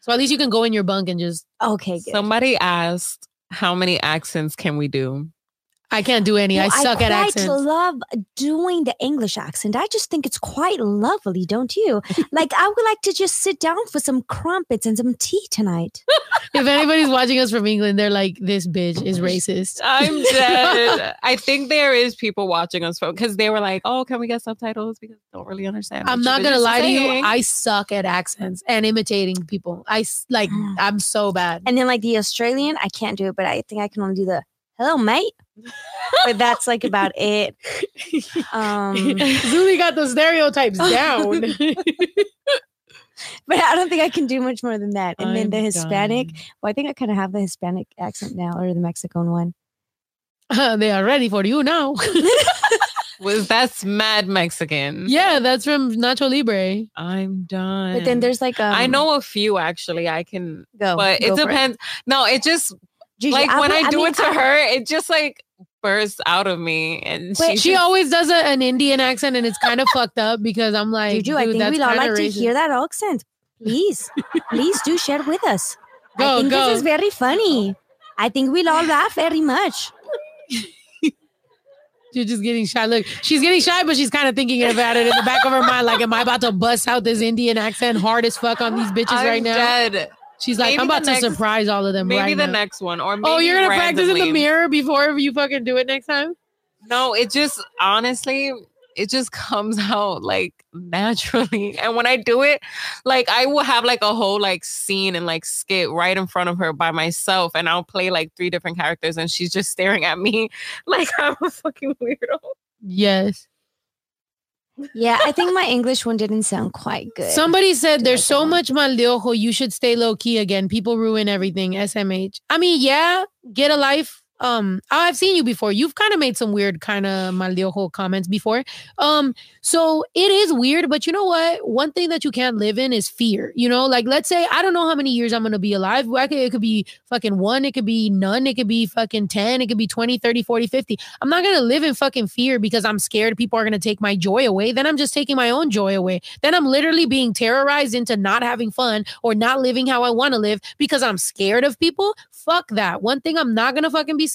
so at least you can go in your bunk and just. Okay, good. Somebody asked how many accents can we do? I can't do any. I Well, suck at accents. I quite love doing the English accent. I just think it's quite lovely, don't you? like I would like to just sit down for some crumpets and some tea tonight. if anybody's watching us from England, they're like, "This bitch is racist." I'm dead. I think there is people watching us from because they were like, "Oh, can we get subtitles?" Because I don't really understand. I'm not gonna bitches lie to you. I suck at accents and imitating people. I like. I'm so bad. And then like the Australian, I can't do it, but I think I can only do the hello, mate. but that's like about it. Um, Zuli got the stereotypes down. but I don't think I can do much more than that. And then the Hispanic, done. well, I think I kind of have the Hispanic accent now, or the Mexican one. they are ready for you now. was that's mad Mexican. yeah, that's from Nacho Libre. I'm done. But then there's like um, I know a few actually. I can, go, but go it for depends. No, it just Gigi, like when would- I do mean, it to I- her, it just like bursts out of me, and But she, She just- always does a, an Indian accent, and it's kind of fucked up because I'm like, Juju, I think we'd all kinda like to hear that accent. Please, please do share with us. I Go, think go. this is very funny. I think we'll all laugh very much. You're just getting shy. Look, she's getting shy, but she's kind of thinking about it in the back of her mind. Like, am I about to bust out this Indian accent hard as fuck on these bitches I'm right now? dead. She's like, Maybe I'm about to next- surprise all of them Maybe right the now. next one, or maybe oh, you're gonna practice in the mirror before you fucking do it next time? No, it just honestly, it just comes out like naturally. And when I do it, like I will have like a whole like scene and like skit right in front of her by myself, and I'll play like three different characters, and she's just staring at me like I'm a fucking weirdo. Yes. Yeah, I think my English one didn't sound quite good. Somebody said there's so much mal de ojo, you should stay low key again. People ruin everything. SMH. I mean, yeah, get a life. Um, I've seen you before. You've kind of made some weird kind of mal comments before. Um, so it is weird, but you know what? One thing that you can't live in is fear. You know, like let's say I don't know how many years I'm gonna be alive. Could- It could be fucking one, it could be none, it could be fucking 10, it could be 20, 30, 40, 50. I'm not gonna live in fucking fear because I'm scared people are gonna take my joy away. Then I'm just taking my own joy away. Then I'm literally being terrorized into not having fun or not living how I want to live because I'm scared of people. Fuck that. One thing I'm not gonna fucking be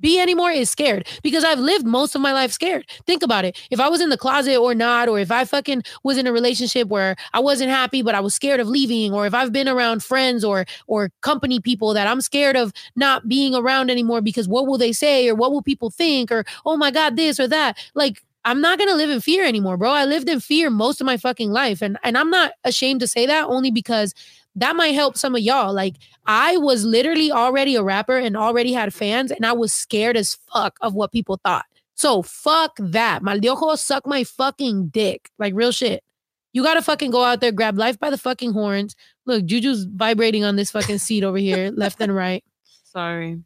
be anymore is scared because I've lived most of my life scared. Think about it. If I was in the closet or not, or if I fucking was in a relationship where I wasn't happy, but I was scared of leaving, or if I've been around friends or or company people that I'm scared of not being around anymore because what will they say or what will people think or oh my god this or that. Like I'm not gonna live in fear anymore, bro. I lived in fear most of my fucking life, and and I'm not ashamed to say that only because that might help some of y'all. Like I was literally already a rapper and already had fans, and I was scared as fuck of what people thought. So fuck that. Mal de ojo suck my fucking dick. Like real shit. You gotta fucking go out there, grab life by the fucking horns. Look, Juju's vibrating on this fucking seat over here, left and right. Sorry.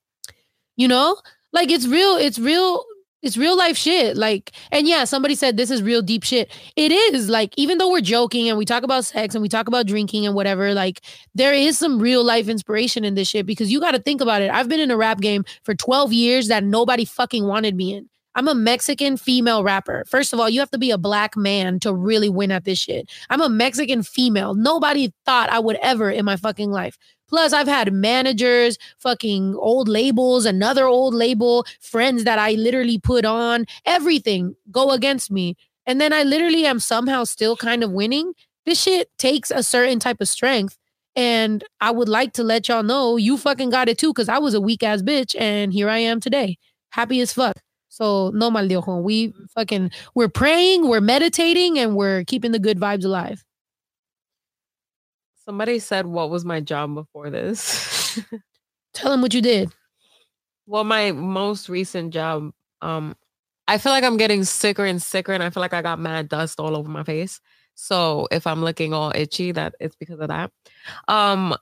You know? Like it's real, it's real, it's real life shit. Like, and yeah, somebody said this is real deep shit. It is. Like, even though we're joking and we talk about sex and we talk about drinking and whatever, like there is some real life inspiration in this shit because you gotta think about it. I've been in a rap game for 12 years that nobody fucking wanted me in. I'm a Mexican female rapper. First of all, you have to be a black man to really win at this shit. I'm a Mexican female. Nobody thought I would ever in my fucking life. Plus, I've had managers, fucking old labels, another old label, friends that I literally put on, everything go against me. And then I literally am somehow still kind of winning. This shit takes a certain type of strength. And I would like to let y'all know you fucking got it too, because I was a weak ass bitch and here I am today. Happy as fuck. So no mal de ojo. We fucking we're praying, we're meditating, and we're keeping the good vibes alive. Somebody said, "What was my job before this?" Tell them what you did. well, my most recent job, um, I feel like I'm getting sicker and sicker, and I feel like I got mad dust all over my face. So if I'm looking all itchy, that it's because of that. Um,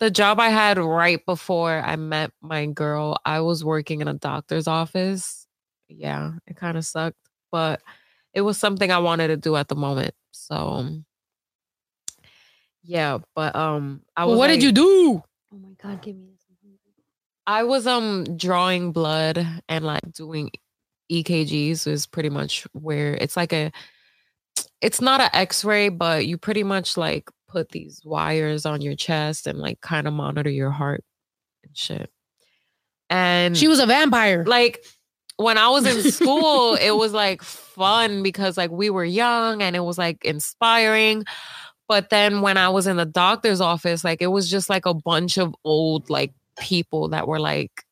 the job I had right before I met my girl, I was working in a doctor's office. Yeah, it kind of sucked, but it was something I wanted to do at the moment. So yeah, but um I was Well, what did you do? oh my god, give me this. I was um drawing blood and like doing EKGs is pretty much where it's like a it's not an x-ray but you pretty much like put these wires on your chest and like kind of monitor your heart and shit. And She was a vampire. like when I was in school, it was like fun because like we were young and it was like inspiring. But then when I was in the doctor's office, like it was just like a bunch of old like people that were like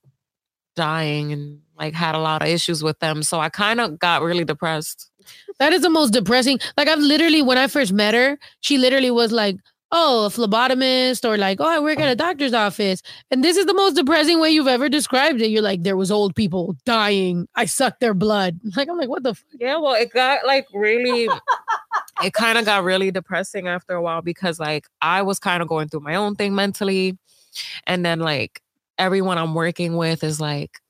dying and like had a lot of issues with them. So I kind of got really depressed. That is the most depressing. Like I've literally, when I first met her, she literally was like, "Oh, a phlebotomist," or like, "Oh, I work at a doctor's office." And this is the most depressing way you've ever described it. You're like, "There was old people dying. I sucked their blood." Like I'm like, "What the?" F-? Yeah, well, it got like really, it kind of got really depressing after a while because like I was kind of going through my own thing mentally. And then like everyone I'm working with is like,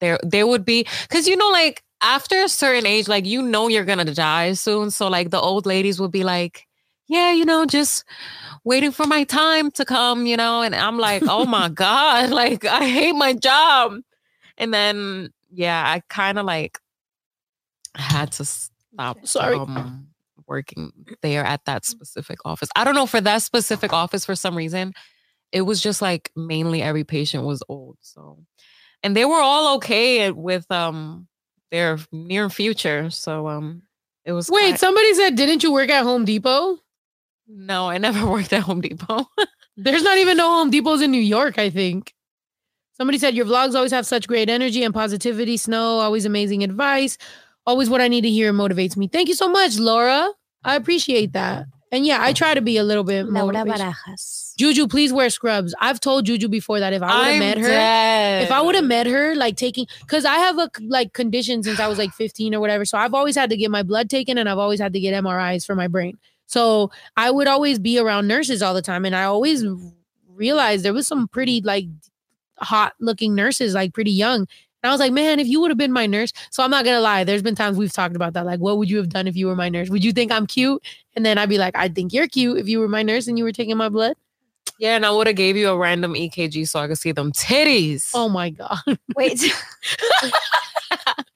there, there would be, because you know, like after a certain age, like you know you're gonna die soon. So like the old ladies would be like, yeah, you know, just waiting for my time to come, you know. And I'm like, oh my God, like I hate my job. And then yeah, I kind of like had to stop Sorry. um, working there at that specific office. I don't know for that specific office for some reason. It was just like mainly every patient was old. So and they were all okay with um their near future. So um it was Wait, ki- somebody said, "Didn't you work at Home Depot?" No, I never worked at Home Depot. There's not even no Home Depots in New York. I think. Somebody said your vlogs always have such great energy and positivity. Snow, always amazing advice. Always what I need to hear motivates me. Thank you so much, Laura. I appreciate that. And yeah, I try to be a little bit Laura motivational. Barajas. Juju, please wear scrubs. I've told Juju before that if I would have met her, dead. if I would have met her, like taking, because I have a like condition since I was like 15 or whatever. So I've always had to get my blood taken and I've always had to get MRIs for my brain. So I would always be around nurses all the time. And I always realized there was some pretty like hot looking nurses, like pretty young. And I was like, man, if you would have been my nurse. So I'm not going to lie. There's been times we've talked about that. Like, what would you have done if you were my nurse? Would you think I'm cute? And then I'd be like, I think you're cute if you were my nurse and you were taking my blood. yeah, and I would have gave you a random EKG so I could see them titties. Oh my God. Wait,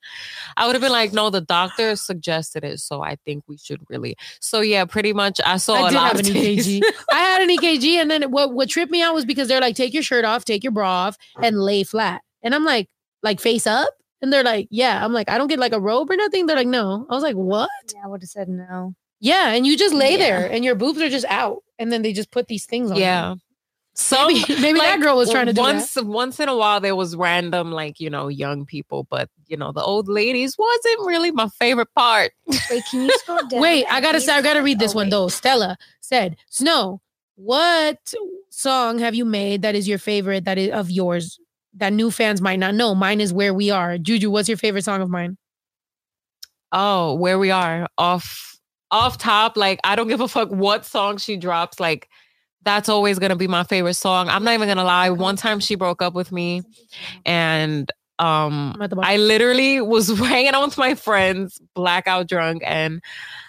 I would have been like, no, the doctor suggested it, so I think we should really. So yeah, pretty much. I saw I a did lot have of an. EKG. I had an EKG, and then what what tripped me out was because they're like, take your shirt off, take your bra off, and lay flat. And I'm like, like face up, and they're like, yeah. I'm like, I don't get like a robe or nothing. They're like, no. I was like, what? yeah, I would have said no. Yeah, and you just lay Yeah. there, and your boobs are just out, and then they just put these things on. you. Yeah. Some maybe, maybe that girl was trying to do that. once once in a while there was random like you know young people, but you know the old ladies wasn't really my favorite part. Wait, can you scroll down? Wait, I gotta say, I gotta read this Oh, one wait. though. Stella said, "Snow, what song have you made that is your favorite? That is of yours that new fans might not know? Mine is "Where We Are." Juju, what's your favorite song of mine? Oh, where we are off off top, like I don't give a fuck what song she drops, like that's always gonna be my favorite song. I'm not even gonna lie. One time she broke up with me, and um I'm at the bottom. I literally was hanging out with my friends, blackout drunk, and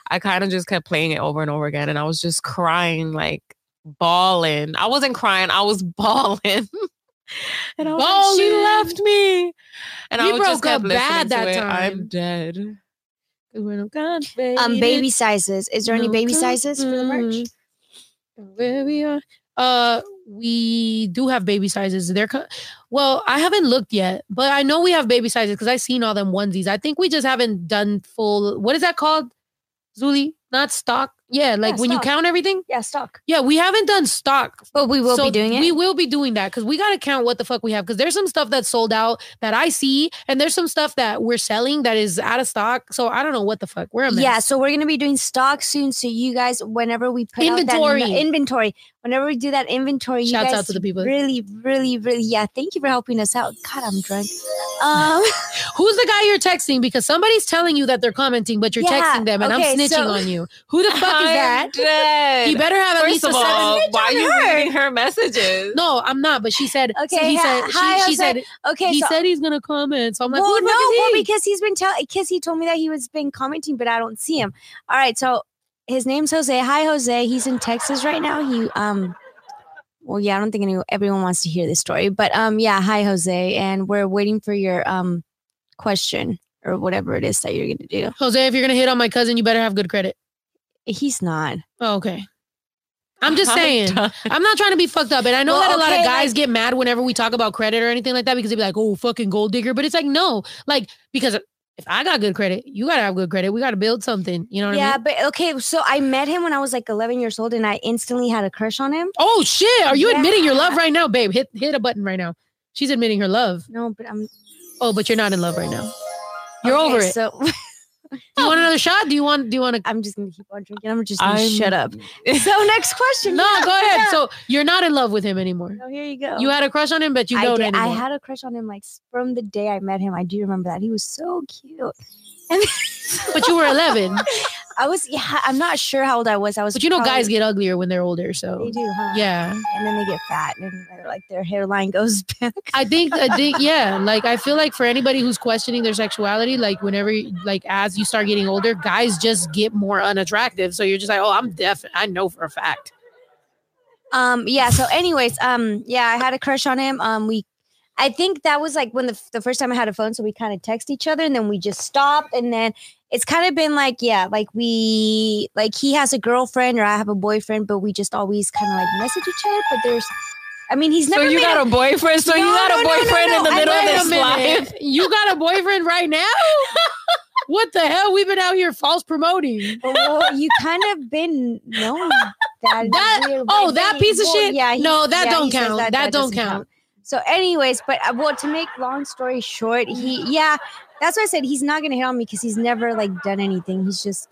I kind of just kept playing it over and over again. And I was just crying, like bawling. I wasn't crying, I was bawling. and I was like, she left me. And We I was just broke kept up bad that time. I'm dead. 'Cause we're no God, Um, baby sizes. Is there any baby sizes for the merch? Where we are. Uh, we do have baby sizes. They're co- well, I haven't looked yet, but I know we have baby sizes because I've seen all them onesies. I think we just haven't done full. What is that called? Zuli, not stock. Yeah, like Yeah, when you count everything. Yeah, stock. Yeah, we haven't done stock. But we will So be doing it. We will be doing that because we got to count what the fuck we have because there's some stuff that's sold out that I see, and there's some stuff that we're selling that is out of stock. So I don't know what the fuck. We're a mess. Yeah, so we're gonna be doing stock soon. So you guys, whenever we put out that Inventory. Whenever we do that inventory, you Shouts out guys to the people. Really, really, really, yeah. Thank you for helping us out. God, I'm drunk. Um, Who's the guy you're texting? Because somebody's telling you that they're commenting, but you're Yeah, texting them, and okay, I'm snitching so- on you. Who the fuck is that? dead. He better have at First least a of seven. why are you her. reading her messages? No, I'm not. But she said. Okay, he hi- said. hi, she, she Jose. said. okay, he so said he's gonna comment. So I'm like, well, who the no, fuck well, is he? because he's been telling, because he told me that he was been commenting, but I don't see him. All right, so his name's Jose. Hi, Jose. He's in Texas right now. He um, well, yeah, I don't think anyone, everyone wants to hear this story, but um, yeah, hi, Jose, and we're waiting for your um question or whatever it is that you're gonna do. Jose, if you're gonna hit on my cousin, you better have good credit. He's not. Oh, okay. I'm just saying. done. I'm not trying to be fucked up. And I know Well, that a lot of guys like- get mad whenever we talk about credit or anything like that because they'd be like, oh, fucking gold digger. But it's like, no, like, because if I got good credit, you got to have good credit. We got to build something. You know what I mean? yeah, but okay. So I met him when I was like 11 years old, and I instantly had a crush on him. Oh, shit. Are you admitting your love right now, babe? Hit, hit a button right now. She's admitting her love. No, but I'm Oh, but you're not in love right now. You're okay, over it. So Do you want oh. another shot? Do you want, do you want to? I'm just gonna keep on drinking. I'm just gonna I'm- shut up. So next question. No, Yeah, go ahead. yeah. So you're not in love with him anymore. No, here you go. You had a crush on him, but you I, don't did- I had a crush on him like s- from the day I met him. I do remember that he was so cute. But you were 11. I was yeah. I'm not sure how old I was. I was. But you know, guys get uglier when they're older. So They do, huh? yeah. And then they get fat, and they're like their hairline goes back. I think I think yeah, like I feel like for anybody who's questioning their sexuality, like whenever like as you start getting older, guys just get more unattractive. So you're just like, oh, I'm deaf. I know for a fact. Um, yeah. So, anyways, um, yeah, I had a crush on him. Um, we, I think that was like when the the first time I had a phone, so we kind of text each other, and then we just stopped, and then it's kind of been like, yeah, like we, like he has a girlfriend or I have a boyfriend, but we just always kind of like message each other. But there's, I mean, he's never. So you got a boyfriend? So you got no, a no, no, boyfriend in the middle of this life? You got a boyfriend right now? what the hell? We've been out here false promoting. you kind of been known that. That- oh, that piece of shit? Yeah, he- No, that yeah, don't he says count. That don't doesn't count. So, anyways, but uh, well, to make long story short, he yeah, that's why I said he's not gonna hit on me because he's never like done anything. He's just,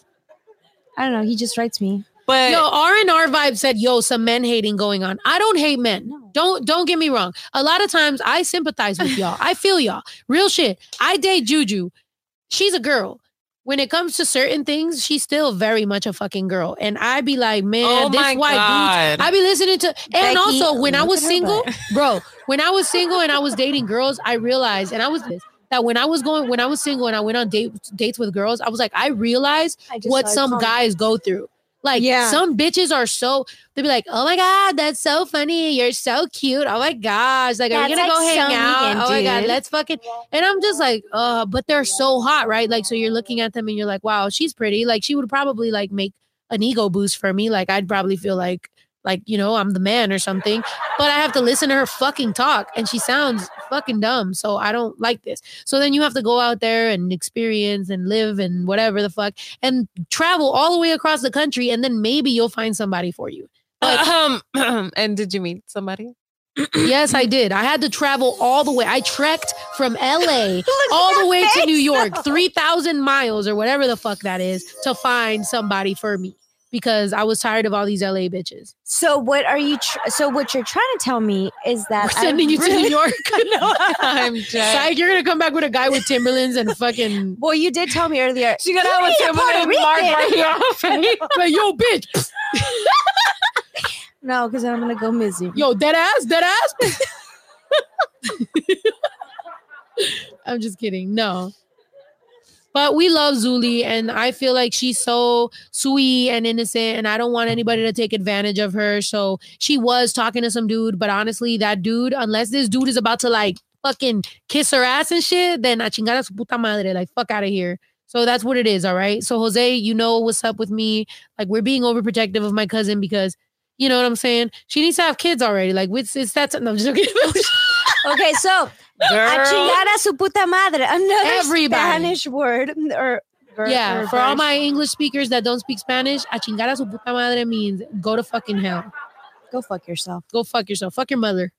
I don't know. He just writes me. But Yo, R and R vibe said, "Yo, some men hating going on." I don't hate men. No. Don't don't get me wrong. A lot of times I sympathize with y'all. I feel y'all. Real shit. I date Juju. She's a girl. When it comes to certain things, she's still very much a fucking girl. And I be like, man, oh this my white dude. god! I be listening to, and Becky, also when I was single, bro, when I was single and I was dating girls, I realized, and I was this that when I was going, when I was single and I went on date, dates with girls, I was like, I realized I what some comment. guys go through. Like Yeah. some bitches are so they'd be like, oh my god, that's so funny. You're so cute. Oh my gosh, like are you gonna like go hang so out? mean, oh my god, let's fucking. And I'm just like, uh, but they're so hot, right? Like so you're looking at them and you're like, wow, she's pretty. Like she would probably like make an ego boost for me. Like I'd probably feel like like you know I'm the man or something. But I have to listen to her fucking talk, and she sounds fucking dumb. So I don't like this. So then you have to go out there and experience and live and whatever the fuck and travel all the way across the country, and then maybe you'll find somebody for you. But um, and did you meet somebody? yes, I did. I had to travel all the way. I trekked from LA all the way to New York, 3,000 miles or whatever the fuck that is to find somebody for me because I was tired of all these LA bitches. So what are you? Tr- so what you're trying to tell me is that We're I sending you to really- New York. I'm just. Psych, you're gonna come back with a guy with Timberlands and fucking Well, you did tell me earlier. She gonna You have a a Timberland Puerto mark Rican. right here on her face. like, yo, bitch, No, because I'm gonna go missing. yo, dead ass, dead ass. I'm just kidding. No. But we love Zuli, and I feel like she's so sweet and innocent, and I don't want anybody to take advantage of her. So she was talking to some dude, but honestly, that dude, unless this dude is about to like fucking kiss her ass and shit, then a chingada su puta madre, like fuck out of here. So that's what it is, all right. So Jose, you know what's up with me. Like we're being overprotective of my cousin because you know what I'm saying. She needs to have kids already. Like it's, it's that. No, I'm just joking. Okay, so a Girl, chingada su puta madre, another Everybody. Spanish word or, yeah, or for all my English speakers that don't speak Spanish, a chingada su puta madre means go to fucking hell. go fuck yourself. Go fuck yourself. Fuck your mother.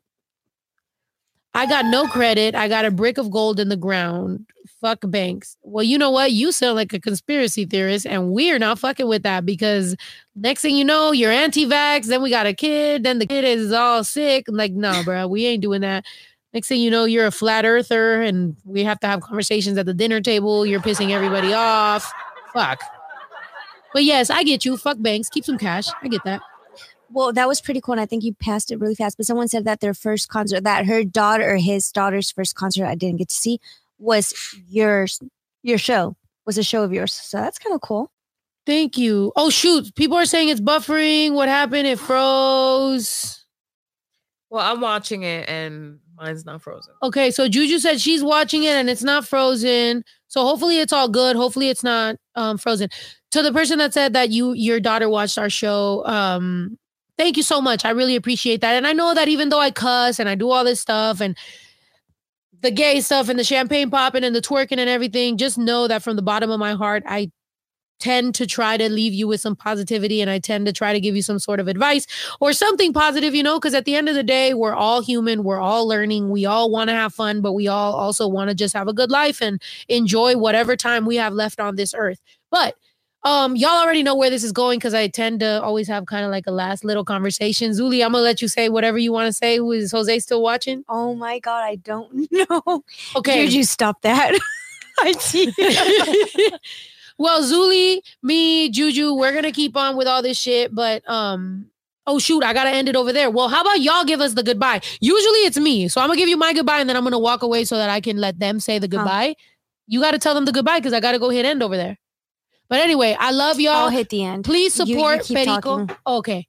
I got no credit. I got a brick of gold in the ground. Fuck banks. Well, you know what? You sound like a conspiracy theorist, and we're not fucking with that because next thing you know, you're anti-vax. Then we got a kid. Then the kid is all sick. Like, no, bro, we ain't doing that. Next thing you know, you're a flat earther, and we have to have conversations at the dinner table. You're pissing everybody off. Fuck. But yes, I get you. Fuck banks. Keep some cash. I get that. Well, that was pretty cool, and I think you passed it really fast. But someone said that their first concert, that her daughter or his daughter's first concert, I didn't get to see, was yours. Your show was a show of yours, so that's kind of cool. Thank you. Oh shoot, people are saying it's buffering. What happened? It froze. well, I'm watching it and mine's not frozen. Okay, so Juju said she's watching it and it's not frozen. So hopefully it's all good. Hopefully it's not um frozen. To the person that said that you your daughter watched our show, um thank you so much. I really appreciate that. And I know that even though I cuss and I do all this stuff and the gay stuff and the champagne popping and the twerking and everything, just know that from the bottom of my heart, I tend to try to leave you with some positivity and I tend to try to give you some sort of advice or something positive, you know, because at the end of the day, we're all human, we're all learning, we all want to have fun, but we all also want to just have a good life and enjoy whatever time we have left on this earth. But um, y'all already know where this is going because I tend to always have kind of like a last little conversation. Zuli, I'm gonna let you say whatever you want to say. Who is Jose still watching? Oh my god, I don't know. Okay. Juju, stop that. I see. well, Zuli, me, Juju, we're gonna keep on with all this shit, but um. Oh shoot, I gotta end it over there. Well, how about y'all give us the goodbye? Usually it's me. So I'm gonna give you my goodbye and then I'm gonna walk away so that I can let them say the goodbye. You gotta tell them the goodbye because I gotta go hit end over there. But anyway, I love y'all. I'll hit the end. Please You- you support keep Perico. talking. Okay.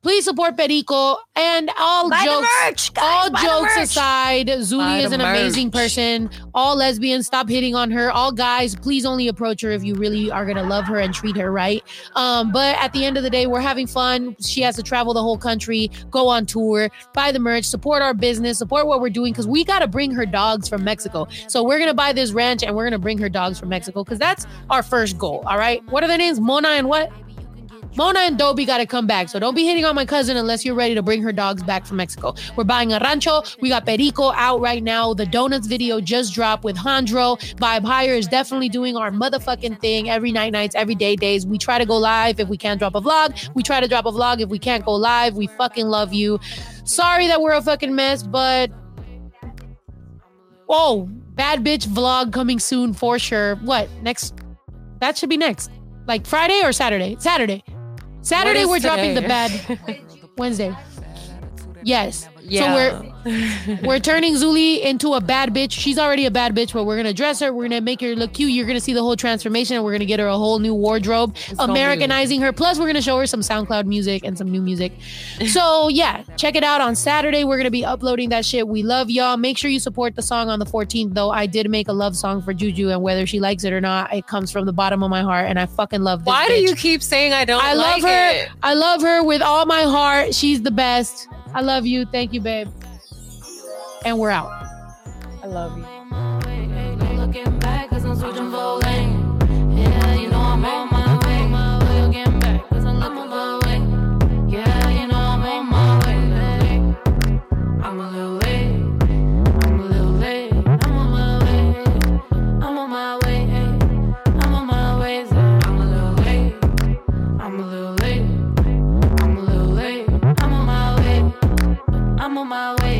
Please support Perico and all Buy the jokes. merch, guys. All buy the jokes merch. aside, Zuli Buy is the an amazing person. All lesbians, stop hitting on her. All guys, please only approach her if you really are gonna love her and treat her right. Um, but at the end of the day, we're having fun. She has to travel the whole country, go on tour, buy the merch, support our business, support what we're doing because we gotta bring her dogs from Mexico. So we're gonna buy this ranch and we're gonna bring her dogs from Mexico because that's our first goal. All right. What are their names? Mona and what? Mona and Dobie got to come back. So don't be hitting on my cousin unless you're ready to bring her dogs back from Mexico. We're buying a rancho. We got Perico out right now. The donuts video just dropped with Hondro. Vibe Higher is definitely doing our motherfucking thing every night, nights, every day, days. We try to go live if we can't drop a vlog. We try to drop a vlog if we can't go live. We fucking love you. Sorry that we're a fucking mess, but oh, bad bitch vlog coming soon for sure. What next? That should be next. Like Friday or Saturday? Saturday. Saturday we're is dropping the today? bad Wednesday. Yes. Yeah. We're we're turning Zuli into a bad bitch. She's already a bad bitch, but we're gonna dress her. We're gonna make her look cute. You're gonna see the whole transformation, and we're gonna get her a whole new wardrobe, gonna Americanizing her. Plus, we're gonna show her some SoundCloud music and some new music. So yeah, check it out on Saturday. We're gonna be uploading that shit. We love y'all. Make sure you support the song on the 14th, though. I did make a love song for Juju, and whether she likes it or not, it comes from the bottom of my heart, and I fucking love this. Why do you keep saying I don't I like love her. it? I love her with all my heart. She's the best. I love you. Thank you, babe. And we're out. I love you. On my way.